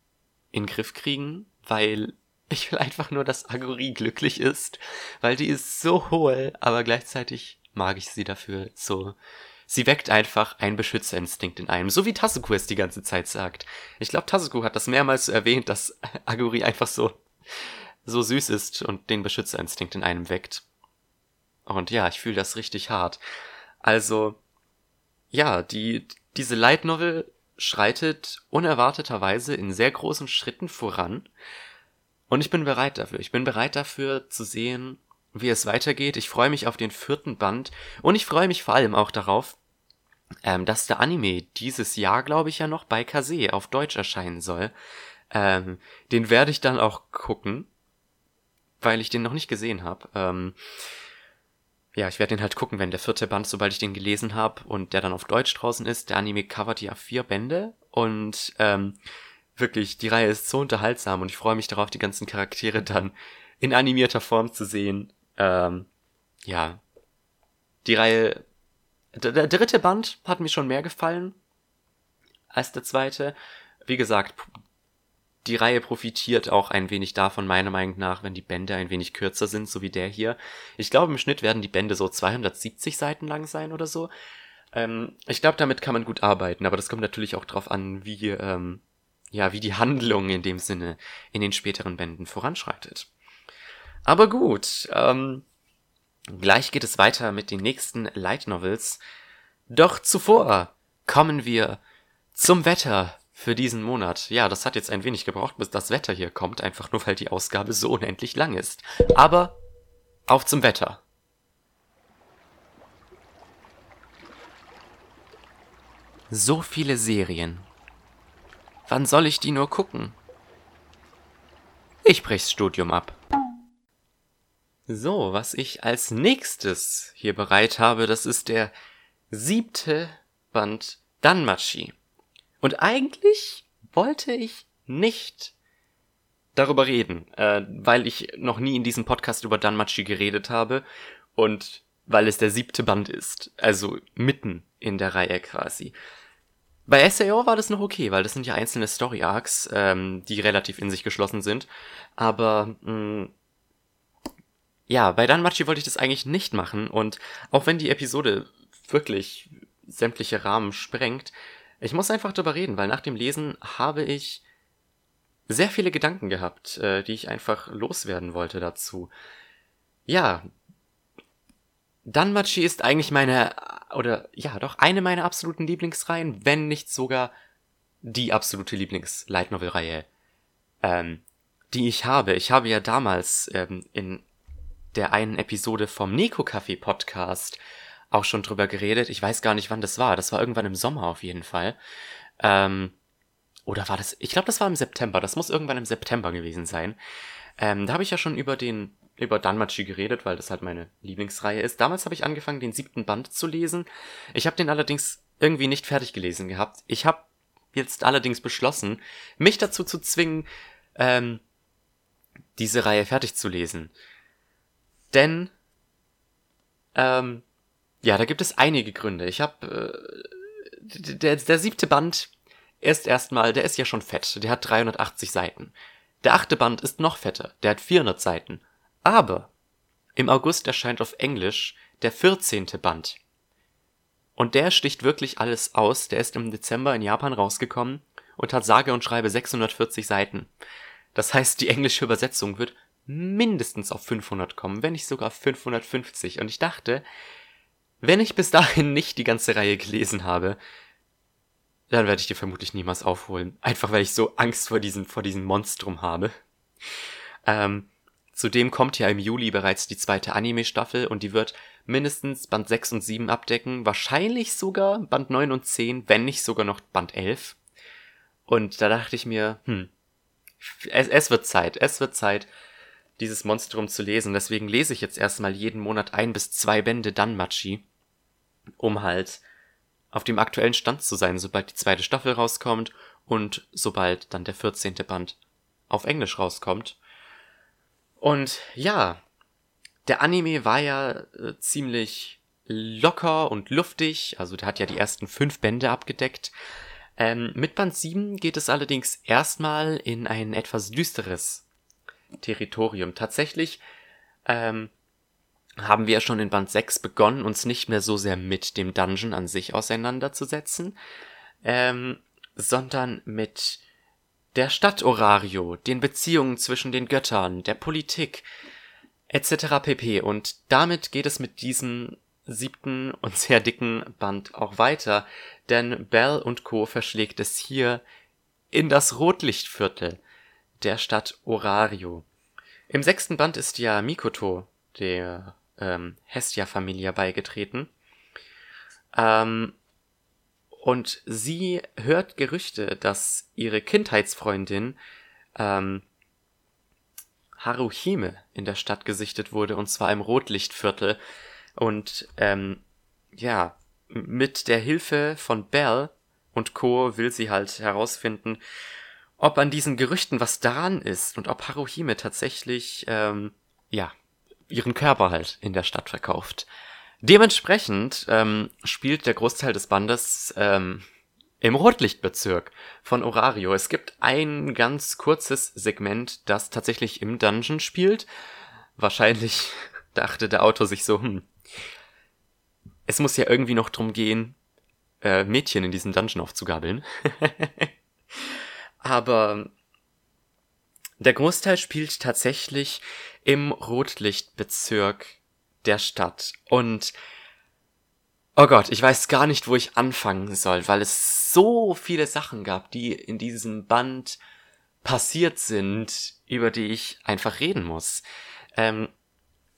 in den Griff kriegen, weil ich will einfach nur, dass Aguri glücklich ist, weil die ist so hohl, aber gleichzeitig mag ich sie dafür so. Sie weckt einfach einen Beschützerinstinkt in einem, so wie Tasuku es die ganze Zeit sagt. Ich glaube, Tasuku hat das mehrmals erwähnt, dass Aguri einfach so so süß ist und den Beschützerinstinkt in einem weckt. Und ja, ich fühle das richtig hart. Also, ja, die, diese Light Novel schreitet unerwarteterweise in sehr großen Schritten voran. Und ich bin bereit dafür. Ich bin bereit dafür zu sehen, wie es weitergeht. Ich freue mich auf den vierten Band und ich freue mich vor allem auch darauf, ähm, dass der Anime dieses Jahr, glaube ich, ja noch bei Kase auf Deutsch erscheinen soll. Ähm, den werde ich dann auch gucken weil ich den noch nicht gesehen habe. Ähm, ja, ich werde den halt gucken, wenn der vierte Band, sobald ich den gelesen habe und der dann auf Deutsch draußen ist. Der Anime covert ja vier Bände und ähm, wirklich, die Reihe ist so unterhaltsam und ich freue mich darauf, die ganzen Charaktere dann in animierter Form zu sehen. Ähm, ja, die Reihe, der, der dritte Band hat mir schon mehr gefallen als der zweite. Wie gesagt, die Reihe profitiert auch ein wenig davon, meiner Meinung nach, wenn die Bände ein wenig kürzer sind, so wie der hier. Ich glaube, im Schnitt werden die Bände so 270 Seiten lang sein oder so. Ähm, ich glaube, damit kann man gut arbeiten, aber das kommt natürlich auch drauf an, wie, ähm, ja, wie die Handlung in dem Sinne in den späteren Bänden voranschreitet. Aber gut, ähm, gleich geht es weiter mit den nächsten Light Novels. Doch zuvor kommen wir zum Wetter für diesen Monat. Ja, das hat jetzt ein wenig gebraucht, bis das Wetter hier kommt, einfach nur weil die Ausgabe so unendlich lang ist. Aber auf zum Wetter. So viele Serien. Wann soll ich die nur gucken? Ich brech's Studium ab. So, was ich als nächstes hier bereit habe, das ist der siebte Band Danmachi. Und eigentlich wollte ich nicht darüber reden, äh, weil ich noch nie in diesem Podcast über Danmachi geredet habe und weil es der siebte Band ist, also mitten in der Reihe quasi. Bei SAO war das noch okay, weil das sind ja einzelne Story Arcs, ähm, die relativ in sich geschlossen sind. Aber mh, mm, ja, bei Danmachi wollte ich das eigentlich nicht machen und auch wenn die Episode wirklich sämtliche Rahmen sprengt, ich muss einfach darüber reden, weil nach dem Lesen habe ich sehr viele Gedanken gehabt, äh, die ich einfach loswerden wollte dazu. Ja, Danmachi ist eigentlich meine, oder ja, doch eine meiner absoluten Lieblingsreihen, wenn nicht sogar die absolute Lieblings-Light Novel-Reihe, ähm, die ich habe. Ich habe ja damals ähm, in der einen Episode vom Nico Café Podcast auch schon drüber geredet. Ich weiß gar nicht, wann das war. Das war irgendwann im Sommer auf jeden Fall. Ähm, oder war das? Ich glaube, das war im September. Das muss irgendwann im September gewesen sein. Ähm, da habe ich ja schon über den über Danmachi geredet, weil das halt meine Lieblingsreihe ist. Damals habe ich angefangen, den siebten Band zu lesen. Ich habe den allerdings irgendwie nicht fertig gelesen gehabt. Ich habe jetzt allerdings beschlossen, mich dazu zu zwingen, ähm, diese Reihe fertig zu lesen. Denn, ähm, ja, da gibt es einige Gründe. Ich habe, äh, der, der siebte Band ist erstmal, der ist ja schon fett. Der hat 380 Seiten. Der achte Band ist noch fetter. Der hat 400 Seiten. Aber im August erscheint auf Englisch der 14. Band. Und der sticht wirklich alles aus. Der ist im Dezember in Japan rausgekommen und hat sage und schreibe 640 Seiten. Das heißt, die englische Übersetzung wird mindestens auf 500 kommen, wenn nicht sogar 550. Und ich dachte, wenn ich bis dahin nicht die ganze Reihe gelesen habe, dann werde ich die vermutlich niemals aufholen. Einfach weil ich so Angst vor diesem, vor diesem Monstrum habe. Ähm, Zudem kommt ja im Juli bereits die zweite Anime-Staffel und die wird mindestens Band 6 und 7 abdecken, wahrscheinlich sogar Band 9 und 10, wenn nicht sogar noch Band 11. Und da dachte ich mir, hm, es, es wird Zeit, es wird Zeit, dieses Monstrum zu lesen. Deswegen lese ich jetzt erstmal jeden Monat ein bis zwei Bände Danmachi, um halt auf dem aktuellen Stand zu sein, sobald die zweite Staffel rauskommt und sobald dann der 14. Band auf Englisch rauskommt. Und ja, der Anime war ja äh, ziemlich locker und luftig, also der hat ja die ersten fünf Bände abgedeckt. Ähm, mit Band 7 geht es allerdings erstmal in ein etwas düsteres Territorium. Tatsächlich ähm, haben wir ja schon in Band 6 begonnen, uns nicht mehr so sehr mit dem Dungeon an sich auseinanderzusetzen, ähm, sondern mit der Stadt Orario, den Beziehungen zwischen den Göttern, der Politik etc. pp. Und damit geht es mit diesem siebten und sehr dicken Band auch weiter, denn Bell und Co. verschlägt es hier in das Rotlichtviertel der Stadt Orario. Im sechsten Band ist ja Mikoto, der ähm, Hestia-Familie, beigetreten. Ähm, und sie hört Gerüchte, dass ihre Kindheitsfreundin ähm, Haruhime in der Stadt gesichtet wurde, und zwar im Rotlichtviertel. Und ähm, ja, mit der Hilfe von Bell und Co. will sie halt herausfinden, ob an diesen Gerüchten was daran ist und ob Haruhime tatsächlich, ähm, ja, ihren Körper halt in der Stadt verkauft. Dementsprechend ähm, spielt der Großteil des Bandes ähm, im Rotlichtbezirk von Orario. Es gibt ein ganz kurzes Segment, das tatsächlich im Dungeon spielt. Wahrscheinlich dachte der Autor sich so, hm, es muss ja irgendwie noch drum gehen, äh, Mädchen in diesem Dungeon aufzugabeln. Aber der Großteil spielt tatsächlich im Rotlichtbezirk der Stadt. Und oh Gott, ich weiß gar nicht, wo ich anfangen soll, weil es so viele Sachen gab, die in diesem Band passiert sind, über die ich einfach reden muss. Ähm,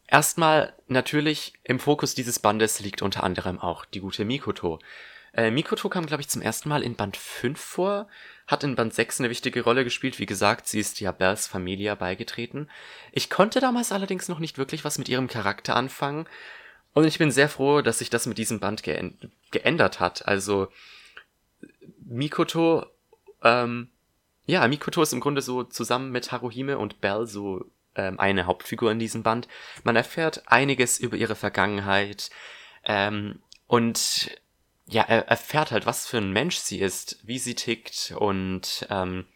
erstmal natürlich im Fokus dieses Bandes liegt unter anderem auch die gute Mikoto. Äh, Mikoto kam, glaube ich, zum ersten Mal in Band 5 vor, hat in Band 6 eine wichtige Rolle gespielt. Wie gesagt, sie ist ja Bells Familia beigetreten. Ich konnte damals allerdings noch nicht wirklich was mit ihrem Charakter anfangen. Und ich bin sehr froh, dass sich das mit diesem Band geändert hat. Also, Mikoto, ähm, ja, Mikoto ist im Grunde so zusammen mit Haruhime und Bell so ähm, eine Hauptfigur in diesem Band. Man erfährt einiges über ihre Vergangenheit ähm, und ja, er erfährt halt, was für ein Mensch sie ist, wie sie tickt und ähm,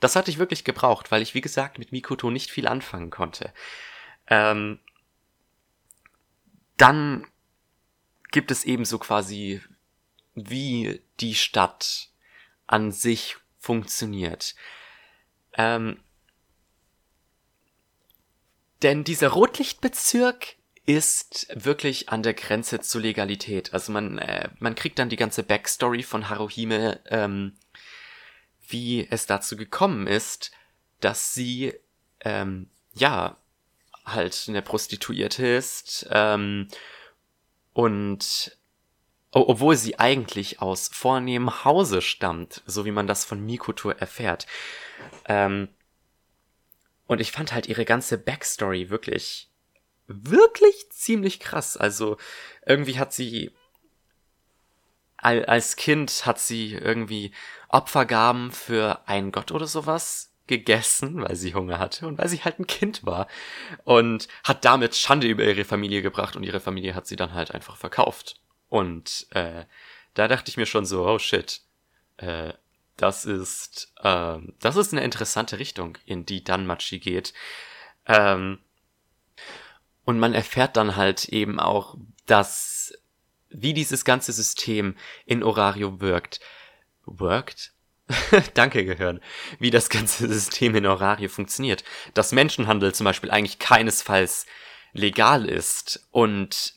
das hatte ich wirklich gebraucht, weil ich, wie gesagt, mit Mikoto nicht viel anfangen konnte. Ähm, dann gibt es ebenso quasi, wie die Stadt an sich funktioniert. Ähm, denn dieser Rotlichtbezirk ist wirklich an der Grenze zur Legalität. Also man, äh, man kriegt dann die ganze Backstory von Haruhime, ähm, wie es dazu gekommen ist, dass sie, ähm, ja, halt eine Prostituierte ist ähm, und obwohl sie eigentlich aus vornehmem Hause stammt, so wie man das von Mikoto erfährt. Ähm, und ich fand halt ihre ganze Backstory wirklich wirklich ziemlich krass. Also irgendwie hat sie als Kind hat sie irgendwie Opfergaben für einen Gott oder sowas gegessen, weil sie Hunger hatte und weil sie halt ein Kind war und hat damit Schande über ihre Familie gebracht und ihre Familie hat sie dann halt einfach verkauft. Und äh, da dachte ich mir schon so, oh shit, äh, das ist äh, das ist eine interessante Richtung, in die Danmachi geht. Ähm, und man erfährt dann halt eben auch, dass, wie dieses ganze System in Orario wirkt. Worked? Danke gehören. Wie das ganze System in Orario funktioniert. Dass Menschenhandel zum Beispiel eigentlich keinesfalls legal ist und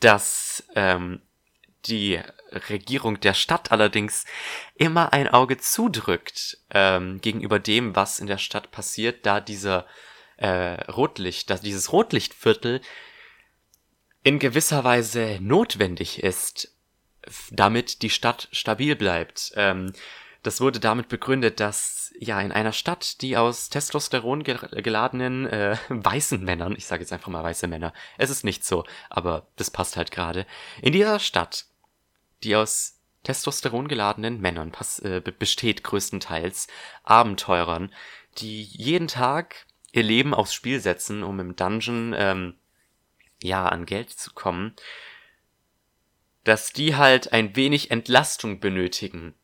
dass ähm, die Regierung der Stadt allerdings immer ein Auge zudrückt ähm, gegenüber dem, was in der Stadt passiert, da dieser äh, Rotlicht, dass dieses Rotlichtviertel in gewisser Weise notwendig ist, damit die Stadt stabil bleibt. Ähm, das wurde damit begründet, dass ja in einer Stadt, die aus Testosteron geladenen äh, weißen Männern, ich sage jetzt einfach mal weiße Männer, es ist nicht so, aber das passt halt gerade, in dieser Stadt, die aus Testosteron geladenen Männern pass, äh, besteht größtenteils, Abenteurern, die jeden Tag ihr Leben aufs Spiel setzen, um im Dungeon ähm, ja an Geld zu kommen, dass die halt ein wenig Entlastung benötigen.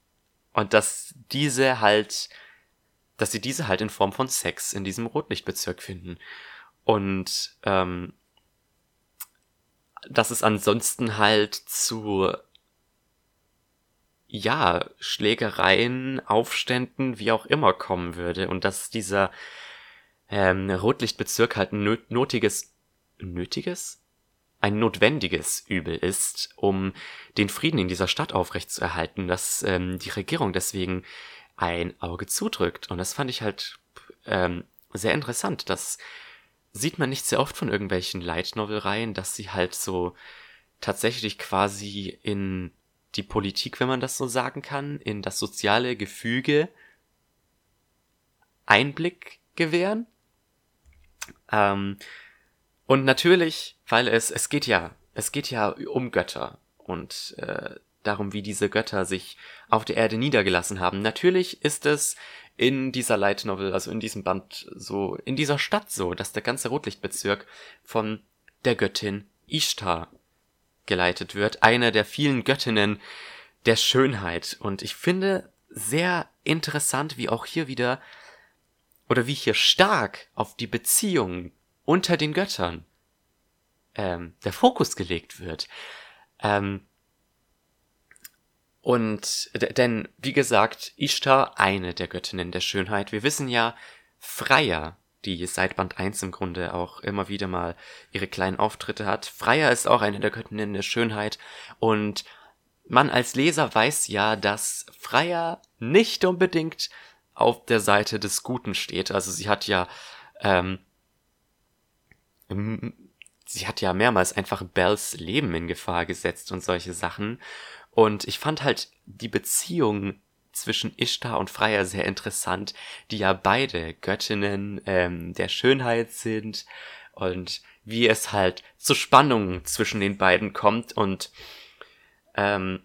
Und dass diese halt, dass sie diese halt in Form von Sex in diesem Rotlichtbezirk finden. Und ähm, dass es ansonsten halt zu ja, Schlägereien, Aufständen, wie auch immer kommen würde. Und dass dieser ähm, Rotlichtbezirk halt ein notiges, nötiges? Ein notwendiges Übel ist, um den Frieden in dieser Stadt aufrechtzuerhalten, dass ähm, die Regierung deswegen ein Auge zudrückt. Und das fand ich halt ähm, sehr interessant. Das sieht man nicht sehr oft von irgendwelchen Light Novel Reihen, dass sie halt so tatsächlich quasi in die Politik, wenn man das so sagen kann, in das soziale Gefüge Einblick gewähren. Ähm, und natürlich, weil es, es geht ja, es geht ja um Götter und äh, darum, wie diese Götter sich auf der Erde niedergelassen haben. Natürlich ist es in dieser Light Novel, also in diesem Band so, in dieser Stadt so, dass der ganze Rotlichtbezirk von der Göttin Ishtar geleitet wird, eine der vielen Göttinnen der Schönheit. Und ich finde sehr interessant, wie auch hier wieder oder wie hier stark auf die Beziehung unter den Göttern ähm, der Fokus gelegt wird. Ähm, und denn, wie gesagt, Ishtar eine der Göttinnen der Schönheit. Wir wissen ja, Freya, die seit Band 1 im Grunde auch immer wieder mal ihre kleinen Auftritte hat. Freya ist auch eine der Göttinnen der Schönheit und man als Leser weiß ja, dass Freya nicht unbedingt auf der Seite des Guten steht. Also sie hat ja, ähm, sie hat ja mehrmals einfach Bells Leben in Gefahr gesetzt und solche Sachen. Und ich fand halt die Beziehung zwischen Ishtar und Freya sehr interessant, die ja beide Göttinnen ähm, der Schönheit sind und wie es halt zu Spannungen zwischen den beiden kommt und ähm,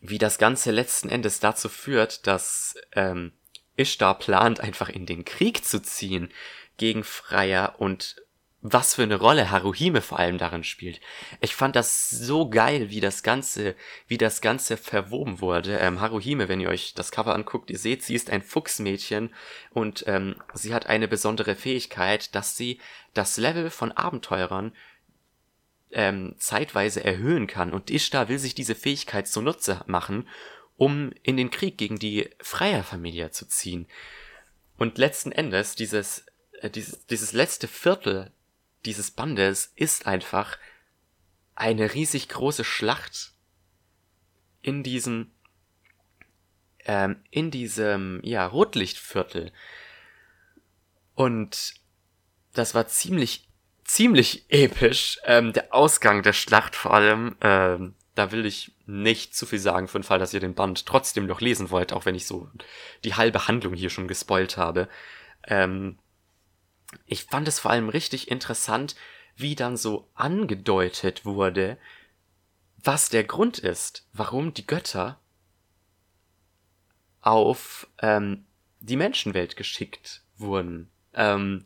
wie das Ganze letzten Endes dazu führt, dass ähm, Ishtar plant, einfach in den Krieg zu ziehen gegen Freya und was für eine Rolle Haruhime vor allem darin spielt. Ich fand das so geil, wie das Ganze, wie das Ganze verwoben wurde. Ähm, Haruhime, wenn ihr euch das Cover anguckt, ihr seht, sie ist ein Fuchsmädchen und ähm, sie hat eine besondere Fähigkeit, dass sie das Level von Abenteurern ähm, zeitweise erhöhen kann. Und Ishtar will sich diese Fähigkeit zunutze machen, um in den Krieg gegen die Freierfamilie zu ziehen. Und letzten Endes, dieses, äh, dieses, dieses letzte Viertel dieses Bandes ist einfach eine riesig große Schlacht in diesem ähm, in diesem ja Rotlichtviertel und das war ziemlich ziemlich episch ähm, der Ausgang der Schlacht vor allem ähm, da will ich nicht zu viel sagen für den Fall, dass ihr den Band trotzdem noch lesen wollt, auch wenn ich so die halbe Handlung hier schon gespoilt habe. Ähm, ich fand es vor allem richtig interessant, wie dann so angedeutet wurde, was der Grund ist, warum die Götter auf ähm, die Menschenwelt geschickt wurden. Ähm,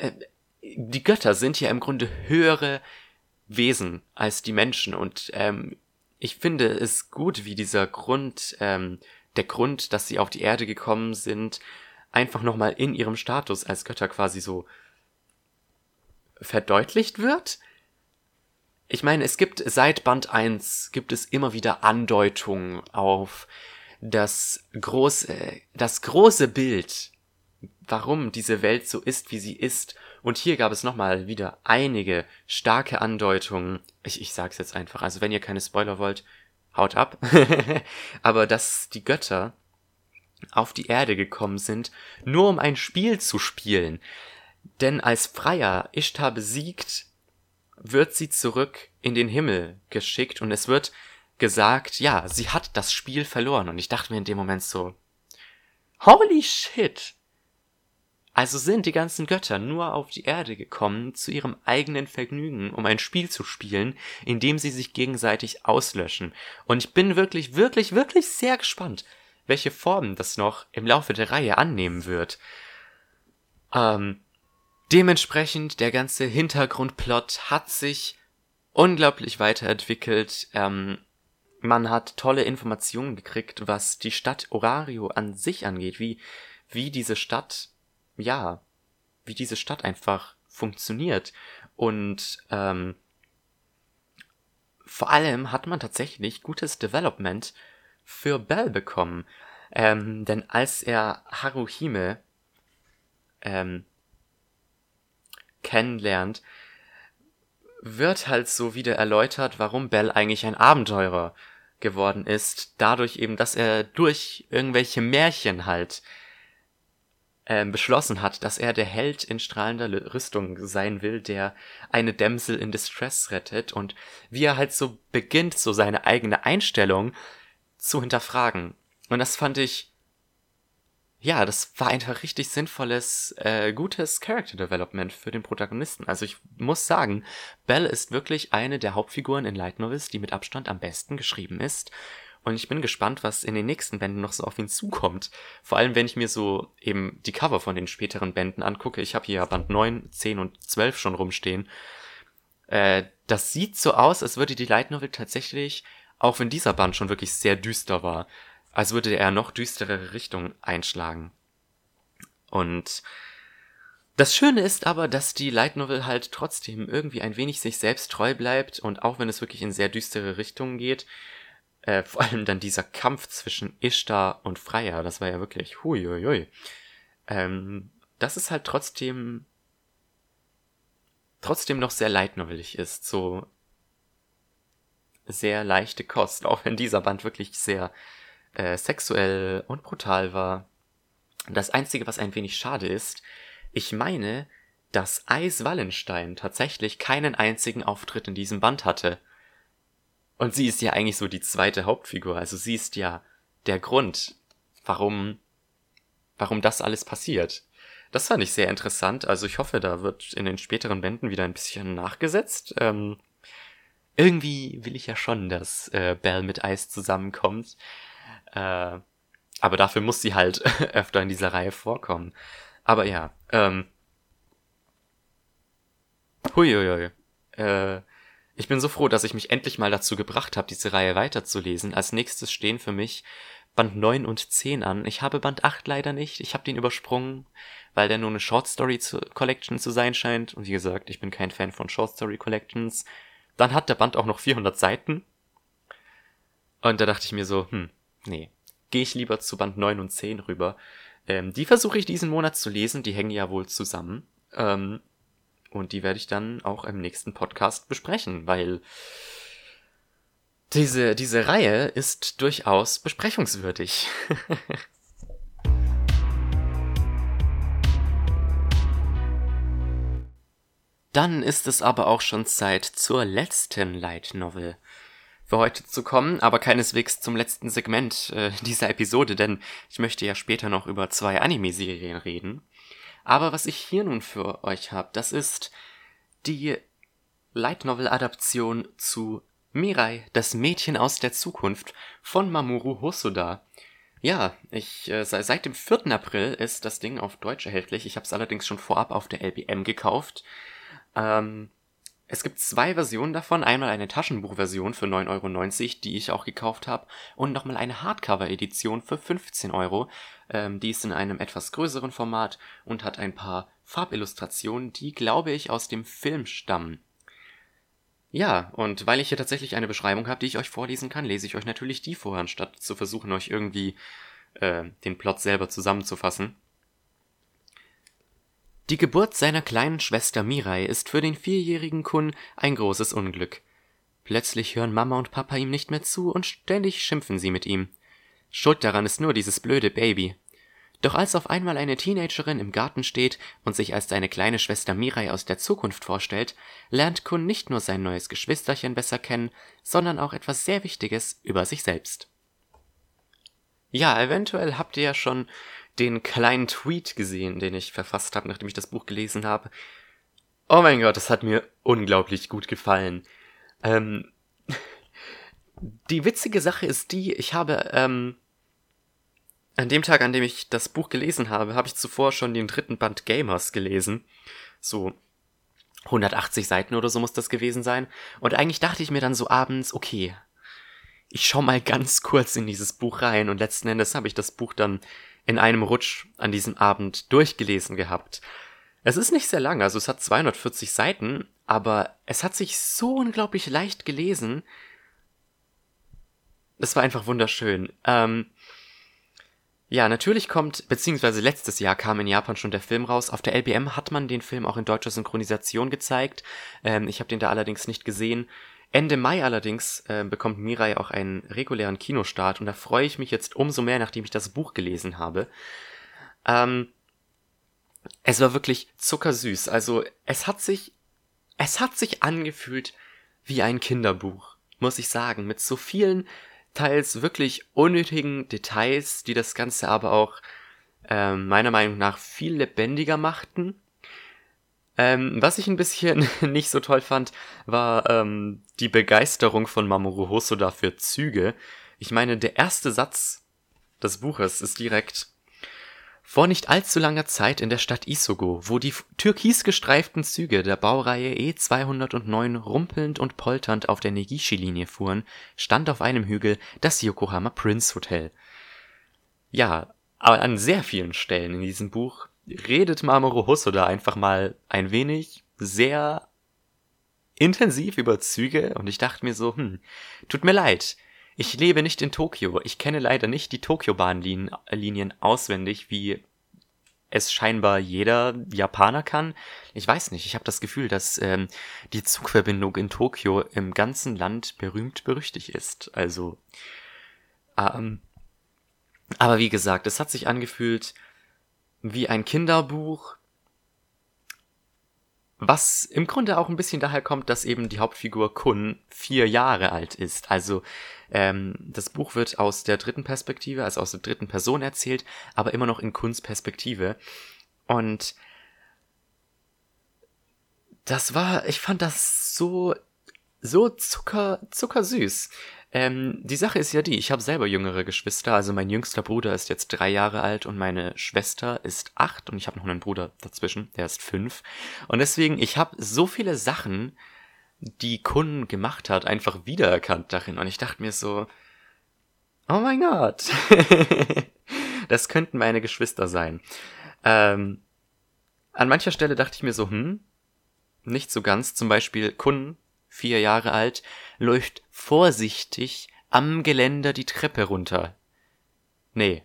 äh, die Götter sind ja im Grunde höhere Wesen als die Menschen und ähm, ich finde es gut, wie dieser Grund ähm, der Grund, dass sie auf die Erde gekommen sind, einfach nochmal in ihrem Status als Götter quasi so verdeutlicht wird. Ich meine, es gibt seit Band 1 gibt es immer wieder Andeutungen auf das große, das große Bild, warum diese Welt so ist, wie sie ist. Und hier gab es nochmal wieder einige starke Andeutungen. Ich, ich sag's jetzt einfach. Also wenn ihr keine Spoiler wollt, haut ab. Aber dass die Götter auf die Erde gekommen sind, nur um ein Spiel zu spielen. Denn als Freier Ishtar besiegt, wird sie zurück in den Himmel geschickt und es wird gesagt, ja, sie hat das Spiel verloren. Und ich dachte mir in dem Moment so, holy shit! Also sind die ganzen Götter nur auf die Erde gekommen zu ihrem eigenen Vergnügen, um ein Spiel zu spielen, in dem sie sich gegenseitig auslöschen. Und ich bin wirklich, wirklich, wirklich sehr gespannt, welche Formen das noch im Laufe der Reihe annehmen wird. Ähm, dementsprechend, der ganze Hintergrundplot hat sich unglaublich weiterentwickelt. Ähm, man hat tolle Informationen gekriegt, was die Stadt Orario an sich angeht, wie, wie diese Stadt ja, wie diese Stadt einfach funktioniert. Und ähm, vor allem hat man tatsächlich gutes Development für Bell bekommen. Ähm, denn als er Haruhime ähm, kennenlernt, wird halt so wieder erläutert, warum Bell eigentlich ein Abenteurer geworden ist. Dadurch eben, dass er durch irgendwelche Märchen halt ähm, beschlossen hat, dass er der Held in strahlender Rüstung sein will, der eine Dämsel in Distress rettet und wie er halt so beginnt, so seine eigene Einstellung zu hinterfragen. Und das fand ich, ja, das war einfach richtig sinnvolles, äh, gutes Character Development für den Protagonisten. Also ich muss sagen, Belle ist wirklich eine der Hauptfiguren in Light Novels, die mit Abstand am besten geschrieben ist. Und ich bin gespannt, was in den nächsten Bänden noch so auf ihn zukommt. Vor allem, wenn ich mir so eben die Cover von den späteren Bänden angucke. Ich habe hier Band 9, 10 und 12 schon rumstehen. Äh, das sieht so aus, als würde die Light Novel tatsächlich, auch wenn dieser Band schon wirklich sehr düster war, als würde er noch düsterere Richtung einschlagen. Und das Schöne ist aber, dass die Light Novel halt trotzdem irgendwie ein wenig sich selbst treu bleibt und auch wenn es wirklich in sehr düstere Richtungen geht, äh, vor allem dann dieser Kampf zwischen Ishtar und Freya, das war ja wirklich huiuiui. Ähm, das ist halt trotzdem trotzdem noch sehr leitnovelig ist, so sehr leichte Kost, auch wenn dieser Band wirklich sehr äh, sexuell und brutal war. Das Einzige, was ein wenig schade ist, ich meine, dass Eis Wallenstein tatsächlich keinen einzigen Auftritt in diesem Band hatte. Und sie ist ja eigentlich so die zweite Hauptfigur, also sie ist ja der Grund, warum, warum das alles passiert. Das fand ich sehr interessant, also ich hoffe, da wird in den späteren Bänden wieder ein bisschen nachgesetzt. Ähm, irgendwie will ich ja schon, dass äh, Belle mit Eis zusammenkommt. Äh, aber dafür muss sie halt öfter in dieser Reihe vorkommen. Aber ja, ähm, Huiuiui. Äh, ich bin so froh, dass ich mich endlich mal dazu gebracht habe, diese Reihe weiterzulesen. Als nächstes stehen für mich Band 9 und 10 an. Ich habe Band 8 leider nicht. Ich habe den übersprungen, weil der nur eine Short Story Collection zu sein scheint. Und wie gesagt, ich bin kein Fan von Short Story Collections. Dann hat der Band auch noch 400 Seiten. Und da dachte ich mir so, hm, nee, gehe ich lieber zu Band 9 und 10 rüber. Ähm, die versuche ich diesen Monat zu lesen, die hängen ja wohl zusammen. Ähm, und die werde ich dann auch im nächsten Podcast besprechen, weil diese, diese Reihe ist durchaus besprechungswürdig. Dann ist es aber auch schon Zeit zur letzten Light Novel für heute zu kommen, aber keineswegs zum letzten Segment äh, dieser Episode, denn ich möchte ja später noch über zwei Anime-Serien reden. Aber was ich hier nun für euch habe, das ist die Light Novel Adaption zu Mirai, das Mädchen aus der Zukunft von Mamoru Hosoda. Ja, ich äh, seit dem 4. April ist das Ding auf Deutsch erhältlich. Ich habe es allerdings schon vorab auf der LBM gekauft. Ähm, es gibt zwei Versionen davon. Einmal eine Taschenbuchversion für 9,90 Euro, die ich auch gekauft habe, und nochmal eine Hardcover-Edition für 15 Euro. Ähm, die ist in einem etwas größeren Format und hat ein paar Farbillustrationen, die, glaube ich, aus dem Film stammen. Ja, und weil ich hier tatsächlich eine Beschreibung habe, die ich euch vorlesen kann, lese ich euch natürlich die vor, anstatt zu versuchen, euch irgendwie äh, den Plot selber zusammenzufassen. Die Geburt seiner kleinen Schwester Mirai ist für den vierjährigen Kun ein großes Unglück. Plötzlich hören Mama und Papa ihm nicht mehr zu und ständig schimpfen sie mit ihm. Schuld daran ist nur dieses blöde Baby. Doch als auf einmal eine Teenagerin im Garten steht und sich als seine kleine Schwester Mirai aus der Zukunft vorstellt, lernt Kun nicht nur sein neues Geschwisterchen besser kennen, sondern auch etwas sehr Wichtiges über sich selbst. Ja, eventuell habt ihr ja schon den kleinen Tweet gesehen, den ich verfasst habe, nachdem ich das Buch gelesen habe. Oh mein Gott, das hat mir unglaublich gut gefallen. Ähm, die witzige Sache ist die, ich habe ähm, an dem Tag, an dem ich das Buch gelesen habe, habe ich zuvor schon den dritten Band Gamers gelesen. So 180 Seiten oder so muss das gewesen sein. Und eigentlich dachte ich mir dann so abends, okay, ich schau mal ganz kurz in dieses Buch rein und letzten Endes habe ich das Buch dann in einem Rutsch an diesem Abend durchgelesen gehabt. Es ist nicht sehr lang, also es hat 240 Seiten, aber es hat sich so unglaublich leicht gelesen. Es war einfach wunderschön. Ähm, ja, natürlich kommt, beziehungsweise letztes Jahr kam in Japan schon der Film raus. Auf der LBM hat man den Film auch in deutscher Synchronisation gezeigt. Ähm, ich habe den da allerdings nicht gesehen. Ende Mai allerdings äh, bekommt Mirai auch einen regulären Kinostart und da freue ich mich jetzt umso mehr, nachdem ich das Buch gelesen habe. Ähm, es war wirklich zuckersüß. Also es hat sich, es hat sich angefühlt wie ein Kinderbuch, muss ich sagen, mit so vielen teils wirklich unnötigen Details, die das Ganze aber auch äh, meiner Meinung nach viel lebendiger machten. Ähm, was ich ein bisschen nicht so toll fand, war ähm, die Begeisterung von Mamoru Hosoda für Züge. Ich meine, der erste Satz des Buches ist direkt vor nicht allzu langer Zeit in der Stadt Isogo, wo die türkis gestreiften Züge der Baureihe E209 rumpelnd und polternd auf der Negishi-Linie fuhren, stand auf einem Hügel das Yokohama Prince Hotel. Ja, aber an sehr vielen Stellen in diesem Buch redet Mamoru Hosoda einfach mal ein wenig sehr intensiv über Züge und ich dachte mir so, hm, tut mir leid. Ich lebe nicht in Tokio. Ich kenne leider nicht die Tokio-Bahnlinien auswendig, wie es scheinbar jeder Japaner kann. Ich weiß nicht, ich habe das Gefühl, dass ähm, die Zugverbindung in Tokio im ganzen Land berühmt berüchtigt ist. Also, ähm, aber wie gesagt, es hat sich angefühlt wie ein Kinderbuch, was im Grunde auch ein bisschen daher kommt, dass eben die Hauptfigur Kun vier Jahre alt ist. Also ähm, das Buch wird aus der dritten Perspektive, also aus der dritten Person erzählt, aber immer noch in Kuns Perspektive. Und das war, ich fand das so, so zucker, zuckersüß. Ähm, die Sache ist ja die, ich habe selber jüngere Geschwister, also mein jüngster Bruder ist jetzt drei Jahre alt und meine Schwester ist acht und ich habe noch einen Bruder dazwischen, der ist fünf. Und deswegen, ich habe so viele Sachen, die Kun gemacht hat, einfach wiedererkannt darin. Und ich dachte mir so, oh mein Gott, das könnten meine Geschwister sein. Ähm, an mancher Stelle dachte ich mir so, hm, nicht so ganz. Zum Beispiel Kun vier Jahre alt, läuft vorsichtig am Geländer die Treppe runter. Nee.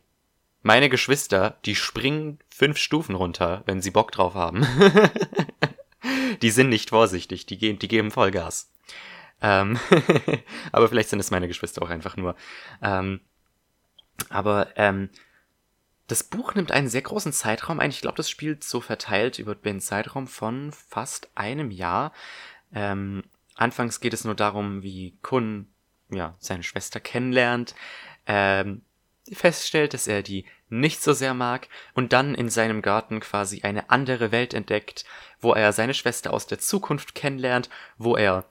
Meine Geschwister, die springen fünf Stufen runter, wenn sie Bock drauf haben. die sind nicht vorsichtig, die gehen, die geben Vollgas. Ähm aber vielleicht sind es meine Geschwister auch einfach nur. Ähm aber ähm, das Buch nimmt einen sehr großen Zeitraum ein. Ich glaube, das spielt so verteilt über den Zeitraum von fast einem Jahr. Ähm, Anfangs geht es nur darum, wie Kun ja, seine Schwester kennenlernt, ähm, feststellt, dass er die nicht so sehr mag und dann in seinem Garten quasi eine andere Welt entdeckt, wo er seine Schwester aus der Zukunft kennenlernt, wo er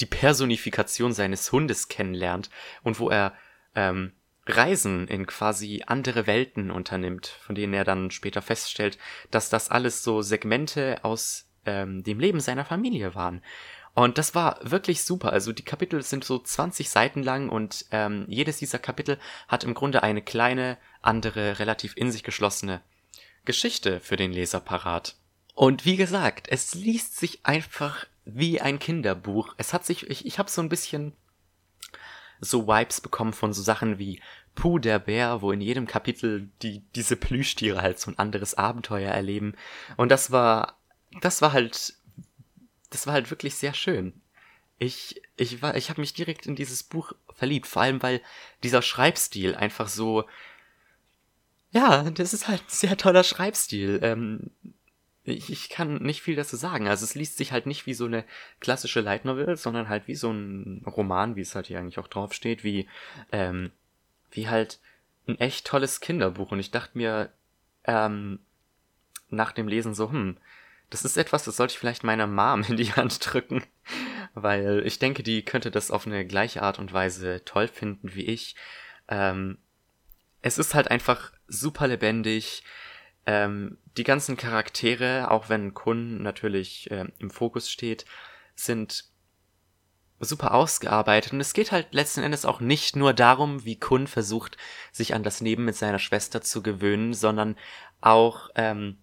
die Personifikation seines Hundes kennenlernt und wo er ähm, Reisen in quasi andere Welten unternimmt, von denen er dann später feststellt, dass das alles so Segmente aus ähm, dem Leben seiner Familie waren. Und das war wirklich super. Also die Kapitel sind so 20 Seiten lang und ähm, jedes dieser Kapitel hat im Grunde eine kleine, andere, relativ in sich geschlossene Geschichte für den Leser parat. Und wie gesagt, es liest sich einfach wie ein Kinderbuch. Es hat sich, ich, ich habe so ein bisschen so Vibes bekommen von so Sachen wie Puh der Bär, wo in jedem Kapitel die diese Plüschtiere halt so ein anderes Abenteuer erleben. Und das war, das war halt das war halt wirklich sehr schön. Ich, ich war, ich habe mich direkt in dieses Buch verliebt, vor allem weil dieser Schreibstil einfach so, ja, das ist halt ein sehr toller Schreibstil. Ähm, ich, ich kann nicht viel dazu sagen. Also es liest sich halt nicht wie so eine klassische Light Novel, sondern halt wie so ein Roman, wie es halt hier eigentlich auch draufsteht, wie, ähm, wie halt ein echt tolles Kinderbuch. Und ich dachte mir, ähm, nach dem Lesen so, hm, das ist etwas, das sollte ich vielleicht meiner Mom in die Hand drücken, weil ich denke, die könnte das auf eine gleiche Art und Weise toll finden wie ich. Ähm, es ist halt einfach super lebendig. Ähm, die ganzen Charaktere, auch wenn Kun natürlich äh, im Fokus steht, sind super ausgearbeitet. Und es geht halt letzten Endes auch nicht nur darum, wie Kun versucht, sich an das Leben mit seiner Schwester zu gewöhnen, sondern auch ähm,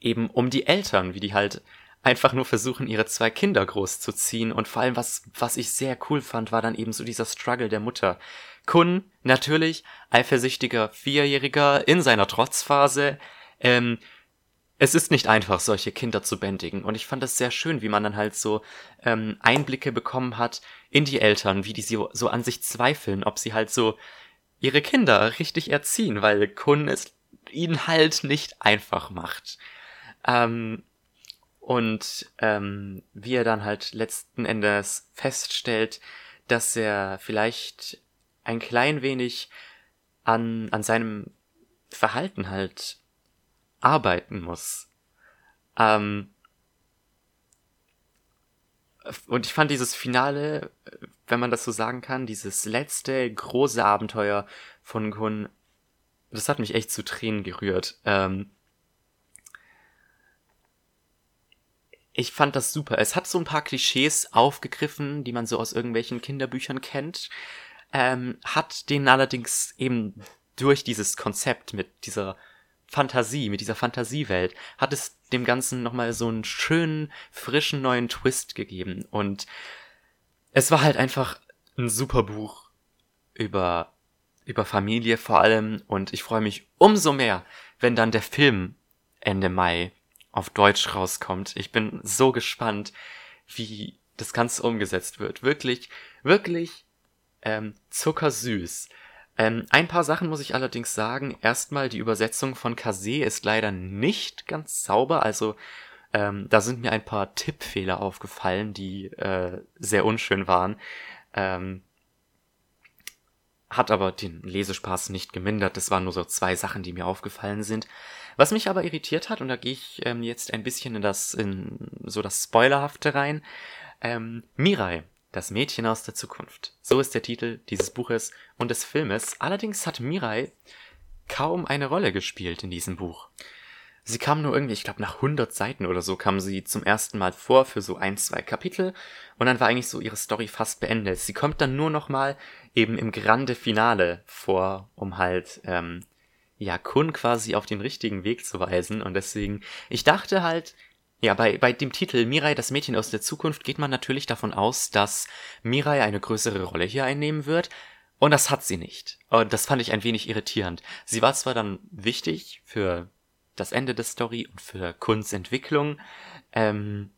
eben um die Eltern, wie die halt einfach nur versuchen, ihre zwei Kinder großzuziehen. Und vor allem, was, was ich sehr cool fand, war dann eben so dieser Struggle der Mutter. Kun, natürlich, eifersüchtiger Vierjähriger in seiner Trotzphase. Ähm, es ist nicht einfach, solche Kinder zu bändigen. Und ich fand das sehr schön, wie man dann halt so ähm, Einblicke bekommen hat in die Eltern, wie die so, so an sich zweifeln, ob sie halt so ihre Kinder richtig erziehen, weil Kun es ihnen halt nicht einfach macht. Ähm, und ähm, wie er dann halt letzten Endes feststellt, dass er vielleicht ein klein wenig an, an seinem Verhalten halt arbeiten muss. Ähm, und ich fand dieses Finale, wenn man das so sagen kann, dieses letzte große Abenteuer von Kun, das hat mich echt zu Tränen gerührt. Ähm, ich fand das super. Es hat so ein paar Klischees aufgegriffen, die man so aus irgendwelchen Kinderbüchern kennt, ähm, hat den allerdings eben durch dieses Konzept mit dieser Fantasie, mit dieser Fantasiewelt, hat es dem Ganzen nochmal so einen schönen, frischen neuen Twist gegeben. Und es war halt einfach ein super Buch über, über Familie vor allem. Und ich freue mich umso mehr, wenn dann der Film Ende Mai auf Deutsch rauskommt. Ich bin so gespannt, wie das Ganze umgesetzt wird. Wirklich, wirklich ähm, zuckersüß. Ähm, ein paar Sachen muss ich allerdings sagen. Erstmal, die Übersetzung von Kase ist leider nicht ganz sauber. Also ähm, da sind mir ein paar Tippfehler aufgefallen, die äh, sehr unschön waren. Ähm, hat aber den Lesespaß nicht gemindert. Das waren nur so zwei Sachen, die mir aufgefallen sind. Was mich aber irritiert hat, und da gehe ich ähm, jetzt ein bisschen in das, in so das Spoilerhafte rein, ähm, Mirai, das Mädchen aus der Zukunft. So ist der Titel dieses Buches und des Filmes. Allerdings hat Mirai kaum eine Rolle gespielt in diesem Buch. Sie kam nur irgendwie, ich glaube, nach 100 Seiten oder so kam sie zum ersten Mal vor für so ein, zwei Kapitel und dann war eigentlich so ihre Story fast beendet. Sie kommt dann nur noch mal eben im Grande Finale vor, um halt ähm, ja Kun quasi auf den richtigen Weg zu weisen und deswegen, ich dachte halt, ja, bei, bei dem Titel Mirai, das Mädchen aus der Zukunft, geht man natürlich davon aus, dass Mirai eine größere Rolle hier einnehmen wird. Und das hat sie nicht. Und das fand ich ein wenig irritierend. Sie war zwar dann wichtig für das Ende der Story und für Kunstentwicklung. Ähm,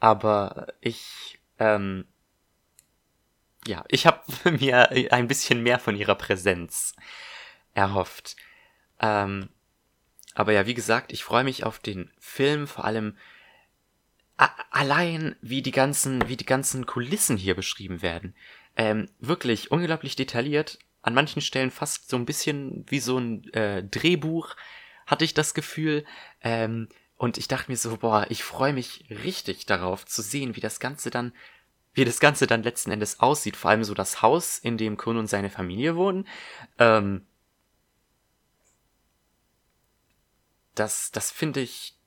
aber ich, ähm, ja, ich habe mir ein bisschen mehr von ihrer Präsenz erhofft. Ähm, aber ja, wie gesagt, ich freue mich auf den Film, vor allem allein wie die ganzen, wie die ganzen Kulissen hier beschrieben werden. Ähm, wirklich unglaublich detailliert an manchen Stellen fast so ein bisschen wie so ein äh, Drehbuch, hatte ich das Gefühl. Ähm, und ich dachte mir so, boah, ich freue mich richtig darauf zu sehen, wie das Ganze dann, wie das Ganze dann letzten Endes aussieht. Vor allem so das Haus, in dem Kun und seine Familie wohnen. Ähm, das, das finde ich,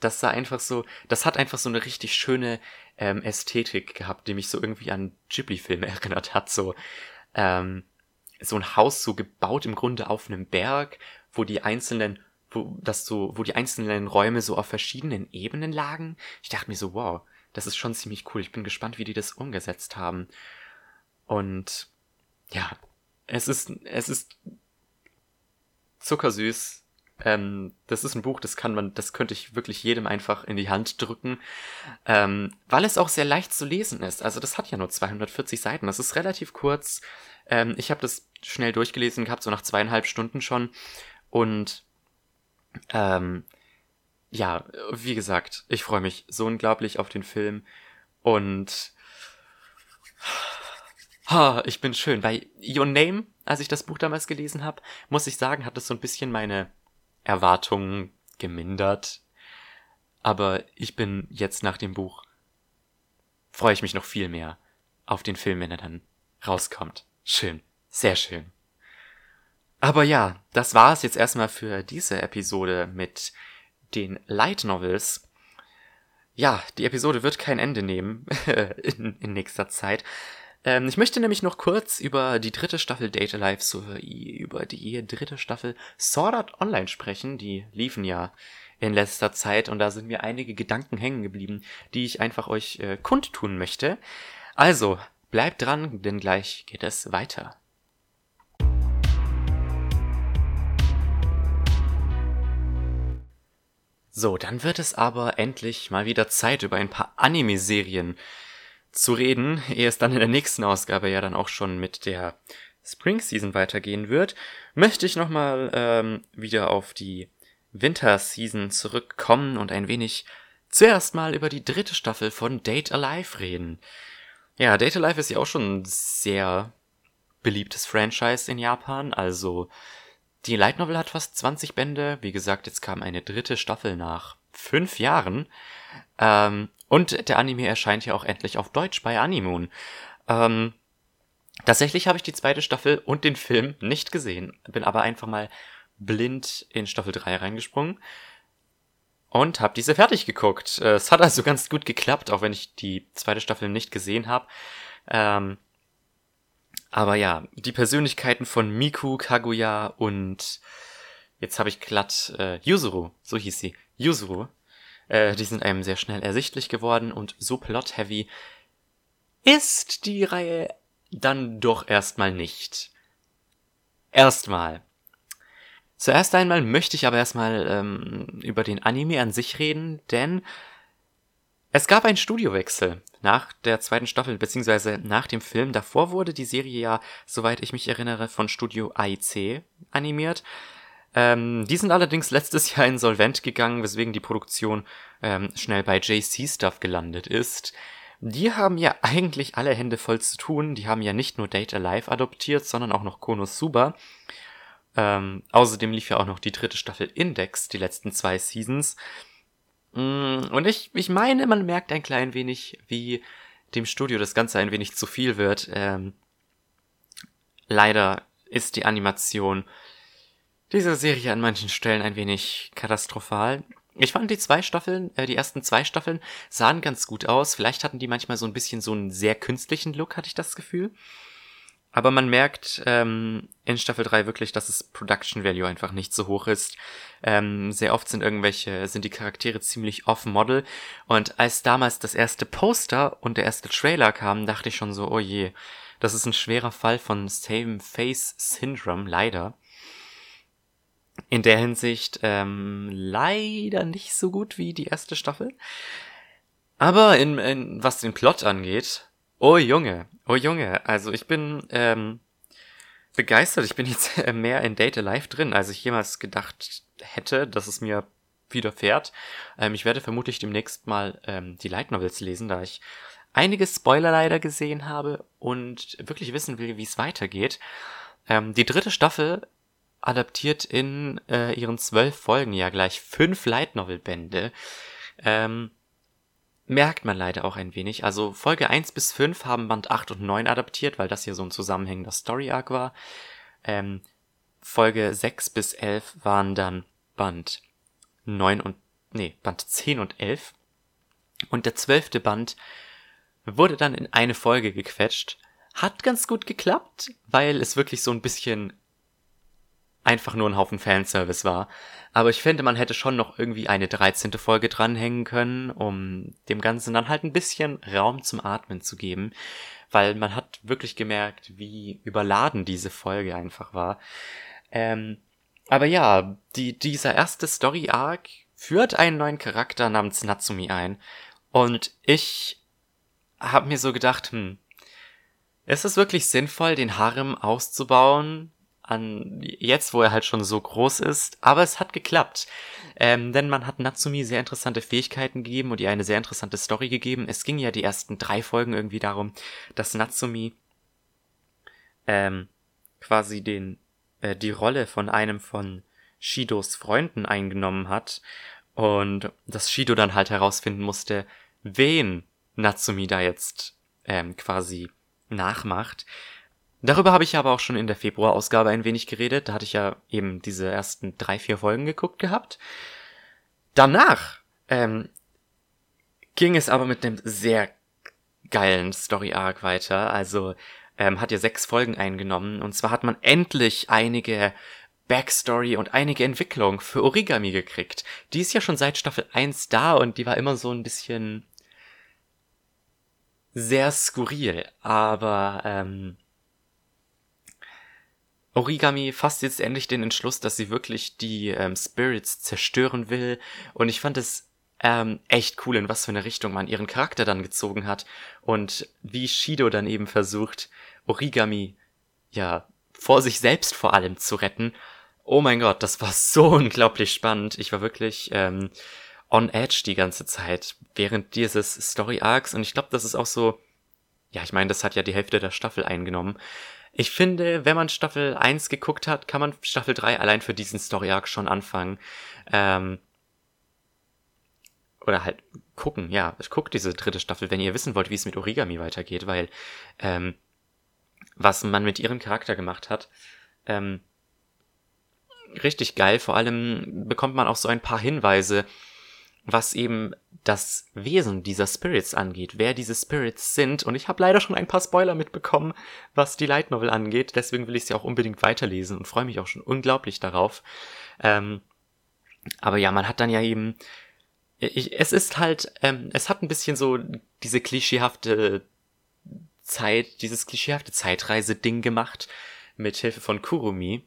das sah einfach so, das hat einfach so eine richtig schöne ähm, Ästhetik gehabt, die mich so irgendwie an Ghibli-Filme erinnert hat. So, ähm, so ein Haus so gebaut im Grunde auf einem Berg, wo die einzelnen, wo das so, wo die einzelnen Räume so auf verschiedenen Ebenen lagen. Ich dachte mir so, wow, das ist schon ziemlich cool. Ich bin gespannt, wie die das umgesetzt haben. Und ja, es ist, es ist zuckersüß. Ähm, das ist ein Buch, das kann man, das könnte ich wirklich jedem einfach in die Hand drücken, ähm, weil es auch sehr leicht zu lesen ist. Also das hat ja nur 240 Seiten. Das ist relativ kurz. Ähm, ich habe das schnell durchgelesen gehabt, so nach zweieinhalb Stunden schon. Und ähm, ja, wie gesagt, ich freue mich so unglaublich auf den Film. Und ha, ich bin schön. Bei Your Name, als ich das Buch damals gelesen habe, muss ich sagen, hat das so ein bisschen meine Erwartungen gemindert. Aber ich bin jetzt nach dem Buch, freue ich mich noch viel mehr auf den Film, wenn er dann rauskommt. Schön. Sehr schön. Aber ja, das war es jetzt erstmal für diese Episode mit den Light Novels. Ja, die Episode wird kein Ende nehmen in, in nächster Zeit. Ähm, ich möchte nämlich noch kurz über die dritte Staffel Data Life sowie über die dritte Staffel Sword Art Online sprechen. Die liefen ja in letzter Zeit und da sind mir einige Gedanken hängen geblieben, die ich einfach euch äh, kundtun möchte. Also, bleibt dran, denn gleich geht es weiter. So, dann wird es aber endlich mal wieder Zeit, über ein paar Anime-Serien zu reden, ehe es dann in der nächsten Ausgabe ja dann auch schon mit der Spring Season weitergehen wird, möchte ich nochmal ähm, wieder auf die Winter Season zurückkommen und ein wenig zuerst mal über die dritte Staffel von Date Alive reden. Ja, Date Alive ist ja auch schon ein sehr beliebtes Franchise in Japan, also die Light Novel hat fast 20 Bände. Wie gesagt, jetzt kam eine dritte Staffel nach fünf Jahren. Ähm, und der Anime erscheint ja auch endlich auf Deutsch bei Animoon. Ähm, tatsächlich habe ich die zweite Staffel und den Film nicht gesehen. Bin aber einfach mal blind in Staffel 3 reingesprungen und habe diese fertig geguckt. Äh, es hat also ganz gut geklappt, auch wenn ich die zweite Staffel nicht gesehen habe. Ähm, aber ja, die Persönlichkeiten von Miku, Kaguya und jetzt habe ich glatt äh, Yuzuru, so hieß sie, Yuzuru, äh, die sind einem sehr schnell ersichtlich geworden und so plot-heavy ist die Reihe dann doch erstmal nicht. Erstmal. Zuerst einmal möchte ich aber erstmal ähm, über den Anime an sich reden, denn es gab einen Studiowechsel nach der zweiten Staffel, beziehungsweise nach dem Film. Davor wurde die Serie ja, soweit ich mich erinnere, von Studio AIC animiert. Ähm, die sind allerdings letztes Jahr insolvent gegangen, weswegen die Produktion ähm, schnell bei JC Stuff gelandet ist. Die haben ja eigentlich alle Hände voll zu tun. Die haben ja nicht nur Date Alive adoptiert, sondern auch noch Konosuba. Ähm, außerdem lief ja auch noch die dritte Staffel Index, die letzten zwei Seasons. Mm, und ich, ich meine, man merkt ein klein wenig, wie dem Studio das Ganze ein wenig zu viel wird. Ähm, leider ist die Animation dieser Serie an manchen Stellen ein wenig katastrophal. Ich fand die zwei Staffeln, äh, die ersten zwei Staffeln sahen ganz gut aus. Vielleicht hatten die manchmal so ein bisschen so einen sehr künstlichen Look, hatte ich das Gefühl. Aber man merkt ähm, in Staffel 3 wirklich, dass das Production Value einfach nicht so hoch ist. Ähm, sehr oft sind irgendwelche, sind die Charaktere ziemlich off-Model. Und als damals das erste Poster und der erste Trailer kamen, dachte ich schon so, oh je, das ist ein schwerer Fall von Same Face Syndrome, leider. In der Hinsicht ähm, leider nicht so gut wie die erste Staffel. Aber in, in was den Plot angeht, Oh Junge, oh Junge, also ich bin ähm, begeistert. Ich bin jetzt mehr in Data Life drin, als ich jemals gedacht hätte, dass es mir widerfährt. Ähm, ich werde vermutlich demnächst mal ähm, die Light Novels lesen, da ich einige Spoiler leider gesehen habe und wirklich wissen will, wie es weitergeht. Ähm, die dritte Staffel adaptiert in äh, ihren zwölf Folgen ja gleich fünf Light Novel Bände. Ähm, merkt man leider auch ein wenig. Also Folge 1 bis 5 haben Band 8 und 9 adaptiert, weil das hier so ein zusammenhängender Story Arc war. Ähm, Folge 6 bis 11 waren dann Band 9 und, nee, Band 10 und 11. Und der zwölfte Band wurde dann in eine Folge gequetscht. Hat ganz gut geklappt, weil es wirklich so ein bisschen einfach nur ein Haufen Fanservice war. Aber ich finde, man hätte schon noch irgendwie eine 13. Folge dranhängen können, um dem Ganzen dann halt ein bisschen Raum zum Atmen zu geben. Weil man hat wirklich gemerkt, wie überladen diese Folge einfach war. Ähm, aber ja, die, dieser erste Story-Arc führt einen neuen Charakter namens Natsumi ein. Und ich habe mir so gedacht, hm, ist es wirklich sinnvoll, den Harem auszubauen, an jetzt, wo er halt schon so groß ist. Aber es hat geklappt. Ähm, denn man hat Natsumi sehr interessante Fähigkeiten gegeben und ihr eine sehr interessante Story gegeben. Es ging ja die ersten drei Folgen irgendwie darum, dass Natsumi ähm, quasi den äh, die Rolle von einem von Shidos Freunden eingenommen hat und dass Shido dann halt herausfinden musste, wen Natsumi da jetzt ähm, quasi nachmacht. Darüber habe ich aber auch schon in der Februarausgabe ein wenig geredet. Da hatte ich ja eben diese ersten drei, vier Folgen geguckt gehabt. Danach ähm, ging es aber mit einem sehr geilen Story Arc weiter. Also ähm, hat ja sechs Folgen eingenommen. Und zwar hat man endlich einige Backstory und einige Entwicklung für Origami gekriegt. Die ist ja schon seit Staffel 1 da und die war immer so ein bisschen sehr skurril. Aber ähm, Origami fasst jetzt endlich den Entschluss, dass sie wirklich die ähm, Spirits zerstören will. Und ich fand es ähm, echt cool, in was für eine Richtung man ihren Charakter dann gezogen hat. Und wie Shido dann eben versucht, Origami, ja, vor sich selbst vor allem zu retten. Oh mein Gott, das war so unglaublich spannend. Ich war wirklich ähm, on edge die ganze Zeit während dieses Story Arcs. Und ich glaube, das ist auch so, ja, ich meine, das hat ja die Hälfte der Staffel eingenommen. Ich finde, wenn man Staffel 1 geguckt hat, kann man Staffel 3 allein für diesen Story Arc schon anfangen. Ähm, oder halt gucken, ja, guckt diese dritte Staffel, wenn ihr wissen wollt, wie es mit Origami weitergeht, weil ähm, was man mit ihrem Charakter gemacht hat, ähm, richtig geil. Vor allem bekommt man auch so ein paar Hinweise, was eben das Wesen dieser Spirits angeht, wer diese Spirits sind. Und ich habe leider schon ein paar Spoiler mitbekommen, was die Light Novel angeht. Deswegen will ich sie auch unbedingt weiterlesen und freue mich auch schon unglaublich darauf. Ähm, aber ja, man hat dann ja eben. Ich, es ist halt, ähm, es hat ein bisschen so diese klischeehafte Zeit, dieses klischeehafte Zeitreise-Ding gemacht mit Hilfe von Kurumi.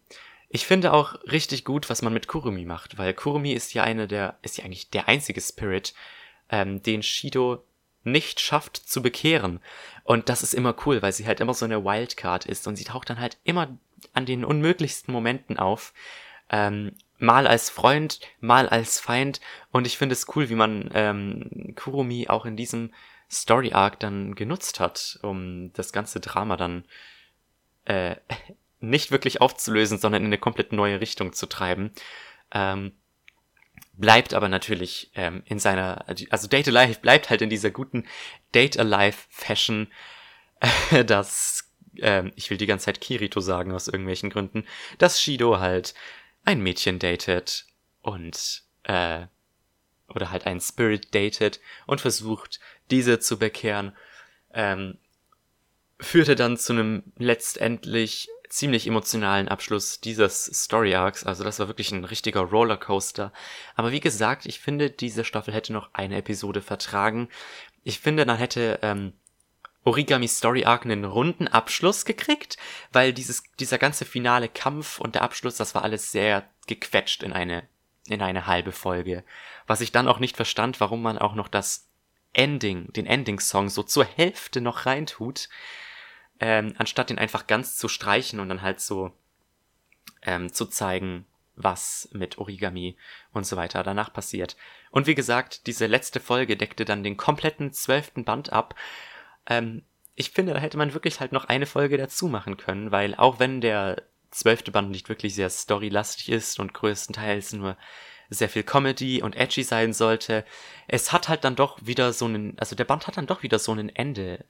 Ich finde auch richtig gut, was man mit Kurumi macht, weil Kurumi ist ja eine der, ist ja eigentlich der einzige Spirit ähm, den Shido nicht schafft zu bekehren. Und das ist immer cool, weil sie halt immer so eine Wildcard ist und sie taucht dann halt immer an den unmöglichsten Momenten auf. Ähm, mal als Freund, mal als Feind. Und ich finde es cool, wie man ähm, Kurumi auch in diesem Story Arc dann genutzt hat, um das ganze Drama dann äh, nicht wirklich aufzulösen, sondern in eine komplett neue Richtung zu treiben. Ähm, bleibt aber natürlich ähm, in seiner, also Date Alive bleibt halt in dieser guten Date Alive Fashion, äh, dass, ähm, ich will die ganze Zeit Kirito sagen aus irgendwelchen Gründen, dass Shido halt ein Mädchen datet und, äh, oder halt einen Spirit datet und versucht, diese zu bekehren, ähm, führte dann zu einem letztendlich ziemlich emotionalen Abschluss dieses Story Arcs. Also das war wirklich ein richtiger Rollercoaster. Aber wie gesagt, ich finde, diese Staffel hätte noch eine Episode vertragen. Ich finde, dann hätte ähm, Origami Story Arc einen runden Abschluss gekriegt, weil dieses, dieser ganze finale Kampf und der Abschluss, das war alles sehr gequetscht in eine, in eine halbe Folge. Was ich dann auch nicht verstand, warum man auch noch das Ending, den Ending-Song so zur Hälfte noch reintut ähm, anstatt den einfach ganz zu streichen und dann halt so ähm, zu zeigen, was mit Origami und so weiter danach passiert. Und wie gesagt, diese letzte Folge deckte dann den kompletten zwölften Band ab. Ähm, ich finde, da hätte man wirklich halt noch eine Folge dazu machen können, weil auch wenn der zwölfte Band nicht wirklich sehr storylastig ist und größtenteils nur sehr viel Comedy und edgy sein sollte, es hat halt dann doch wieder so einen, also der Band hat dann doch wieder so ein Ende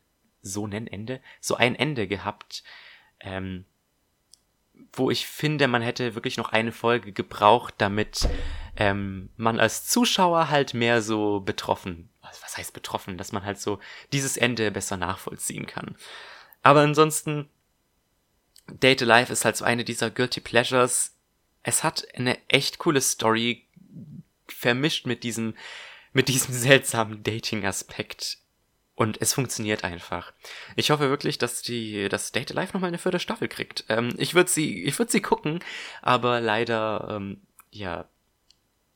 so ein Ende, so ein Ende gehabt, ähm, wo ich finde, man hätte wirklich noch eine Folge gebraucht, damit ähm, man als Zuschauer halt mehr so betroffen, was heißt betroffen, dass man halt so dieses Ende besser nachvollziehen kann. Aber ansonsten, Date Alive ist halt so eine dieser Guilty Pleasures. Es hat eine echt coole Story vermischt mit diesem, mit diesem seltsamen Dating-Aspekt und es funktioniert einfach. Ich hoffe wirklich, dass die, dass Date Life nochmal eine vierte Staffel kriegt. Ähm, ich würde sie, ich würde sie gucken, aber leider, ähm, ja,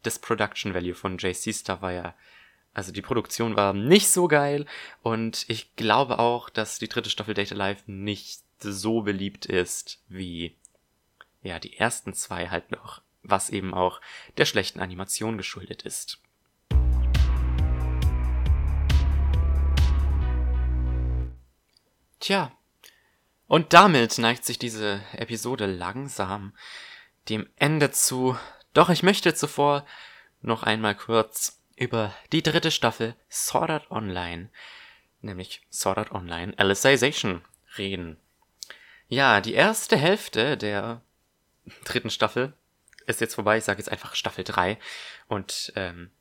das Production Value von JC Star war ja, also die Produktion war nicht so geil und ich glaube auch, dass die dritte Staffel Date Life nicht so beliebt ist wie, ja, die ersten zwei halt noch, was eben auch der schlechten Animation geschuldet ist. Tja. Und damit neigt sich diese Episode langsam dem Ende zu. Doch ich möchte zuvor noch einmal kurz über die dritte Staffel Sword Art Online, nämlich Sword Art Online Alicization reden. Ja, die erste Hälfte der dritten Staffel ist jetzt vorbei. Ich sage jetzt einfach Staffel 3. Und ähm,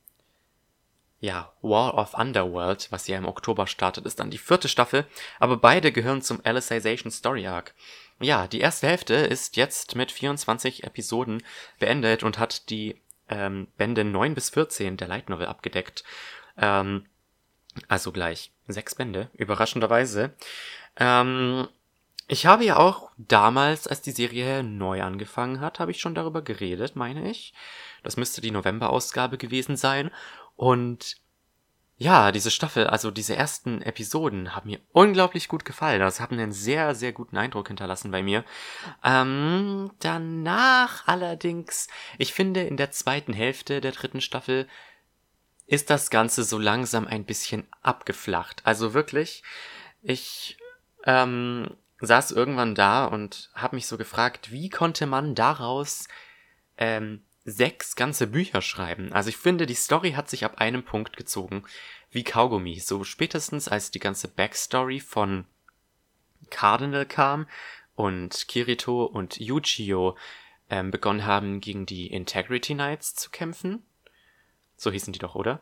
ja, War of Underworld, was ja im Oktober startet, ist dann die vierte Staffel, aber beide gehören zum Alicization Story Arc. Ja, die erste Hälfte ist jetzt mit 24 Episoden beendet und hat die ähm, Bände 9 bis 14 der Light Novel abgedeckt. Ähm, also gleich sechs Bände, überraschenderweise. Ähm, ich habe ja auch damals, als die Serie neu angefangen hat, habe ich schon darüber geredet, meine ich. Das müsste die November-Ausgabe gewesen sein. Und ja, diese Staffel, also diese ersten Episoden haben mir unglaublich gut gefallen. Also haben einen sehr, sehr guten Eindruck hinterlassen bei mir. Ähm, danach allerdings, ich finde, in der zweiten Hälfte der dritten Staffel ist das Ganze so langsam ein bisschen abgeflacht. Also wirklich, ich ähm, saß irgendwann da und habe mich so gefragt, wie konnte man daraus ähm, sechs ganze Bücher schreiben. Also ich finde, die Story hat sich ab einem Punkt gezogen wie Kaugummi. So spätestens als die ganze Backstory von Cardinal kam und Kirito und Yuchio ähm, begonnen haben, gegen die Integrity Knights zu kämpfen. So hießen die doch, oder?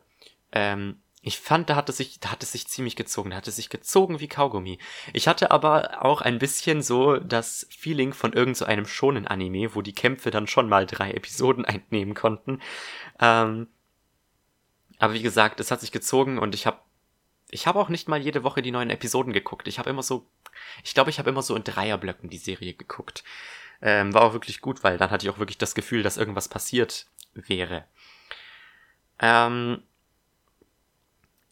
Ähm, ich fand, da hat es sich, da hat es sich ziemlich gezogen. Da hat es sich gezogen wie Kaugummi. Ich hatte aber auch ein bisschen so das Feeling von irgendeinem so schonen Anime, wo die Kämpfe dann schon mal drei Episoden einnehmen konnten. Ähm, aber wie gesagt, es hat sich gezogen und ich habe ich habe auch nicht mal jede Woche die neuen Episoden geguckt. Ich habe immer so, ich glaube, ich habe immer so in Dreierblöcken die Serie geguckt. Ähm, war auch wirklich gut, weil dann hatte ich auch wirklich das Gefühl, dass irgendwas passiert wäre. Ähm,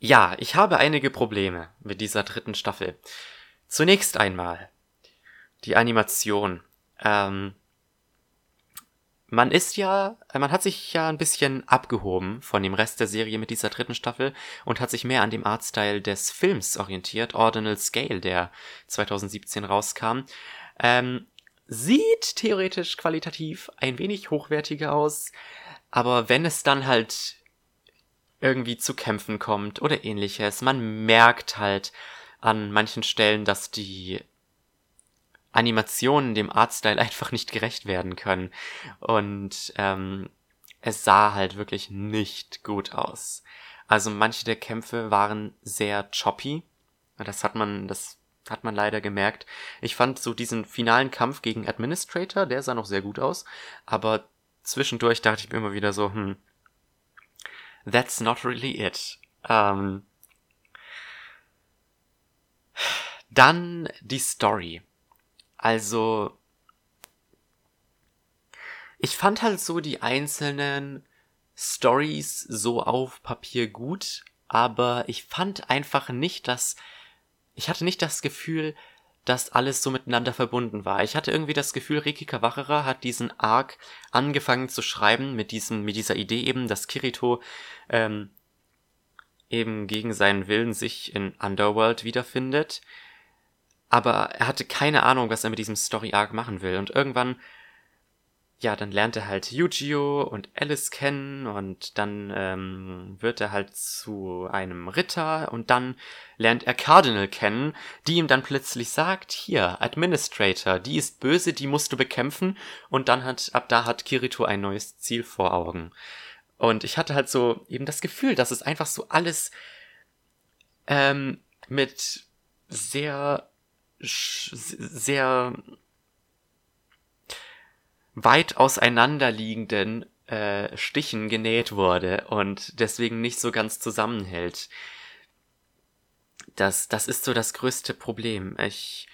Ja, ich habe einige Probleme mit dieser dritten Staffel. Zunächst einmal die Animation. Ähm, man ist ja, man hat sich ja ein bisschen abgehoben von dem Rest der Serie mit dieser dritten Staffel und hat sich mehr an dem Artstyle des Films orientiert, Ordinal Scale, der 2017 rauskam. Ähm, sieht theoretisch qualitativ ein wenig hochwertiger aus, aber wenn es dann halt irgendwie zu kämpfen kommt oder ähnliches, man merkt halt an manchen Stellen, dass die Animationen dem Artstyle einfach nicht gerecht werden können. Und ähm, es sah halt wirklich nicht gut aus. Also manche der Kämpfe waren sehr choppy. Das hat man, das hat man leider gemerkt. Ich fand so diesen finalen Kampf gegen Administrator, der sah noch sehr gut aus. Aber zwischendurch dachte ich mir immer wieder so, hm, that's not really it. Ähm, dann die Story. Also, ich fand halt so die einzelnen Stories so auf Papier gut, aber ich fand einfach nicht, dass ich hatte nicht das Gefühl, dass alles so miteinander verbunden war. Ich hatte irgendwie das Gefühl, Riki Kawachara hat diesen Arc angefangen zu schreiben mit diesem, mit dieser Idee eben, dass Kirito ähm, eben gegen seinen Willen sich in Underworld wiederfindet aber er hatte keine Ahnung, was er mit diesem Story-Arc machen will. Und irgendwann, ja, dann lernt er halt Yujio und Alice kennen und dann ähm, wird er halt zu einem Ritter und dann lernt er Cardinal kennen, die ihm dann plötzlich sagt, hier, Administrator, die ist böse, die musst du bekämpfen und dann hat, ab da hat Kirito ein neues Ziel vor Augen. Und ich hatte halt so eben das Gefühl, dass es einfach so alles ähm, mit sehr sehr weit auseinanderliegenden äh, Stichen genäht wurde und deswegen nicht so ganz zusammenhält. Das, das ist so das größte Problem. Ich,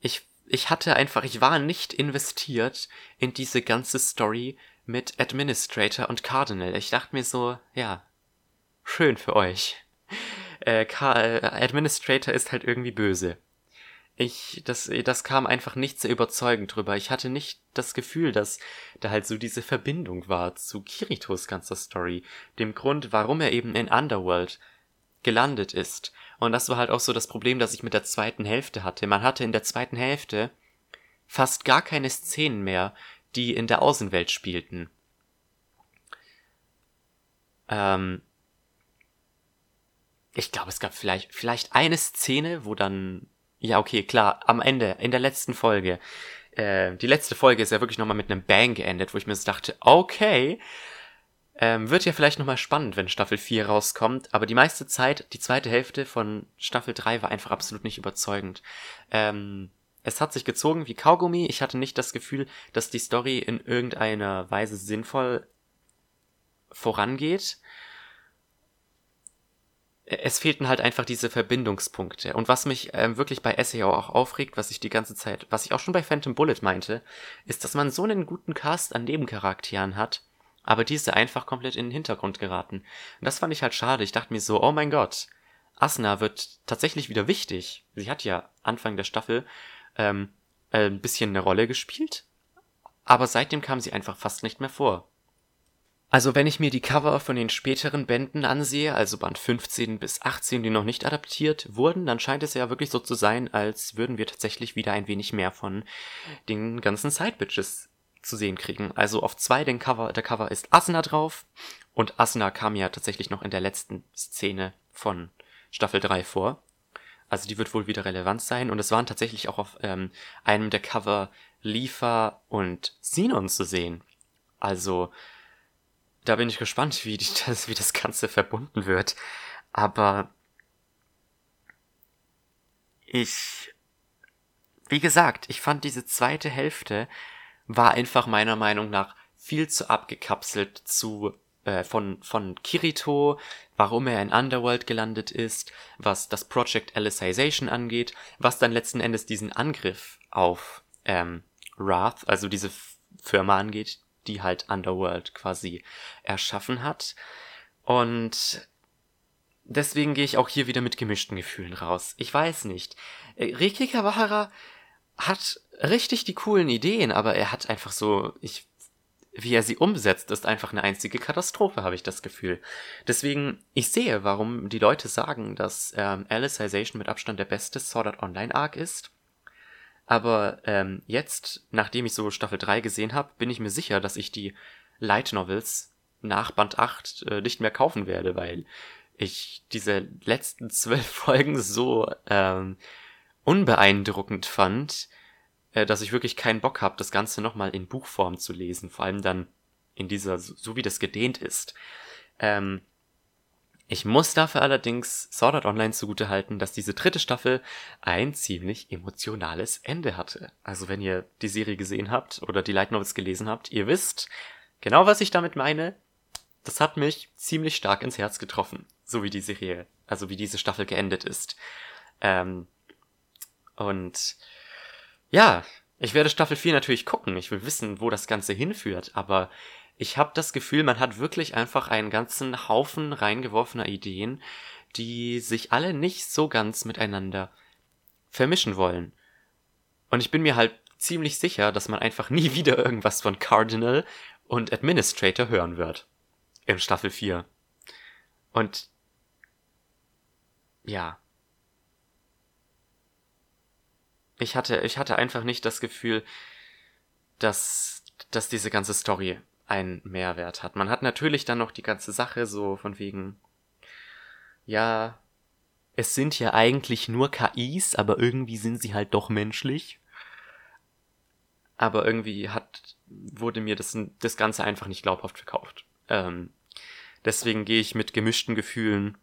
ich, ich hatte einfach, ich war nicht investiert in diese ganze Story mit Administrator und Cardinal. Ich dachte mir so, ja, schön für euch. Äh, äh Administrator ist halt irgendwie böse ich, das, das kam einfach nicht sehr überzeugend drüber. Ich hatte nicht das Gefühl, dass da halt so diese Verbindung war zu Kiritos ganzer Story, dem Grund, warum er eben in Underworld gelandet ist. Und das war halt auch so das Problem, das ich mit der zweiten Hälfte hatte. Man hatte in der zweiten Hälfte fast gar keine Szenen mehr, die in der Außenwelt spielten. Ähm, ich glaube, es gab vielleicht, vielleicht eine Szene, wo dann ja, okay, klar. Am Ende, in der letzten Folge. Äh, die letzte Folge ist ja wirklich nochmal mit einem Bang geendet, wo ich mir so dachte, okay, ähm, wird ja vielleicht nochmal spannend, wenn Staffel 4 rauskommt, aber die meiste Zeit, die zweite Hälfte von Staffel 3 war einfach absolut nicht überzeugend. Ähm, es hat sich gezogen wie Kaugummi. Ich hatte nicht das Gefühl, dass die Story in irgendeiner Weise sinnvoll vorangeht es fehlten halt einfach diese Verbindungspunkte. Und was mich ähm, wirklich bei SEO auch aufregt, was ich die ganze Zeit, was ich auch schon bei Phantom Bullet meinte, ist, dass man so einen guten Cast an Nebencharakteren hat, aber diese einfach komplett in den Hintergrund geraten. Und das fand ich halt schade. Ich dachte mir so, oh mein Gott, Asna wird tatsächlich wieder wichtig. Sie hat ja Anfang der Staffel ähm, äh, ein bisschen eine Rolle gespielt, aber seitdem kam sie einfach fast nicht mehr vor. Also wenn ich mir die Cover von den späteren Bänden ansehe, also Band 15 bis 18, die noch nicht adaptiert wurden, dann scheint es ja wirklich so zu sein, als würden wir tatsächlich wieder ein wenig mehr von den ganzen Sidebitches zu sehen kriegen. Also auf zwei den Cover, der Cover ist Asuna drauf und Asuna kam ja tatsächlich noch in der letzten Szene von Staffel 3 vor. Also die wird wohl wieder relevant sein und es waren tatsächlich auch auf ähm, einem der Cover Lifa und Sinon zu sehen. Also da bin ich gespannt, wie, das, wie das Ganze verbunden wird. Aber ich, wie gesagt, ich fand diese zweite Hälfte war einfach meiner Meinung nach viel zu abgekapselt zu äh, von von Kirito, warum er in Underworld gelandet ist, was das Project Alicization angeht, was dann letzten Endes diesen Angriff auf ähm, Wrath, also diese Firma angeht, die halt Underworld quasi erschaffen hat. Und deswegen gehe ich auch hier wieder mit gemischten Gefühlen raus. Ich weiß nicht. Äh, Riki Kawahara hat richtig die coolen Ideen, aber er hat einfach so, ich, wie er sie umsetzt, ist einfach eine einzige Katastrophe, habe ich das Gefühl. Deswegen, ich sehe, warum die Leute sagen, dass ähm, Alicization mit Abstand der beste Sword Art Online Arc ist. Aber ähm, jetzt, nachdem ich so Staffel 3 gesehen habe, bin ich mir sicher, dass ich die Light Novels nach Band 8 äh, nicht mehr kaufen werde, weil ich diese letzten zwölf Folgen so ähm, unbeeindruckend fand, äh, dass ich wirklich keinen Bock habe, das Ganze nochmal in Buchform zu lesen, vor allem dann in dieser, so wie das gedehnt ist. Ähm, ich muss dafür allerdings Sword Art Online zugutehalten, dass diese dritte Staffel ein ziemlich emotionales Ende hatte. Also wenn ihr die Serie gesehen habt oder die Light Novels gelesen habt, ihr wisst genau, was ich damit meine. Das hat mich ziemlich stark ins Herz getroffen, so wie die Serie, also wie diese Staffel geendet ist. Ähm, und ja, ich werde Staffel 4 natürlich gucken. Ich will wissen, wo das Ganze hinführt, aber ich habe das Gefühl, man hat wirklich einfach einen ganzen Haufen reingeworfener Ideen, die sich alle nicht so ganz miteinander vermischen wollen. Und ich bin mir halt ziemlich sicher, dass man einfach nie wieder irgendwas von Cardinal und Administrator hören wird. In Staffel 4. Und ja. Ich hatte, ich hatte einfach nicht das Gefühl, dass, dass diese ganze Story einen Mehrwert hat. Man hat natürlich dann noch die ganze Sache so von wegen, ja, es sind ja eigentlich nur KIs, aber irgendwie sind sie halt doch menschlich. Aber irgendwie hat, wurde mir das, das Ganze einfach nicht glaubhaft verkauft. Ähm, deswegen gehe ich mit gemischten Gefühlen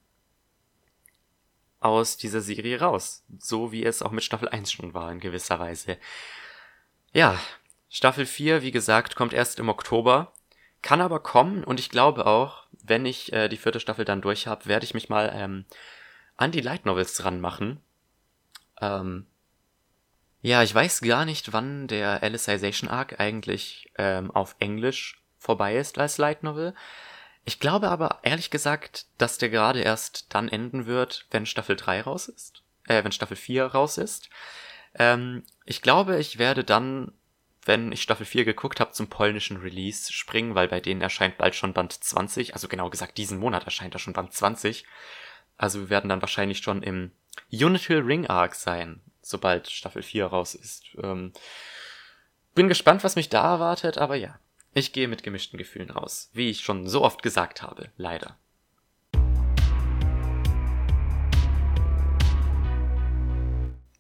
aus dieser Serie raus. So wie es auch mit Staffel 1 schon war in gewisser Weise. Ja, Staffel 4, wie gesagt, kommt erst im Oktober, kann aber kommen und ich glaube auch, wenn ich äh, die vierte Staffel dann durch habe, werde ich mich mal ähm, an die Light Novels dran machen. Ähm, ja, ich weiß gar nicht, wann der Alicization Arc eigentlich ähm, auf Englisch vorbei ist als Light Novel. Ich glaube aber ehrlich gesagt, dass der gerade erst dann enden wird, wenn Staffel 3 raus ist. Äh, wenn Staffel 4 raus ist. Ähm, ich glaube, ich werde dann wenn ich Staffel 4 geguckt habe, zum polnischen Release springen, weil bei denen erscheint bald schon Band 20, also genau gesagt, diesen Monat erscheint da schon Band 20. Also wir werden dann wahrscheinlich schon im Unital Ring Arc sein, sobald Staffel 4 raus ist. Ähm, bin gespannt, was mich da erwartet, aber ja, ich gehe mit gemischten Gefühlen raus, wie ich schon so oft gesagt habe, leider.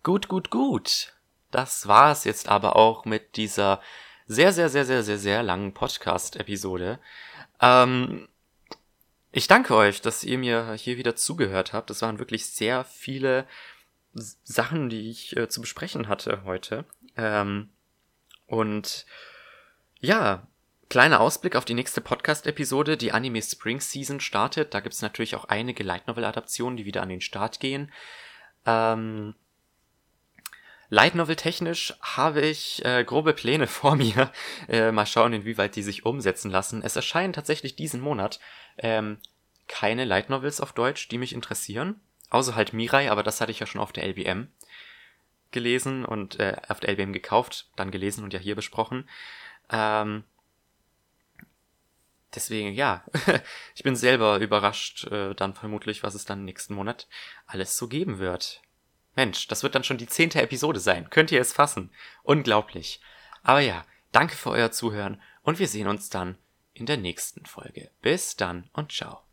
Gut, gut, gut. Das war es jetzt aber auch mit dieser sehr, sehr, sehr, sehr, sehr, sehr langen Podcast-Episode. Ähm, ich danke euch, dass ihr mir hier wieder zugehört habt. Es waren wirklich sehr viele Sachen, die ich äh, zu besprechen hatte heute. Ähm, und ja, kleiner Ausblick auf die nächste Podcast-Episode. Die Anime Spring Season startet. Da gibt's natürlich auch einige Light Novel-Adaptionen, die wieder an den Start gehen. Ähm, Light Novel technisch habe ich äh, grobe Pläne vor mir. Äh, mal schauen, inwieweit die sich umsetzen lassen. Es erscheinen tatsächlich diesen Monat ähm, keine Light Novels auf Deutsch, die mich interessieren. Außer halt Mirai, aber das hatte ich ja schon auf der LBM gelesen und äh, auf der LBM gekauft, dann gelesen und ja hier besprochen. Ähm, deswegen, ja, ich bin selber überrascht, äh, dann vermutlich, was es dann nächsten Monat alles so geben wird. Mensch, das wird dann schon die zehnte Episode sein. Könnt ihr es fassen? Unglaublich. Aber ja, danke für euer Zuhören und wir sehen uns dann in der nächsten Folge. Bis dann und ciao.